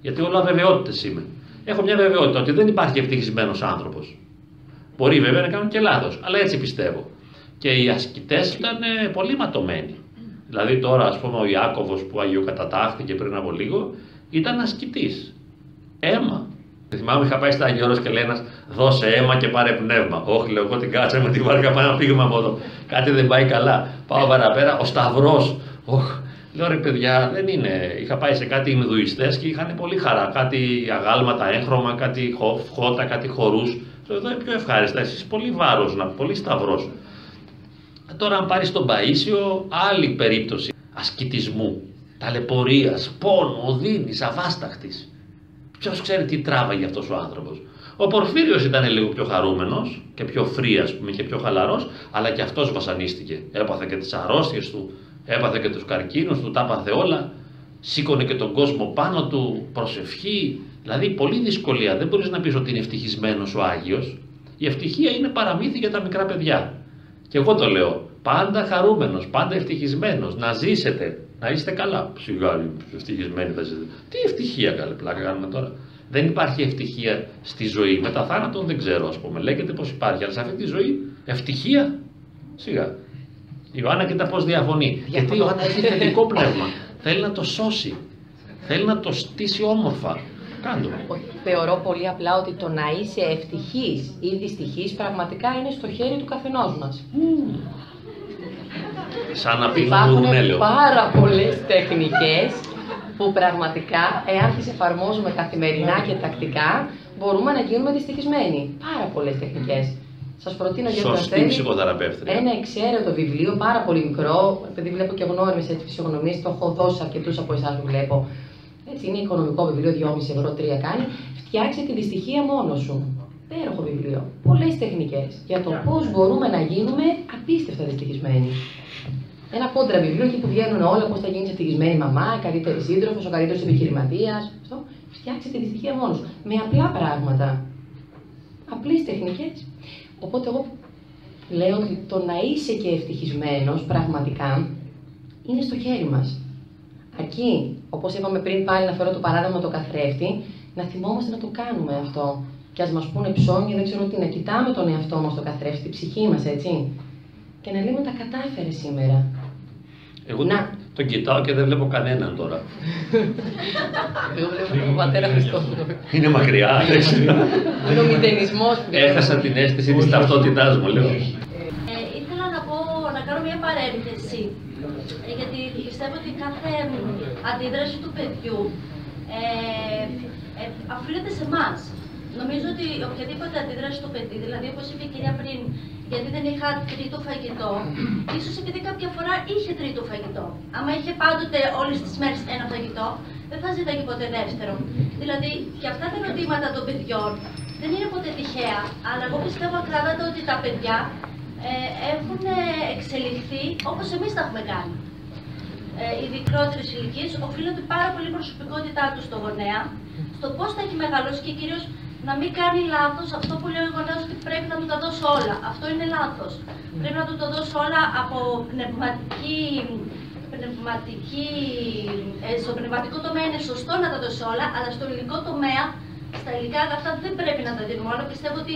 Γιατί όλα βεβαιότητες είμαι. Έχω μια βεβαιότητα ότι δεν υπάρχει ευτυχισμένος άνθρωπος. Μπορεί βέβαια να κάνουν και λάθος, αλλά έτσι πιστεύω. Και οι ασκητές ήταν πολύ ματωμένοι. Δηλαδή τώρα, ας πούμε, ο Ιάκωβος που αγιοκατατάχθηκε πριν από λίγο ήταν ασκητής. Αίμα. Θυμάμαι, είχα πάει στα Αγιώρο και λέει ένας: Δώσε αίμα και πάρε πνεύμα. Όχι, λέω εγώ την κάτσα με τη βάρκα πάνω να φύγουμε από εδώ. Κάτι δεν πάει καλά. Πάω παραπέρα, ο Σταυρός. Όχι. Λέω ρε παιδιά, δεν είναι. Είχα πάει σε κάτι Ινδουιστές και είχαν πολύ χαρά. Κάτι αγάλματα, έγχρωμα, κάτι χώτα, κάτι χορούς. Εδώ είναι πιο ευχάριστα. Εσείς πολύ βάρος, πολύ σταυρός. Τώρα, αν πάρεις τον Παίσιο, άλλη περίπτωση ασκητισμού, ταλαιπωρίας, πόνο, οδύνης, αβάσταχτης. Ποιος ξέρει τι τράβαγε αυτός ο άνθρωπος. Ο Πορφύριος ήταν λίγο πιο χαρούμενος και πιο φρύ, ας πούμε, και πιο χαλαρός, αλλά και αυτός βασανίστηκε. Έπαθε και τις αρρώστιες του, έπαθε και τους καρκίνους του, τα έπαθε όλα. Σήκωνε και τον κόσμο πάνω του, προσευχή. Δηλαδή, πολύ δυσκολία. Δεν μπορείς να πεις ότι είναι ευτυχισμένος ο Άγιος. Η ευτυχία είναι παραμύθι για τα μικρά παιδιά. Και εγώ το λέω. Πάντα χαρούμενος, πάντα ευτυχισμένος, να ζήσετε, να είστε καλά. Σιγά, ευτυχισμένοι θα ζήσετε. Τι ευτυχία, καλή πλάκα κάνουμε τώρα. Δεν υπάρχει ευτυχία στη ζωή. Μετά θάνατον δεν ξέρω, ας πούμε. Λέγεται πως υπάρχει. Αλλά σε αυτή τη ζωή ευτυχία. Σιγά. Η Ιωάννα κοίτα πώ διαφωνεί. Γιατί η Ιωάννα έχει θετικό πνεύμα. Θέλει να το σώσει. Θέλει να το στήσει όμορφα. Κάντο. Θεωρώ πολύ απλά ότι το να είσαι ευτυχής ή δυστυχής πραγματικά είναι στο χέρι του καθενός μας. Σαν να πει Υπάρχουν πάρα πολλές τεχνικές που πραγματικά, εάν τις εφαρμόζουμε καθημερινά και τακτικά, μπορούμε να γίνουμε δυστυχισμένοι. Πάρα πολλές τεχνικές. Σας προτείνω για Σωστή ψυχοθεραπεύτρια. Ένα εξαίρετο βιβλίο, πάρα πολύ μικρό, επειδή βλέπω και γνώριμε έτσι φυσιογνωμίες, το έχω δώσει αρκετούς από εσάς που βλέπω. Έτσι, είναι οικονομικό βιβλίο, 2,5 ευρώ, 3 κάνει. Φτιάξε τη δυστυχία μόνος σου. Πέροχο βιβλίο. Πολλές τεχνικές για το πώς μπορούμε να γίνουμε απίστευτα δυστυχισμένοι. Ένα κόντρα βιβλίο εκεί που βγαίνουν όλα, πώς θα γίνει ευτυχισμένη μαμά, καλύτερη σύντροφος, ο καλύτερος επιχειρηματίας. Φτιάξε τη δυστυχία μόνος σου. Με απλά πράγματα. Απλές τεχνικές. Οπότε εγώ λέω ότι το να είσαι και ευτυχισμένος πραγματικά είναι στο χέρι μας. Αρκεί, όπως είπαμε πριν, πάλι να φέρω το παράδειγμα το καθρέφτη, να θυμόμαστε να το κάνουμε αυτό. Και ας μας πούνε ψώνια, δεν ξέρω τι, να κοιτάμε τον εαυτό μας το καθρέφτη, τη ψυχή μας, έτσι. Και να λέμε τα κατάφερε σήμερα. Εγώ να. τον κοιτάω και δεν βλέπω κανέναν τώρα. Εγώ βλέπω τον πατέρα Χριστός. Είναι μακριά. Είναι ο μηδενισμός. Έχασα την αίσθηση της ταυτότητάς μου, λέω. Ε, ήθελα να πω, να κάνω μια παρένθεση. Ε, γιατί πιστεύω ότι κάθε αντίδραση του παιδιού ε, ε, αφήνεται σε εμάς. Νομίζω ότι οποιαδήποτε αντίδραση του παιδί, δηλαδή όπως είπε η κυρία πριν, γιατί δεν είχα τρίτο φαγητό, ίσως επειδή κάποια φορά είχε τρίτο φαγητό. Άμα είχε πάντοτε όλες τις μέρες ένα φαγητό, δεν θα ζήταγε ποτέ δεύτερο. Δηλαδή, και αυτά τα ερωτήματα των παιδιών δεν είναι ποτέ τυχαία, αλλά εγώ πιστεύω ακράδαντα ότι τα παιδιά ε, έχουν εξελιχθεί όπως εμείς τα έχουμε κάνει. Ε, οι μικρότερες ηλικίες οφείλονται πάρα πολύ η προσωπικότητά τους στο γονέα, στο πώς θα έχει μεγαλώσει και κυρίως να μην κάνει λάθος αυτό που λέει ο γονέα ότι πρέπει να του τα δώσω όλα. Αυτό είναι λάθος. Πρέπει να του το δώσω όλα από πνευματική, πνευματική, ε, στο πνευματικό τομέα είναι σωστό να τα δώσει όλα, αλλά στο ελληνικό τομέα, στα υλικά αγαθά δεν πρέπει να τα δίνουμε όλα. Πιστεύω ότι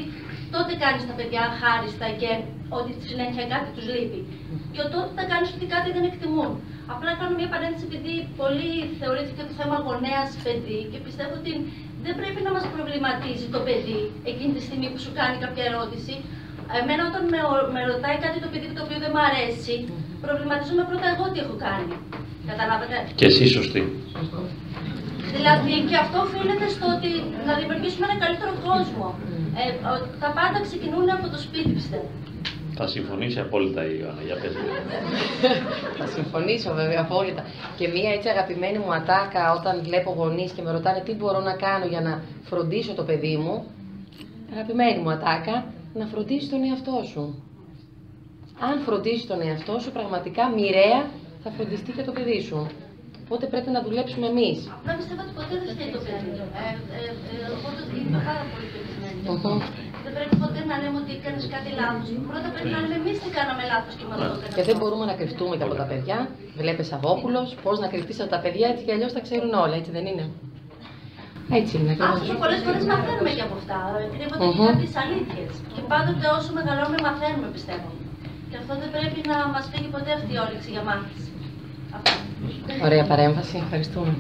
τότε κάνεις τα παιδιά χάριστα και ότι συνέχεια κάτι τους λείπει. Και τότε θα κάνεις ότι κάτι δεν εκτιμούν. Απλά κάνω μια παρένθεση επειδή πολύ θεωρήθηκε το θέμα γονέας παιδί και πιστεύω ότι δεν πρέπει να μας προβληματίζει το παιδί εκείνη τη στιγμή που σου κάνει κάποια ερώτηση. Εμένα όταν με, με ρωτάει κάτι το παιδί το οποίο δεν μου αρέσει, προβληματίζομαι πρώτα εγώ τι έχω κάνει. Καταλάβατε; Και εσύ σωστή. Δηλαδή και αυτό οφείλεται στο ότι να δημιουργήσουμε ένα καλύτερο κόσμο. Ε, ο- τα πάντα ξεκινούν από το σπίτι, πιστεύω. Θα συμφωνήσει απόλυτα η Ιωάννα. Για πες. Θα συμφωνήσω βέβαια απόλυτα. Και μία έτσι αγαπημένη μου ατάκα όταν βλέπω γονείς και με ρωτάνε τι μπορώ να κάνω για να φροντίσω το παιδί μου. Αγαπημένη μου ατάκα, να φροντίσει τον εαυτό σου. Αν φροντίσει τον εαυτό σου, πραγματικά μοιραία θα φροντιστεί και το παιδί σου. Οπότε πρέπει να δουλέψουμε εμείς. Απλά πιστεύω ότι ποτέ δεν φταίει το παιδί. Ε, ε, ε, οπότε είμαι πάρα πολύ πεπισμένη. Γι' αυτό. Δεν πρέπει ποτέ να λέμε ότι έκανες κάτι λάθος. Πρώτα πρέπει να λέμε εμείς τι κάναμε λάθος και μα το έκαναμε. Και δεν μπορούμε να κρυφτούμε και από τα παιδιά. Βλέπεις Αβόπουλο, πώς να κρυφτείς από τα παιδιά έτσι κι αλλιώς τα ξέρουν όλα, έτσι δεν είναι. Έτσι είναι. ακριβώς. Άσχημα πολλές φορές μαθαίνουμε και από αυτά. Κρύβονται Μμμ. και κάποιε αλήθειες. Και πάντοτε όσο μεγαλώνουμε μαθαίνουμε, πιστεύω. Και αυτό δεν πρέπει να μας φύγει ποτέ αυτή η όρεξη για μάθηση. Αυτό. Ωραία παρέμβαση, ευχαριστούμε.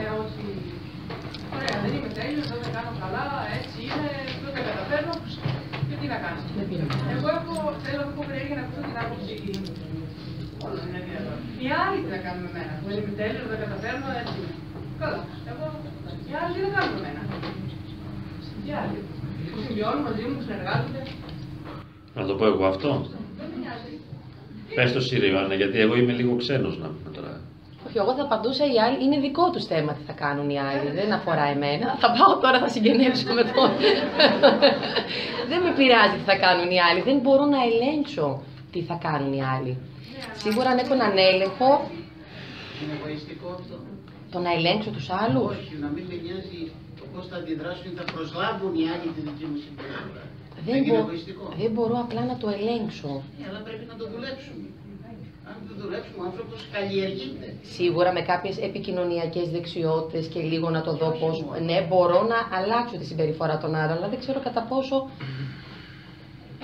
Ε, ότι ωραία, δεν είμαι τέλειος, δεν τα κάνω καλά, έτσι είναι, δεν τα καταφέρνω και τι να κάνω. Εγώ έχω, θέλω να πω περιέργεια να ακούσω την άποψη όλων είναι δυνατόν. Οι άλλοι τι να κάνουν με μένα, δεν είμαι τέλειος, δεν τα καταφέρνω, έτσι είναι. Καλά, εγώ, οι άλλοι τι να κάνουν με μένα. Οι άλλοι, που συμβιώνουν μαζί μου, που συνεργάζονται, Να το πω εγώ αυτό. δεν με νοιάζει. Πες το Σύρι, Ιωάννα, γιατί εγώ είμαι λίγο ξένος να πούμε τώρα. Όχι, εγώ θα απαντούσα οι άλλοι. Είναι δικό τους θέμα τι θα κάνουν οι άλλοι. Δεν αφορά εμένα. Θα πάω τώρα, θα συγγενέψω με τον. δεν με πειράζει τι θα κάνουν οι άλλοι. Δεν μπορώ να ελέγξω τι θα κάνουν οι άλλοι. Σίγουρα αν έχω έναν έλεγχο, Είναι εγωιστικό αυτό. το να ελέγξω τους άλλους; Όχι, να μην με νοιάζει το πώς θα αντιδράσουν ή θα προσλάβουν οι άλλοι τη δική μου συμπεριφορά. Δεν, είναι μπο- εγωιστικό. δεν μπορώ απλά να το ελέγξω. Ναι, αλλά πρέπει να το δουλέψουμε. Αν δεν δουλέψουμε, ο άνθρωπος καλλιεργείται. Σίγουρα με κάποιες επικοινωνιακές δεξιότητες και λίγο να το δω πώς, ναι, μπορώ να αλλάξω τη συμπεριφορά των άλλων, αλλά δεν ξέρω κατά πόσο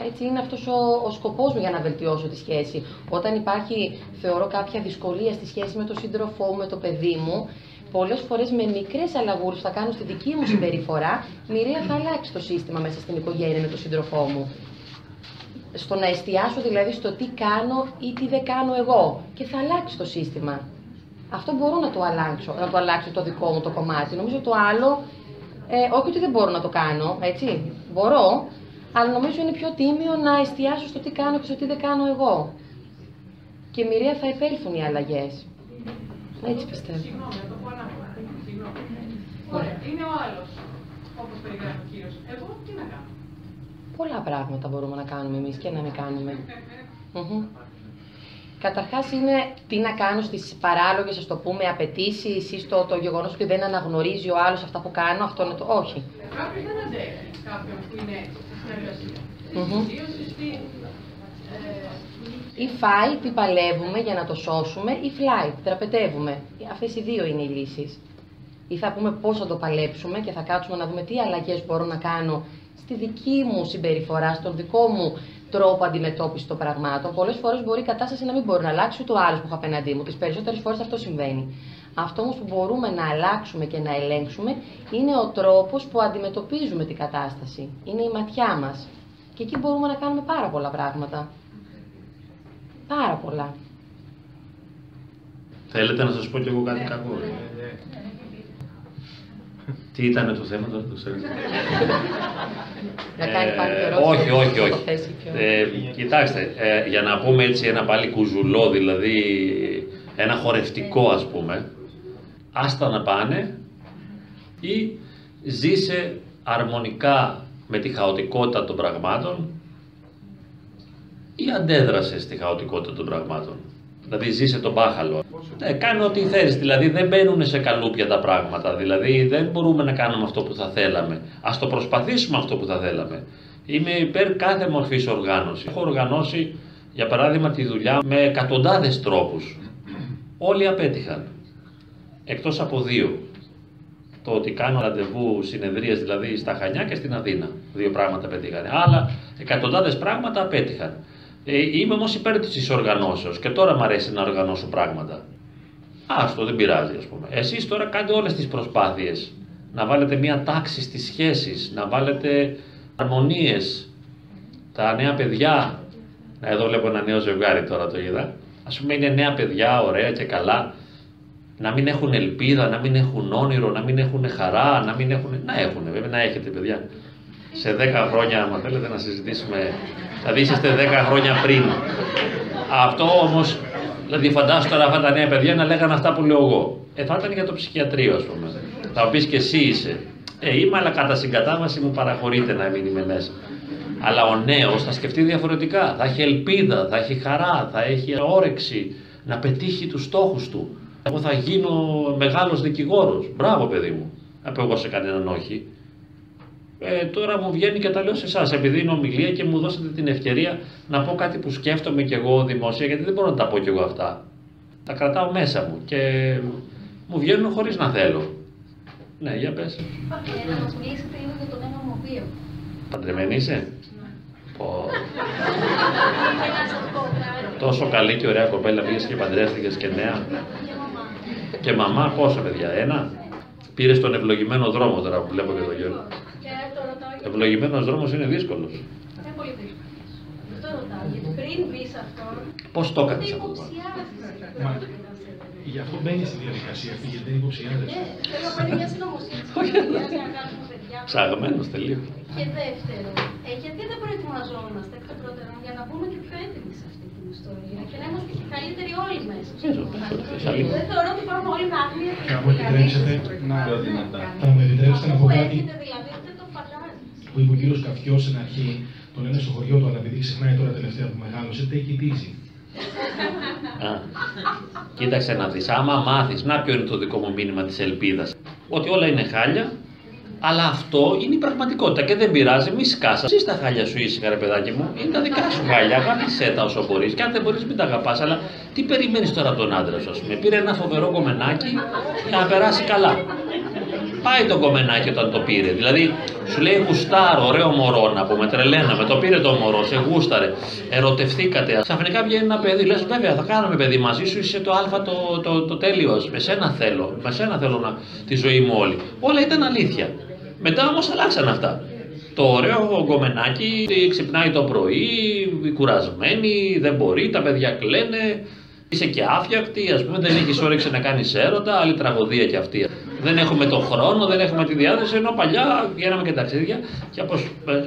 έτσι είναι αυτός ο, ο σκοπός μου για να βελτιώσω τη σχέση. Όταν υπάρχει, θεωρώ, κάποια δυσκολία στη σχέση με τον σύντροφό μου, με το παιδί μου, πολλές φορές με μικρές αλλαγούλες που θα κάνω στη δική μου συμπεριφορά, μοιραία θα αλλάξει το σύστημα μέσα στην οικογένεια με τον σύντροφό μου στο να εστιάσω δηλαδή στο τι κάνω ή τι δεν κάνω εγώ και θα αλλάξει το σύστημα. Αυτό μπορώ να το αλλάξω, να το αλλάξω το δικό μου το κομμάτι. Νομίζω το άλλο, ε, όχι ότι δεν μπορώ να το κάνω, έτσι, μπορώ, αλλά νομίζω είναι πιο τίμιο να εστιάσω στο τι κάνω και στο τι δεν κάνω εγώ. Και μοιραία θα επέλθουν οι αλλαγές. Έτσι πιστεύω. Συγγνώμη, να το πω ανάποδα. Συγγνώμη. Ωραία, είναι ο άλλος, όπως περιγράφει ο κύριος. Εγώ τι να κάνω; Πολλά πράγματα μπορούμε να κάνουμε εμείς και να μην κάνουμε. Μμμ. Καταρχάς είναι τι να κάνω στις παράλογες, ας το πούμε, απαιτήσεις ή στο το γεγονός ότι δεν αναγνωρίζει ο άλλος αυτά που κάνω, αυτό είναι το όχι. Κάποιο δεν αντέχει κάποιον που είναι έτσι, στη συνεργασία. Μμμ. Στην συμβίωση, στην. Ε, Ή fight, τι παλεύουμε για να το σώσουμε, ή flight, τραπετεύουμε. Αυτές οι δύο είναι οι λύσεις. Ή θα πούμε πώς θα το παλέψουμε και θα κάτσουμε να δούμε τι αλλαγές μπορώ να κάνω στη δική μου συμπεριφορά, στον δικό μου τρόπο αντιμετώπισης των πραγμάτων. Πολλές φορές μπορεί η κατάσταση να μην μπορεί να αλλάξει ούτε ο άλλος που έχω απέναντί μου. Τις περισσότερες φορές αυτό συμβαίνει. Αυτό όμως που μπορούμε να αλλάξουμε και να ελέγξουμε είναι ο τρόπος που αντιμετωπίζουμε την κατάσταση. Είναι η ματιά μας. Και εκεί μπορούμε να κάνουμε πάρα πολλά πράγματα. Πάρα πολλά. Θέλετε να σας πω κι εγώ κάτι κακό. Ρε. Τι ήταν το θέμα τώρα, το ξέρετε. Να κάνει πάλι Ε, ερώτηση. όχι, όχι, να το όχι. θέσει πιο- Ε, κοιτάξτε, ε, για να πούμε έτσι ένα πάλι κουζουλό, δηλαδή ένα χορευτικό ας πούμε, άστα να πάνε ή ζήσε αρμονικά με τη χαοτικότητα των πραγμάτων ή αντέδρασε στη χαοτικότητα των πραγμάτων. Δηλαδή ζήσε τον μπάχαλο. Ε, κάνε ό,τι θες, δηλαδή δεν μπαίνουν σε καλούπια τα πράγματα, δηλαδή δεν μπορούμε να κάνουμε αυτό που θα θέλαμε. Ας το προσπαθήσουμε αυτό που θα θέλαμε. Είμαι υπέρ κάθε μορφής οργάνωσης. Έχω οργανώσει, για παράδειγμα, τη δουλειά με εκατοντάδες τρόπους. Όλοι απέτυχαν. Εκτός από δύο. Το ότι κάνω ραντεβού συνεδρίες δηλαδή στα Χανιά και στην Αθήνα. Δύο πράγματα πετύχανε. Αλλά εκατοντάδες πράγματα απέτυχαν. Ε, είμαι όμως υπέρ της οργανώσεω και τώρα μου αρέσει να οργανώσω πράγματα. Άστο, δεν πειράζει, ας πούμε. Εσείς τώρα κάνετε όλες τις προσπάθειες να βάλετε μια τάξη στις σχέσεις, να βάλετε αρμονίες. Τα νέα παιδιά. Εδώ βλέπω ένα νέο ζευγάρι τώρα το είδα. Α πούμε είναι νέα παιδιά, ωραία και καλά. Να μην έχουν ελπίδα, να μην έχουν όνειρο, να μην έχουν χαρά, να μην έχουν. Να έχουν, βέβαια, να έχετε παιδιά. Σε 10 χρόνια, άμα θέλετε να συζητήσουμε, θα είσαστε 10 χρόνια πριν. Αυτό όμως Δηλαδή, φαντάσου τώρα αυτά τα νέα παιδιά να λέγανε αυτά που λέω εγώ. Ε, θα ήταν για το ψυχιατρίο, ας πούμε. Θα πεις και εσύ είσαι. Ε, είμαι, αλλά κατά συγκατάβαση μου παραχωρείτε να μην είμαι μέσα. Αλλά ο νέος θα σκεφτεί διαφορετικά. Θα έχει ελπίδα, θα έχει χαρά, θα έχει όρεξη να πετύχει τους στόχους του. Εγώ θα γίνω μεγάλος δικηγόρος. Μπράβο, παιδί μου. Να εγώ σε κανέναν όχι. Ε, τώρα μου βγαίνει και τα λέω σε εσάς, επειδή είναι ομιλία και μου δώσατε την ευκαιρία να πω κάτι που σκέφτομαι κι εγώ δημόσια, γιατί δεν μπορώ να τα πω κι εγώ αυτά. Τα κρατάω μέσα μου και μου βγαίνουν χωρίς να θέλω. Ναι, για πες. Ε, να μας μιλήσετε λίγο για τον ένωμο βίο. Παντρεμένη είσαι; Πω. Τόσο καλή και ωραία κοπέλα πήγες και παντρεύτηκες και νέα. Και μαμά πόσα παιδιά, ένα; Πήρες τον ευλογημένο δρόμο τώρα που βλέπω και το Γιώργο. Ευλογημένος δρόμος είναι δύσκολος. Είναι πολύ δύσκολο. Αυτό ρωτάω. Γιατί πριν μπεις σε αυτό. Πώς το έκανες αυτό; Γι' αυτό μπαίνεις στη διαδικασία αυτή, γιατί δεν υποψιάζεσαι. Ναι, θέλω να μια συνωμοσία. Ψαγμένος τελείως. Και δεύτερο, ε, γιατί δεν προετοιμαζόμαστε εκ των πρότερων για να μπούμε και πιο έτοιμοι σε αυτή την ιστορία και να είμαστε και καλύτεροι όλοι μέσα. Δεν θεωρώ ότι πάμε όλοι με άγνοια. Θα μου επιτρέψετε να. Θα μου επιτρέψετε να πω κάτι. Δηλαδή, που είπε ο κύριος Καφιός στην αρχή, τον λένε στο χωριό του, αλλά επειδή ξεχνάει τώρα τελευταία που μεγάλωσε, take it easy. Κοίταξε να δεις, άμα μάθεις, να ποιο είναι το δικό μου μήνυμα της ελπίδας, ότι όλα είναι χάλια, αλλά αυτό είναι η πραγματικότητα και δεν πειράζει, μη σκάσας. Εσύ τα χάλια σου ήσυχα, ρε παιδάκι μου, είναι τα δικά σου χάλια. Αγάπησέ τα όσο μπορείς. Και αν δεν μπορείς, μην τα αγαπάς. Αλλά τι περιμένεις τώρα από τον άντρα σου, ας πούμε; Πήρε ένα φοβερό κομμενάκι για να περάσει καλά πάει το κομμενάκι όταν το πήρε. Δηλαδή, σου λέει γουστάρω, ωραίο μωρό να πούμε, τρελαίναμε, το πήρε το μωρό, σε γούσταρε, ερωτευθήκατε. Ξαφνικά βγαίνει ένα παιδί, λες βέβαια θα κάνουμε παιδί μαζί σου, είσαι το α το, το, το τέλειος, με σένα θέλω, με σένα θέλω να, τη ζωή μου όλη. Όλα ήταν αλήθεια. Μετά όμως αλλάξαν αυτά. Το ωραίο γκομενάκι ξυπνάει το πρωί, κουρασμένη, δεν μπορεί, τα παιδιά κλαίνε, είσαι και άφιακτη, ας πούμε, δεν έχεις όρεξη να κάνεις έρωτα, άλλη τραγωδία κι αυτή δεν έχουμε τον χρόνο, δεν έχουμε τη διάθεση. Ενώ παλιά βγαίναμε και ταξίδια και όπω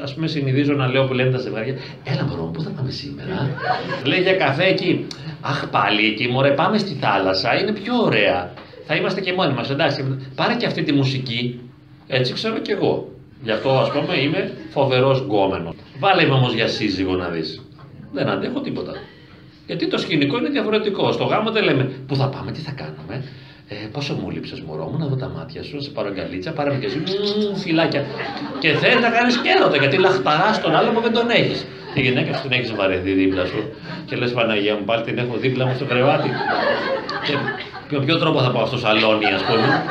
ας πούμε συνηθίζω να λέω που λένε τα ζευγάρια, Έλα μωρό, πού θα πάμε σήμερα; Λέει για καφέ εκεί. Αχ πάλι εκεί, μωρέ, πάμε στη θάλασσα, είναι πιο ωραία. Θα είμαστε και μόνοι μας, εντάξει. Πάρε και αυτή τη μουσική. Έτσι ξέρω κι εγώ. Γι' αυτό ας πούμε είμαι φοβερός γκόμενος. Βάλε με όμως για σύζυγο να δεις. Δεν αντέχω τίποτα. Γιατί το σκηνικό είναι διαφορετικό. Στο γάμο δεν λέμε πού θα πάμε, τι θα κάνουμε; Ε, πόσο μου λείψες, μωρό μου, να δω τα μάτια σου, να σε πάρω γκαλίτσα, πάρε με και εσύ, φυλάκια. Και θέλει να κάνεις και έρωτα, γιατί λαχταράς τον άλλο που δεν τον έχεις. Τη γυναίκα σου την έχεις βαρεθεί δίπλα σου και λες Παναγία μου, πάλι την έχω δίπλα μου στο κρεβάτι. Και με ποιο τρόπο θα πάω στο σαλόνι, ας πούμε.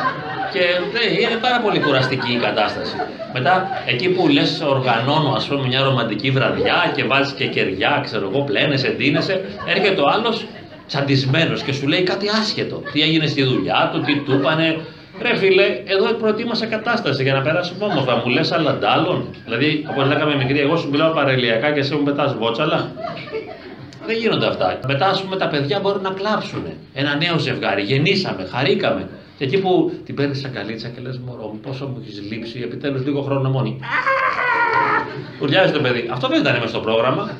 Και ναι, είναι πάρα πολύ κουραστική η κατάσταση. Μετά, εκεί που λες, οργανώνω ας πούμε μια ρομαντική βραδιά και βάζεις και κεριά, ξέρω εγώ, πλένεσαι, ντύνεσαι, έρχεται ο άλλος τσαντισμένος και σου λέει κάτι άσχετο. Τι έγινε στη δουλειά του, τι του είπανε. Ρε φίλε, εδώ προετοίμασα κατάσταση για να περάσουμε όμορφα. Μου λες αλλαντάλλον. Δηλαδή, όπω λέγαμε μικρή, εγώ σου μιλάω παρελιακά και εσύ μου πετάς βότσαλα. Δεν γίνονται αυτά. Μετά, ας πούμε, τα παιδιά μπορούν να κλάψουν. Ένα νέο ζευγάρι. Γεννήσαμε, χαρήκαμε. Και εκεί που την παίρνεις σαν καλίτσα και λες: Μωρό μου, πόσο μου έχεις λείψει, επιτέλους λίγο χρόνο μόνη. Ουρλιάζει το παιδί. Αυτό δεν ήταν μέσα στο πρόγραμμα.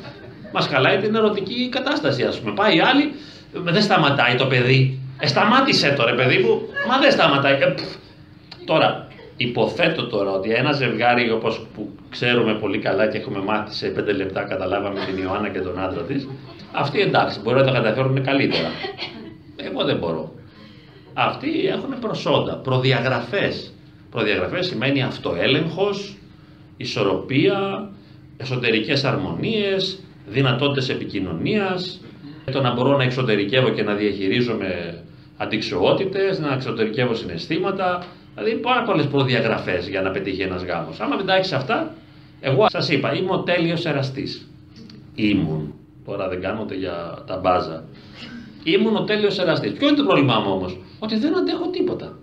Μας χαλάει την ερωτική κατάσταση, ας πούμε. Πάει άλλη, δεν σταματάει το παιδί. Ε, σταμάτησε το ρε παιδί μου. Μα δεν σταματάει. Ε, τώρα, υποθέτω τώρα ότι ένα ζευγάρι όπως που ξέρουμε πολύ καλά και έχουμε μάθει σε πέντε λεπτά, καταλάβαμε την Ιωάννα και τον άντρα της, αυτοί εντάξει, μπορεί να τα καταφέρουν καλύτερα. Εγώ δεν μπορώ. Αυτοί έχουν προσόντα, προδιαγραφές. Προδιαγραφές σημαίνει αυτοέλεγχος, ισορροπία, εσωτερικές αρμονίες, δυνατότητες επικοινωνίας, το να μπορώ να εξωτερικεύω και να διαχειρίζομαι αντικσοότητες, να εξωτερικεύω συναισθήματα, δηλαδή πάρα πολλές προδιαγραφές για να πετύχει ένας γάμος. Άμα δεν τα έχεις αυτά, εγώ σας είπα, είμαι ο τέλειος εραστής. Ήμουν. Τώρα δεν κάνω για τα μπάζα. Ήμουν ο τέλειος εραστής. Ποιο είναι το πρόβλημά μου όμως, Ότι δεν αντέχω τίποτα.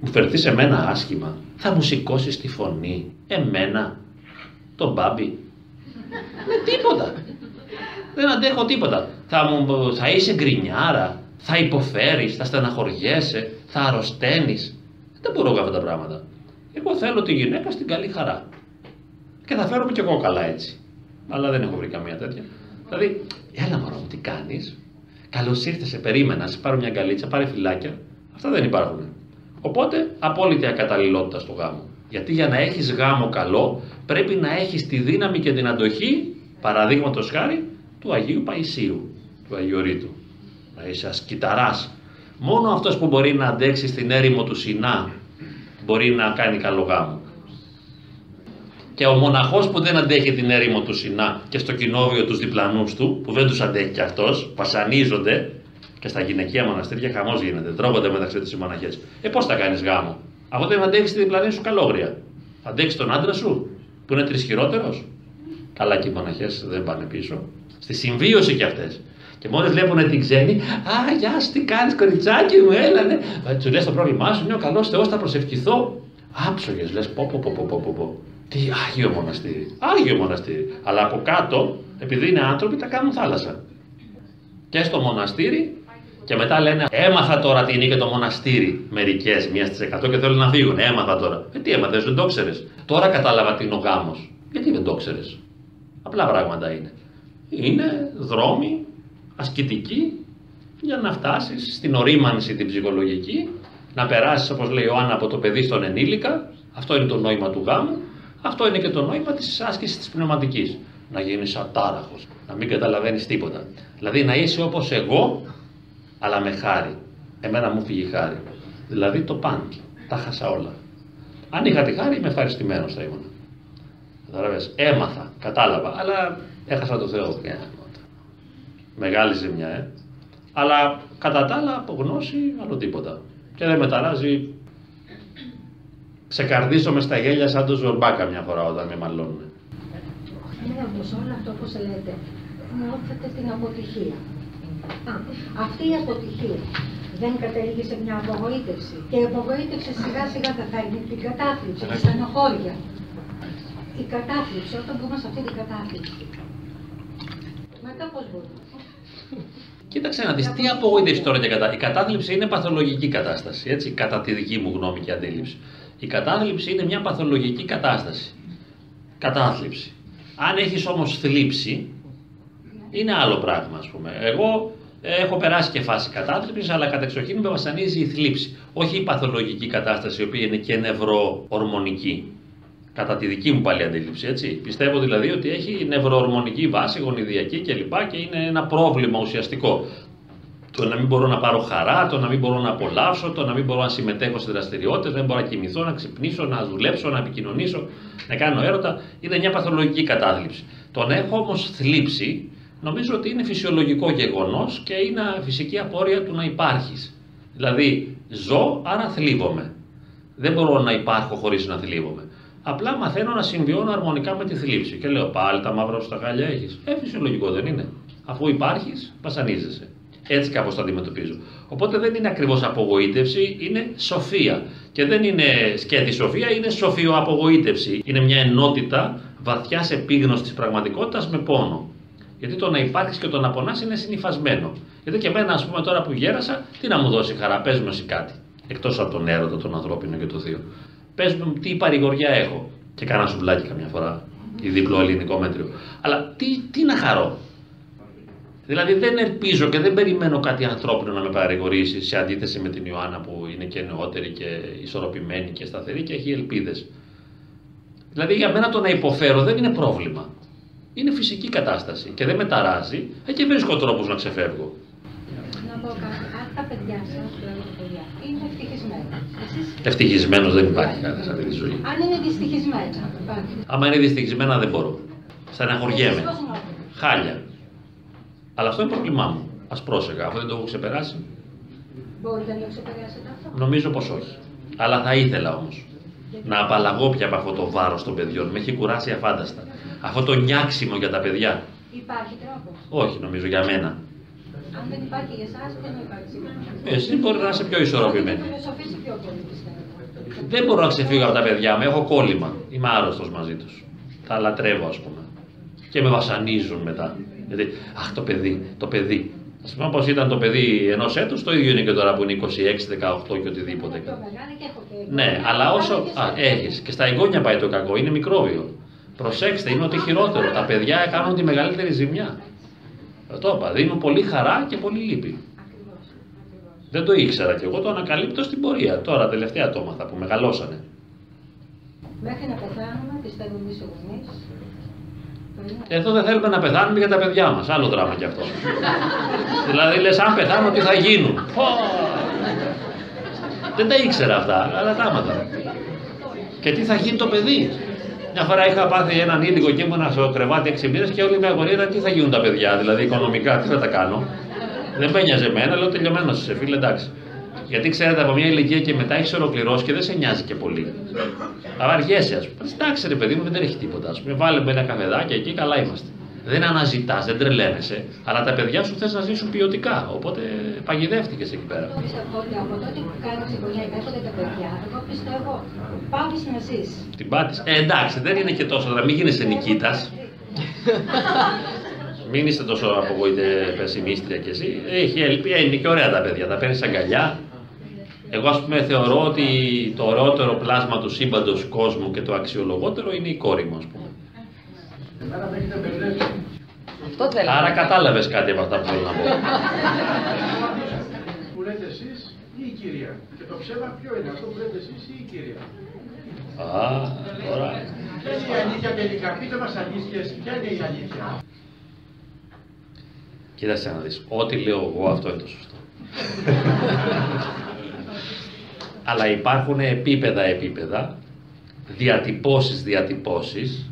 Μου φερθεί σε μένα άσχημα, θα μου σηκώσεις τη φωνή. Εμένα, τον μπάμπι. Με τίποτα. Δεν αντέχω τίποτα. Θα, μου, θα είσαι γκρινιάρα, θα υποφέρεις, θα στεναχωριέσαι, θα αρρωσταίνεις. Δεν μπορώ για αυτά τα πράγματα. Εγώ θέλω τη γυναίκα στην καλή χαρά. Και θα φέρομαι κι εγώ καλά έτσι. Αλλά δεν έχω βρει καμία τέτοια. Δηλαδή, έλα μωρό μου, τι κάνεις; Καλώς ήρθες, σε περίμενα, σε πάρω μια γκαλίτσα, πάρε φυλάκια. Αυτά δεν υπάρχουν. Οπότε, απόλυτη ακαταλληλότητα στο γάμο. Γιατί για να έχεις γάμο καλό, πρέπει να έχεις τη δύναμη και την αντοχή, παραδείγματος χάρη, του Αγίου Παϊσίου, του Αγιορείτου. Να είσαι ασκηταρά. Μόνο αυτός που μπορεί να αντέξει στην έρημο του Σινά μπορεί να κάνει καλό γάμο. Και ο μοναχός που δεν αντέχει την έρημο του Σινά και στο κοινόβιο τους διπλανούς του, που δεν τους αντέχει κι αυτός, βασανίζονται και στα γυναικεία μοναστήρια χαμός γίνεται, τρώγονται μεταξύ τους οι μοναχές. Ε πώς θα κάνεις γάμο, αφού δεν αντέχεις τη διπλανή σου καλόγρια. Αντέχεις τον άντρα σου, που είναι τρισχυρότερος. Καλά και οι μοναχές δεν πάνε πίσω. Στη συμβίωση κι αυτές. Και μόλις βλέπουν την ξένη, Α, γεια σου, τι κάνεις, κοριτσάκι μου, έλα, ναι. Του λες το πρόβλημά σου, είναι ο καλός Θεός, θα προσευχηθώ. Άψογες, λες, πω, πω, πω, πω, πω, πω. Τι άγιο μοναστήρι. Άγιο μοναστήρι. Αλλά από κάτω, επειδή είναι άνθρωποι, τα κάνουν θάλασσα. Και στο μοναστήρι και μετά λένε Έμαθα τώρα τι είναι και το μοναστήρι. Μερικές, μία στις εκατό και θέλουν να φύγουν. Έμαθα τώρα. Ε, τι έμαθες, δεν το ξέρει. Τώρα κατάλαβα τι είναι ο γάμος. Γιατί δεν το ξέρει. Απλά πράγματα είναι. Είναι δρόμοι ασκητικοί για να φτάσεις στην ορίμανση την ψυχολογική, να περάσεις όπως λέει ο Άννα από το παιδί στον ενήλικα. Αυτό είναι το νόημα του γάμου αυτό είναι και το νόημα της άσκησης της πνευματικής. Να γίνεις ατάραχος, να μην καταλαβαίνεις τίποτα. Δηλαδή να είσαι όπως εγώ, αλλά με χάρη. Εμένα μου φύγει χάρη. Δηλαδή το παν. Τα χάσα όλα. Αν είχα τη χάρη, είμαι ευχαριστημένος θα ήμουν. Καταλαβες. Έμαθα, κατάλαβα, αλλά έχασα το Θεό. Μεγάλη ζημιά, ε. Αλλά κατά τα άλλα, από γνώση, άλλο τίποτα. Και δεν με ταράζει ξεκαρδίζομαι στα γέλια σαν το ζορμπάκα μια φορά όταν με μαλώνουν. Ναι, όμω όλο αυτό που λέτε, νιώθετε την αποτυχία. Α, αυτή η αποτυχία δεν κατέληγε σε μια απογοήτευση. Και η απογοήτευση σιγά σιγά θα φέρνει την κατάθλιψη, τη στενοχώρια. Η κατάθλιψη, όταν μπούμε σε αυτή την κατάθλιψη. Μετά πώς μπορούμε. Κοίταξε να δεις τι απογοήτευση τώρα και κατά. Η κατάθλιψη είναι παθολογική κατάσταση, έτσι, κατά τη δική μου γνώμη και αντίληψη. Η κατάθλιψη είναι μια παθολογική κατάσταση. Κατάθλιψη. Αν έχεις όμως θλίψη, είναι άλλο πράγμα ας πούμε. Εγώ έχω περάσει και φάση κατάθλιψης, αλλά κατεξοχήν με βασανίζει η θλίψη. Όχι η παθολογική κατάσταση, η οποία είναι και νευροορμονική. Κατά τη δική μου πάλι αντίληψη, έτσι. Πιστεύω δηλαδή ότι έχει νευροορμονική βάση, γονιδιακή κλπ. Και είναι ένα πρόβλημα ουσιαστικό. Το να μην μπορώ να πάρω χαρά, το να μην μπορώ να απολαύσω, το να μην μπορώ να συμμετέχω σε δραστηριότητες, δεν μπορώ να κοιμηθώ, να ξυπνήσω, να δουλέψω, να επικοινωνήσω, να κάνω έρωτα, είναι μια παθολογική κατάθλιψη. Το να έχω όμως θλίψη, νομίζω ότι είναι φυσιολογικό γεγονός και είναι φυσική απόρρεια του να υπάρχεις. Δηλαδή, ζω, άρα θλίβομαι. Δεν μπορώ να υπάρχω χωρίς να θλίβομαι. Απλά μαθαίνω να συμβιώνω αρμονικά με τη θλίψη. Και λέω πάλι τα μαύρα στα χάλια έχεις. Ε, φυσιολογικό δεν είναι. Αφού υπάρχεις, βασανίζεσαι. Έτσι κάπως το αντιμετωπίζω. Οπότε δεν είναι ακριβώς απογοήτευση, είναι σοφία. Και δεν είναι σκέτη σοφία, είναι σοφιοαπογοήτευση. Είναι μια ενότητα βαθιά επίγνωση της πραγματικότητας με πόνο. Γιατί το να υπάρχεις και το να πονάς είναι συνυφασμένο. Γιατί και εμένα, ας πούμε, τώρα που γέρασα, τι να μου δώσει χαρά, πες μου εσύ κάτι. Εκτός από τον έρωτα, τον ανθρώπινο και το θείο. Πες μου τι παρηγοριά έχω. Και κάνα σουβλάκι καμιά φορά, ή διπλό ελληνικό μέτριο. Αλλά τι, τι να χαρώ. Δηλαδή δεν ελπίζω και δεν περιμένω κάτι ανθρώπινο να με παρηγορήσει σε αντίθεση με την Ιωάννα που είναι και νεότερη και ισορροπημένη και σταθερή και έχει ελπίδες. Δηλαδή για μένα το να υποφέρω δεν είναι πρόβλημα. Είναι φυσική κατάσταση και δεν με ταράζει ε, και βρίσκω τρόπους να ξεφεύγω. Να πω κάτι. Αν τα παιδιά σας, παιδιά, είναι ευτυχισμένα. Ευτυχισμένος δεν υπάρχει κανένας σε αυτή τη ζωή. Αν είναι δυστυχισμένα. Άμα είναι δυστυχισμένα δεν μπορώ. Στεναχωριέμαι. Χάλια. Αλλά αυτό είναι πρόβλημά μου. Α πρόσεχα, αφού δεν το έχω ξεπεράσει. Μπορείτε να το ξεπεράσετε αυτό. Νομίζω πως όχι. Αλλά θα ήθελα όμως να απαλλαγώ πια από αυτό το βάρος των παιδιών. Με έχει κουράσει αφάνταστα. Αυτό το νιάξιμο για τα παιδιά. Υπάρχει τρόπος. Όχι, νομίζω για μένα. Αν δεν υπάρχει για εσάς, δεν υπάρχει σίγουρα. Εσύ μπορεί να είσαι πιο ισορροπημένη. Θα φιλοσοφήσει πιο πολύ, πιστεύω. Δεν μπορώ να ξεφύγω από τα παιδιά μου. Έχω κόλλημα. Είμαι άρρωστος μαζί τους. Τα λατρεύω, ας πούμε. Και με βασανίζουν μετά. Γιατί, αχ, το παιδί, το παιδί. Α πούμε, όπω ήταν το παιδί ενός έτους, το ίδιο είναι και τώρα που είναι 26, 18 και οτιδήποτε. Το μεγάλο και έχω και. Ναι, αλλά όσο. Α, έχεις. Και στα εγγόνια πάει το κακό, είναι μικρόβιο. Προσέξτε, είναι ότι χειρότερο. Τα παιδιά κάνουν τη μεγαλύτερη ζημιά. Το είπα, δίνουν πολύ χαρά και πολύ λύπη. Ακριβώς, ακριβώς. Δεν το ήξερα και εγώ, το ανακαλύπτω στην πορεία. Τώρα τελευταία το έμαθα που μεγαλώσανε. Μέχρι να πεθάνουμε, πιστεύω εμείς οι γονείς. Εδώ δεν θέλουμε να πεθάνουμε για τα παιδιά μας. Άλλο δράμα κι αυτό. δηλαδή λες, αν πεθάνω, τι θα γίνουν. Πω! δεν τα ήξερα αυτά, αλλά τα έμαθα. Και τι θα γίνει το παιδί; Μια φορά είχα πάθει έναν ήλικο και ήμουν στο κρεβάτι 6 μήνες και όλη μια αγωνία ήταν τι θα γίνουν τα παιδιά, δηλαδή οικονομικά, τι θα τα κάνω. Δεν με νοιάζει εμένα, λέω τελειωμένος είσαι, φίλε, εντάξει. Γιατί ξέρετε, από μια ηλικία και μετά έχεις ολοκληρώσει και δεν σε νοιάζει και πολύ. Αβαριέσαι, ας πούμε. Εντάξει, ρε παιδί μου, δεν έχει τίποτα. Α πούμε, βάλε με ένα καφεδάκι εκεί, καλά είμαστε. Δεν αναζητάς, δεν τρελαίνεσαι, αλλά τα παιδιά σου θες να ζήσουν ποιοτικά. Οπότε παγιδεύτηκες εκεί πέρα. Εγώ πιστεύω ότι από τότε που κάνει οικογένεια έρχονται τα παιδιά, εγώ πιστεύω πάβει να ζει. Την πάτησες. Ε, εντάξει, δεν είναι και τόσο. Δηλαδή, μην γίνεσαι νικήτας. Μην είστε τόσο απογοήτε πεσημίστρια κι εσύ. Έχει ελπία, είναι και ωραία τα παιδιά. Τα παίρνεις αγκαλιά. Εγώ, ας πούμε, θεωρώ ότι το ωραιότερο πλάσμα του σύμπαντος κόσμου και το αξιολογότερο είναι η κόρη μου, ας πούμε. Εμένα με έχετε μπερδέψει. Αυτό θέλω. Άρα κατάλαβες κάτι από αυτά που θέλω να πω. Που λέτε εσείς ή η κυρία. Και το ψέμα ποιο είναι, αυτό που λέτε εσείς ή η κυρία. Α, τώρα. Ποια είναι η αλήθεια τελικά, πείτε μας αλήθειες, ποια είναι η αλήθεια; Κοίταξε να δεις, ό,τι λέω εγώ αυτό είναι το σωστό. Αλλά υπάρχουν επίπεδα επίπεδα, διατυπώσεις διατυπώσεις.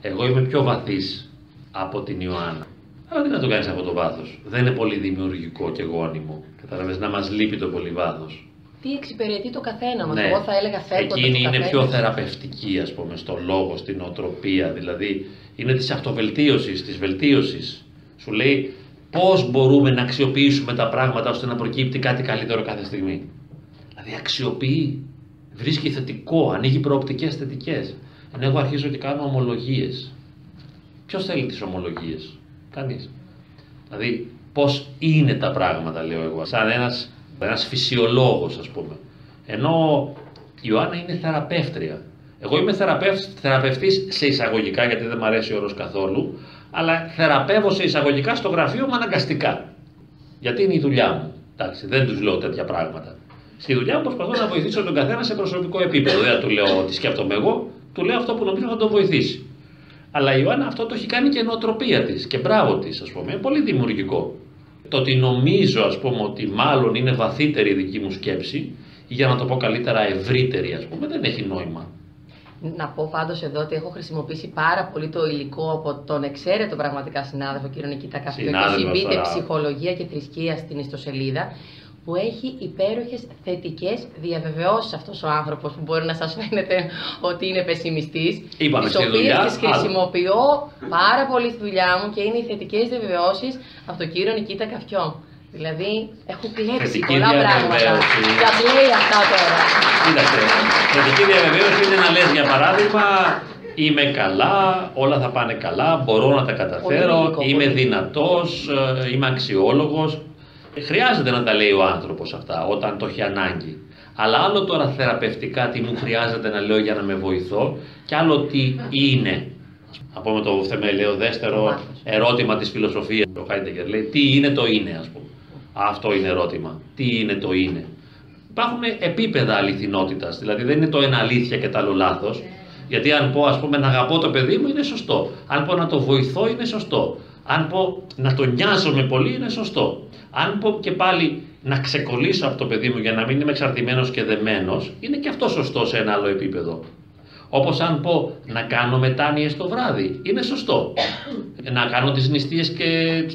Εγώ είμαι πιο βαθύς από την Ιωάννα. Αλλά τι να το κάνεις αυτό το βάθος. Δεν είναι πολύ δημιουργικό και γόνιμο. Κατάλαβες, να μας λείπει το πολύ βάθος. Τι εξυπηρετεί το καθένα μα. Ναι. Εγώ θα έλεγα φεύγοντα. Εκείνη είναι πιο θεραπευτική, ας πούμε, στο λόγο, στην οτροπία. Δηλαδή, είναι της αυτοβελτίωσης, της βελτίωσης. Σου λέει πώς μπορούμε να αξιοποιήσουμε τα πράγματα ώστε να προκύπτει κάτι καλύτερο κάθε στιγμή. Δηλαδή, αξιοποιεί, βρίσκει θετικό, ανοίγει προοπτικές θετικές. Ενώ εγώ αρχίζω και κάνω ομολογίες. Ποιος θέλει τις ομολογίες, κανείς. Δηλαδή, πώς είναι τα πράγματα, λέω εγώ, σαν ένας, ένας φυσιολόγος, ας πούμε. Ενώ η Ιωάννα είναι θεραπεύτρια. Εγώ είμαι θεραπεύ, θεραπευτής σε εισαγωγικά, γιατί δεν μου αρέσει ο όρος καθόλου, αλλά θεραπεύω σε εισαγωγικά στο γραφείο μου αναγκαστικά. Γιατί είναι η δουλειά μου. Εντάξει, δεν τους λέω τέτοια πράγματα. Στη δουλειά μου προσπαθώ να βοηθήσω τον καθένα σε προσωπικό επίπεδο. Δεν του λέω ότι σκέφτομαι εγώ, του λέω αυτό που νομίζω θα τον βοηθήσει. Αλλά η Ιωάννα αυτό το έχει κάνει και νοοτροπία της και μπράβο της, ας πούμε. Είναι πολύ δημιουργικό. Το ότι νομίζω, ας πούμε, ότι μάλλον είναι βαθύτερη η δική μου σκέψη, ή για να το πω καλύτερα ευρύτερη, ας πούμε, δεν έχει νόημα. Να πω πάντως εδώ ότι έχω χρησιμοποιήσει πάρα πολύ το υλικό από τον εξαίρετο πραγματικά συνάδελφο κύριο Νικήτα Καφιό και Συνάδελφος συμπείτε τώρα. ψυχολογία και θρησκεία στην ιστοσελίδα που έχει υπέροχες θετικές διαβεβαιώσεις αυτός ο άνθρωπος που μπορεί να σας φαίνεται ότι είναι πεσημιστής Είπαμε, τις στη οποίες δουλειά, τις άλλο. χρησιμοποιώ πάρα πολύ στη δουλειά μου και είναι οι θετικές διαβεβαιώσεις από τον κύριο Νικήτα Καφιό. Δηλαδή, έχω κλέψει Θετική πολλά πράγματα. διαβεβαίωση. Τα λέει αυτά τώρα. Κοίταξε, θετική διαβεβαίωση είναι να λες για παράδειγμα είμαι καλά, όλα θα πάνε καλά, μπορώ να τα καταφέρω, Πολύ υλικό, είμαι πολύ. δυνατός, ε, είμαι αξιόλογος. Ε, Χρειάζεται να τα λέει ο άνθρωπος αυτά όταν το έχει ανάγκη. Αλλά άλλο τώρα θεραπευτικά τι μου χρειάζεται να λέω για να με βοηθώ και άλλο τι είναι. Να πούμε το θεμελιωδέστερο Βάθος. ερώτημα της φιλοσοφίας. Ο Χάιντεγκερ λέει τι είναι το είναι ας πούμε. Αυτό είναι ερώτημα. Τι είναι το είναι. Υπάρχουν επίπεδα αληθινότητας, δηλαδή δεν είναι το ένα αλήθεια και το άλλο λάθος. Γιατί αν πω ας πούμε να αγαπώ το παιδί μου είναι σωστό. Αν πω να το βοηθώ είναι σωστό. Αν πω να το νοιάζομαι πολύ είναι σωστό. Αν πω και πάλι να ξεκολλήσω από το παιδί μου για να μην είμαι εξαρτημένος και δεμένος, είναι και αυτό σωστό σε ένα άλλο επίπεδο. Όπως αν πω να κάνω μετάνοιες το βράδυ, είναι σωστό. να κάνω τις νηστείες και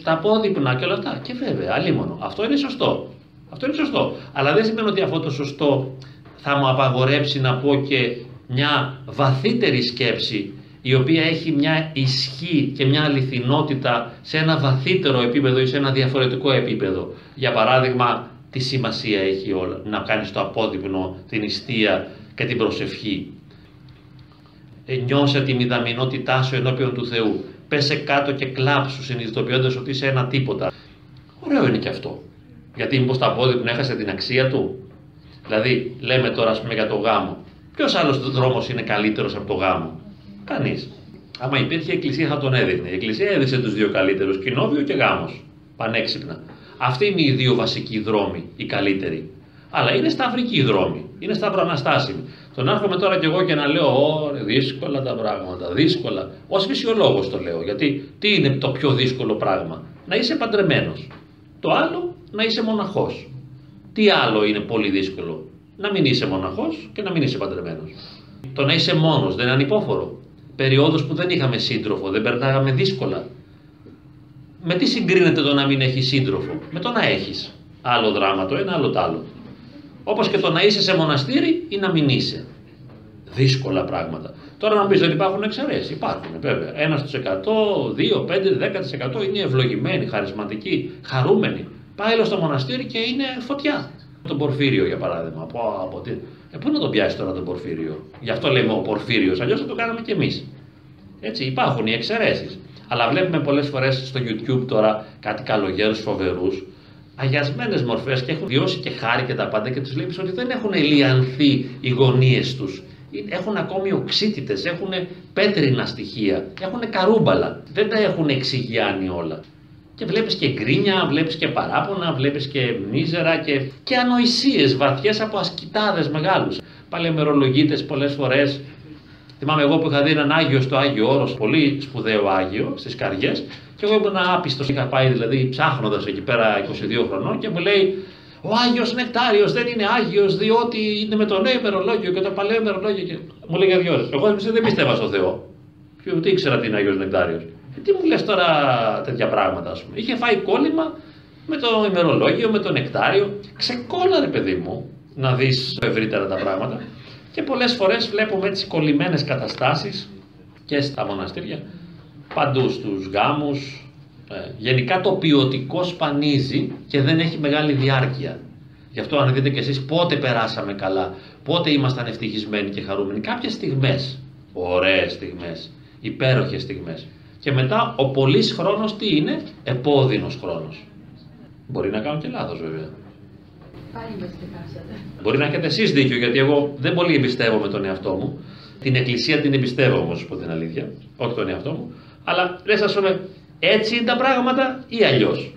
τα απόδειπνα και όλα αυτά. Και βέβαια, αλίμονο. Αυτό είναι σωστό. Αυτό είναι σωστό. Αλλά δεν σημαίνει ότι αυτό το σωστό θα μου απαγορέψει να πω και μια βαθύτερη σκέψη η οποία έχει μια ισχύ και μια αληθινότητα σε ένα βαθύτερο επίπεδο ή σε ένα διαφορετικό επίπεδο. Για παράδειγμα, τι σημασία έχει όλα, να κάνεις το απόδειπνο, την νηστεία και την προσευχή. Ε, νιώσε τη μηδαμινότητά σου ενώπιον του Θεού. Πέσε κάτω και κλάψου συνειδητοποιώντας ότι είσαι ένα τίποτα. Ωραίο είναι και αυτό. Γιατί μήπως το απόδειπνο έχασε την αξία του; Δηλαδή, λέμε τώρα ας πούμε, για το γάμο. Ποιος άλλος δρόμος είναι καλύτερος από το γάμο; Κανείς. Άμα υπήρχε η Εκκλησία θα τον έδειχνε. Η Εκκλησία έδειξε τους δύο καλύτερους, κοινόβιο και γάμος. Πανέξυπνα. Αυτοί είναι οι δύο βασικοί δρόμοι, οι καλύτεροι. Αλλά είναι σταυρικοί δρόμοι. Είναι σταυροαναστάσιμοι. Τον έρχομαι τώρα κι εγώ και να λέω: Ωρε, δύσκολα τα πράγματα, δύσκολα. Ω φυσιολόγος το λέω. Γιατί τι είναι το πιο δύσκολο πράγμα, Να είσαι παντρεμένος. Το άλλο, να είσαι μοναχός. Τι άλλο είναι πολύ δύσκολο, Να μην είσαι μοναχός και να μην είσαι παντρεμένος. Το να είσαι μόνος δεν είναι ανυπόφορο. Περιόδου που δεν είχαμε σύντροφο, δεν περνάγαμε δύσκολα. Με τι συγκρίνεται το να μην έχει σύντροφο, με το να έχεις. Άλλο δράμα το ένα, άλλο το άλλο. Όπως και το να είσαι σε μοναστήρι ή να μην είσαι. Δύσκολα πράγματα. Τώρα να πεις ότι υπάρχουν εξαιρέσεις. Υπάρχουν βέβαια. Ένας στου 100, 2, 5, 10% είναι ευλογημένοι, χαρισματικοί, χαρούμενοι. Πάει άλλο στο μοναστήρι και είναι φωτιά. Τον Πορφύριο για παράδειγμα. Από, από τι... ε, πού να τον πιάσεις τώρα τον Πορφύριο; Γι' αυτό λέμε ο Πορφύριος. Αλλιώς θα το κάναμε κι εμείς. Έτσι υπάρχουν οι εξαιρέσεις. Αλλά βλέπουμε πολλές φορές στο YouTube τώρα κάτι καλογέρους φοβερούς αγιασμένες μορφές και έχουν βιώσει και χάρη και τα πάντα και τους βλέπει ότι δεν έχουν λιανθεί οι γωνίες τους. Έχουν ακόμη οξύτητες, έχουν πέτρινα στοιχεία, έχουν καρούμπαλα. Δεν τα έχουν εξηγιάνει όλα. Και βλέπεις και γκρίνια, βλέπεις και παράπονα, βλέπεις και μίζερα και, και ανοησίες βαθιές από ασκητάδες μεγάλους. Παλαιομερολογίτες πολλές φορές. Θυμάμαι εγώ που είχα δει έναν Άγιο στο Άγιο Όρος, πολύ σπουδαίο Άγιο στις καριές, και εγώ ήμουν άπιστος. Είχα πάει δηλαδή ψάχνοντας εκεί πέρα 22 χρονών και μου λέει ο Άγιος Νεκτάριος δεν είναι Άγιος διότι είναι με το νέο ημερολόγιο και το παλαιό ημερολόγιο. Και... Μου λέει για δύο ώρε. Εγώ δεν πίστευα στο Θεό. Και ούτε ήξερα τι είναι Άγιος Νεκτάριος. Και τι μου λες τώρα τέτοια πράγματα, ας πούμε. Είχε φάει κόλλημα με το ημερολόγιο, με το νεκτάριο. Ξεκόλαρε, παιδί μου, να δεις ευρύτερα τα πράγματα. Και πολλές φορές βλέπουμε έτσι κολλημένες καταστάσεις και στα μοναστήρια παντού στους γάμους. Ε, γενικά το ποιοτικό σπανίζει και δεν έχει μεγάλη διάρκεια. Γι' αυτό αν δείτε και εσείς πότε περάσαμε καλά, πότε ήμασταν ευτυχισμένοι και χαρούμενοι. Κάποιες στιγμές, ωραίες στιγμές, υπέροχες στιγμές. Και μετά ο πολύς χρόνος τι είναι, επώδυνος χρόνος. Μπορεί να κάνω και λάθος βέβαια. Πάλι Μπορεί να έχετε εσείς δίκιο γιατί εγώ δεν πολύ εμπιστεύομαι τον εαυτό μου. Την εκκλησία την εμπιστεύω όμως, πω την αλήθεια, όχι τον εαυτό μου. Αλλά λες ας πούμε έτσι είναι τα πράγματα ή αλλιώς;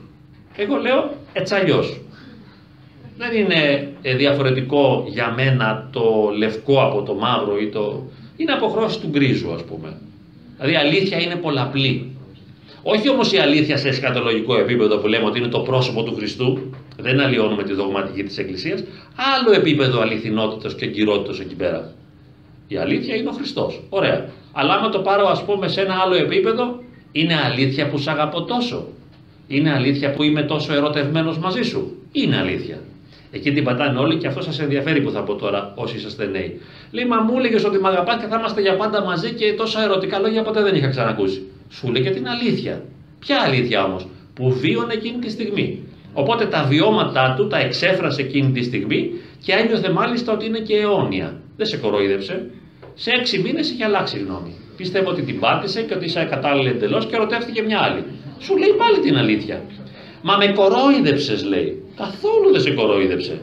Εγώ λέω έτσι αλλιώς. Δεν είναι ε, διαφορετικό για μένα το λευκό από το μαύρο ή το... Είναι αποχρώσεις του γκρίζου ας πούμε. Δηλαδή η αλήθεια είναι πολλαπλή. Όχι όμως η αλήθεια σε εσκατολογικό επίπεδο που λέμε ότι είναι το πρόσωπο του Χριστού, δεν αλλοιώνουμε τη δογματική της Εκκλησίας, άλλο επίπεδο αληθινότητας και εγκυρότητας εκεί πέρα. Η αλήθεια είναι ο Χριστός. Ωραία. Αλλά άμα το πάρω ας πούμε σε ένα άλλο επίπεδο, είναι αλήθεια που σ' αγαπώ τόσο; Είναι αλήθεια που είμαι τόσο ερωτευμένος μαζί σου; Είναι αλήθεια. Εκεί την πατάνε όλοι και αυτό σας ενδιαφέρει που θα πω τώρα, όσοι είσαστε νέοι. Λέει, μα μου έλεγες ότι με αγαπάς και θα είμαστε για πάντα μαζί και τόσα ερωτικά λόγια ποτέ δεν είχα ξανακούσει. Σου λέει και την αλήθεια. Ποια αλήθεια όμως, που βίωνε εκείνη τη στιγμή. Οπότε τα βιώματά του τα εξέφρασε εκείνη τη στιγμή και ένιωθε μάλιστα ότι είναι και αιώνια. Δεν σε κοροϊδεύσε. Σε έξι μήνες είχε αλλάξει γνώμη. Πίστευε ότι την πάτησε και ότι είσαι κατάλληλη εντελώς και ερωτεύτηκε μια άλλη. Σου λέει πάλι την αλήθεια. Μα με κορόιδεψε, λέει. Καθόλου δεν σε κορόιδεψε.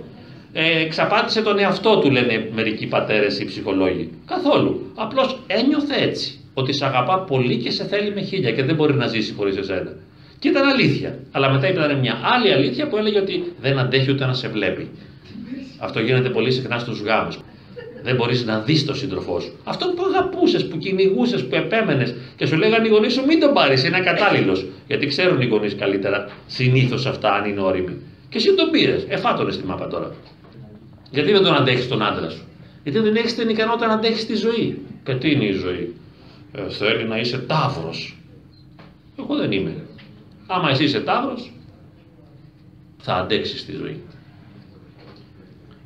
Ε, ξαπάτησε τον εαυτό του, λένε μερικοί πατέρες ή ψυχολόγοι. Καθόλου. Απλώς ένιωθε έτσι. Ότι σε αγαπά πολύ και σε θέλει με χίλια και δεν μπορεί να ζήσει χωρίς εσένα. Και ήταν αλήθεια. Αλλά μετά ήταν μια άλλη αλήθεια που έλεγε ότι δεν αντέχει ούτε να σε βλέπει. Αυτό γίνεται πολύ συχνά στους γάμους δεν μπορείς να δεις τον σύντροφό σου. Αυτόν που αγαπούσες, που κυνηγούσες, που επέμενες και σου λέγανε οι γονείς σου μην τον πάρεις, είναι ακατάλληλος. Γιατί ξέρουν οι γονείς καλύτερα συνήθως αυτά αν είναι όριμοι. Και εσύ τον πήρε, εφάτονε στη μάπα τώρα. Γιατί δεν τον αντέχεις τον άντρα σου; Γιατί δεν έχεις την ικανότητα να αντέχεις τη ζωή; Και τι είναι η ζωή. Ε, θέλει να είσαι τάβρος. Εγώ δεν είμαι. Άμα εσύ είσαι τάβρος, θα αντέξεις τη ζωή.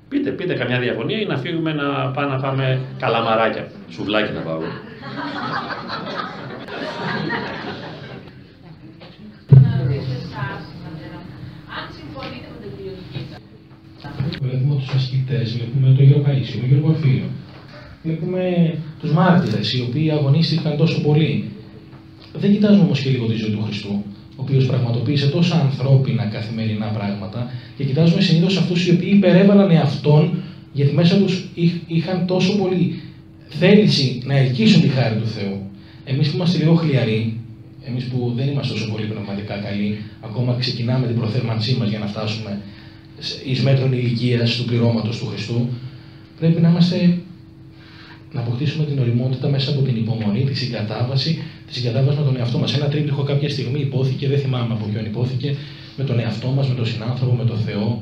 Πείτε, πείτε καμιά διαφωνία ή να φύγουμε να πάμε να φάμε καλαμαράκια. Σουβλάκι να πάω. Βλέπουμε τους ασκητές, βλέπουμε τον Γιώργο Παΐσιο, τον Γιώργο Αφίλιο. Βλέπουμε τους μάρτυρες, οι οποίοι αγωνίστηκαν τόσο πολύ. Δεν κοιτάζουμε όμως και λίγο τη ζωή του Χριστού, ο οποίος πραγματοποίησε τόσα ανθρώπινα καθημερινά πράγματα και κοιτάζουμε συνήθως αυτούς οι οποίοι υπερέβαλαν εαυτόν γιατί μέσα τους είχαν τόσο πολύ θέληση να ελκύσουν τη χάρη του Θεού. Εμείς που είμαστε λίγο χλιαροί, εμείς που δεν είμαστε τόσο πολύ πνευματικά καλοί, ακόμα ξεκινάμε την προθέρμανσή μας για να φτάσουμε εις μέτρων ηλικία του πληρώματος του Χριστού, πρέπει να είμαστε να αποκτήσουμε την οριμότητα μέσα από την υπομονή, τη συγκατάβαση, τη συγκατάβαση με τον εαυτό μας. Ένα τρίπτυχο κάποια στιγμή υπόθηκε, δεν θυμάμαι από ποιον υπόθηκε, με τον εαυτό μας, με τον συνάνθρωπο, με τον Θεό.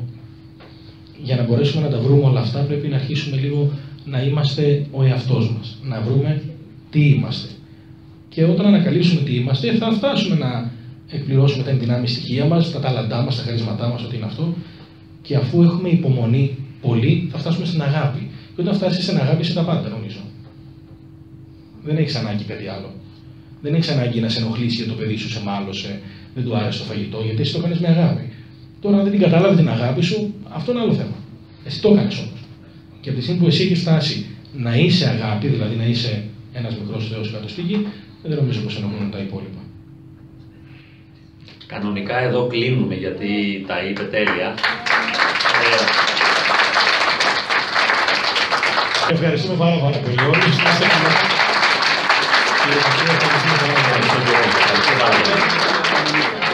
Για να μπορέσουμε να τα βρούμε όλα αυτά, πρέπει να αρχίσουμε λίγο να είμαστε ο εαυτός μας. Να βρούμε τι είμαστε. Και όταν ανακαλύψουμε τι είμαστε, θα φτάσουμε να εκπληρώσουμε τα ενδυνάμει στοιχεία μας, τα ταλαντά μας, τα χαρίσματά μας, ό,τι είναι αυτό. Και αφού έχουμε υπομονή πολύ, θα φτάσουμε στην αγάπη. Και όταν φτάσεις στην αγάπη, είσαι τα πάντα, νομίζω. Δεν έχεις ανάγκη κάτι άλλο. Δεν έχεις ανάγκη να σε ενοχλήσει για το παιδί σου, σε μάλωσε, δεν του άρεσε το φαγητό, γιατί εσύ το κάνεις με αγάπη. Τώρα, αν δεν την κατάλαβε την αγάπη σου, αυτό είναι άλλο θέμα. Εσύ το έκανες όμως. Και από τη στιγμή που εσύ έχεις φτάσει να είσαι αγάπη, δηλαδή να είσαι ένας μικρός Θεός κάτω στη γη, δεν νομίζω πως ενοχλούν τα υπόλοιπα. Κανονικά εδώ κλείνουμε γιατί τα είπε τέλεια. Ευχαριστούμε πάρα, πάρα πολύ όλους. Ευχαριστούμε πάρα πολύ.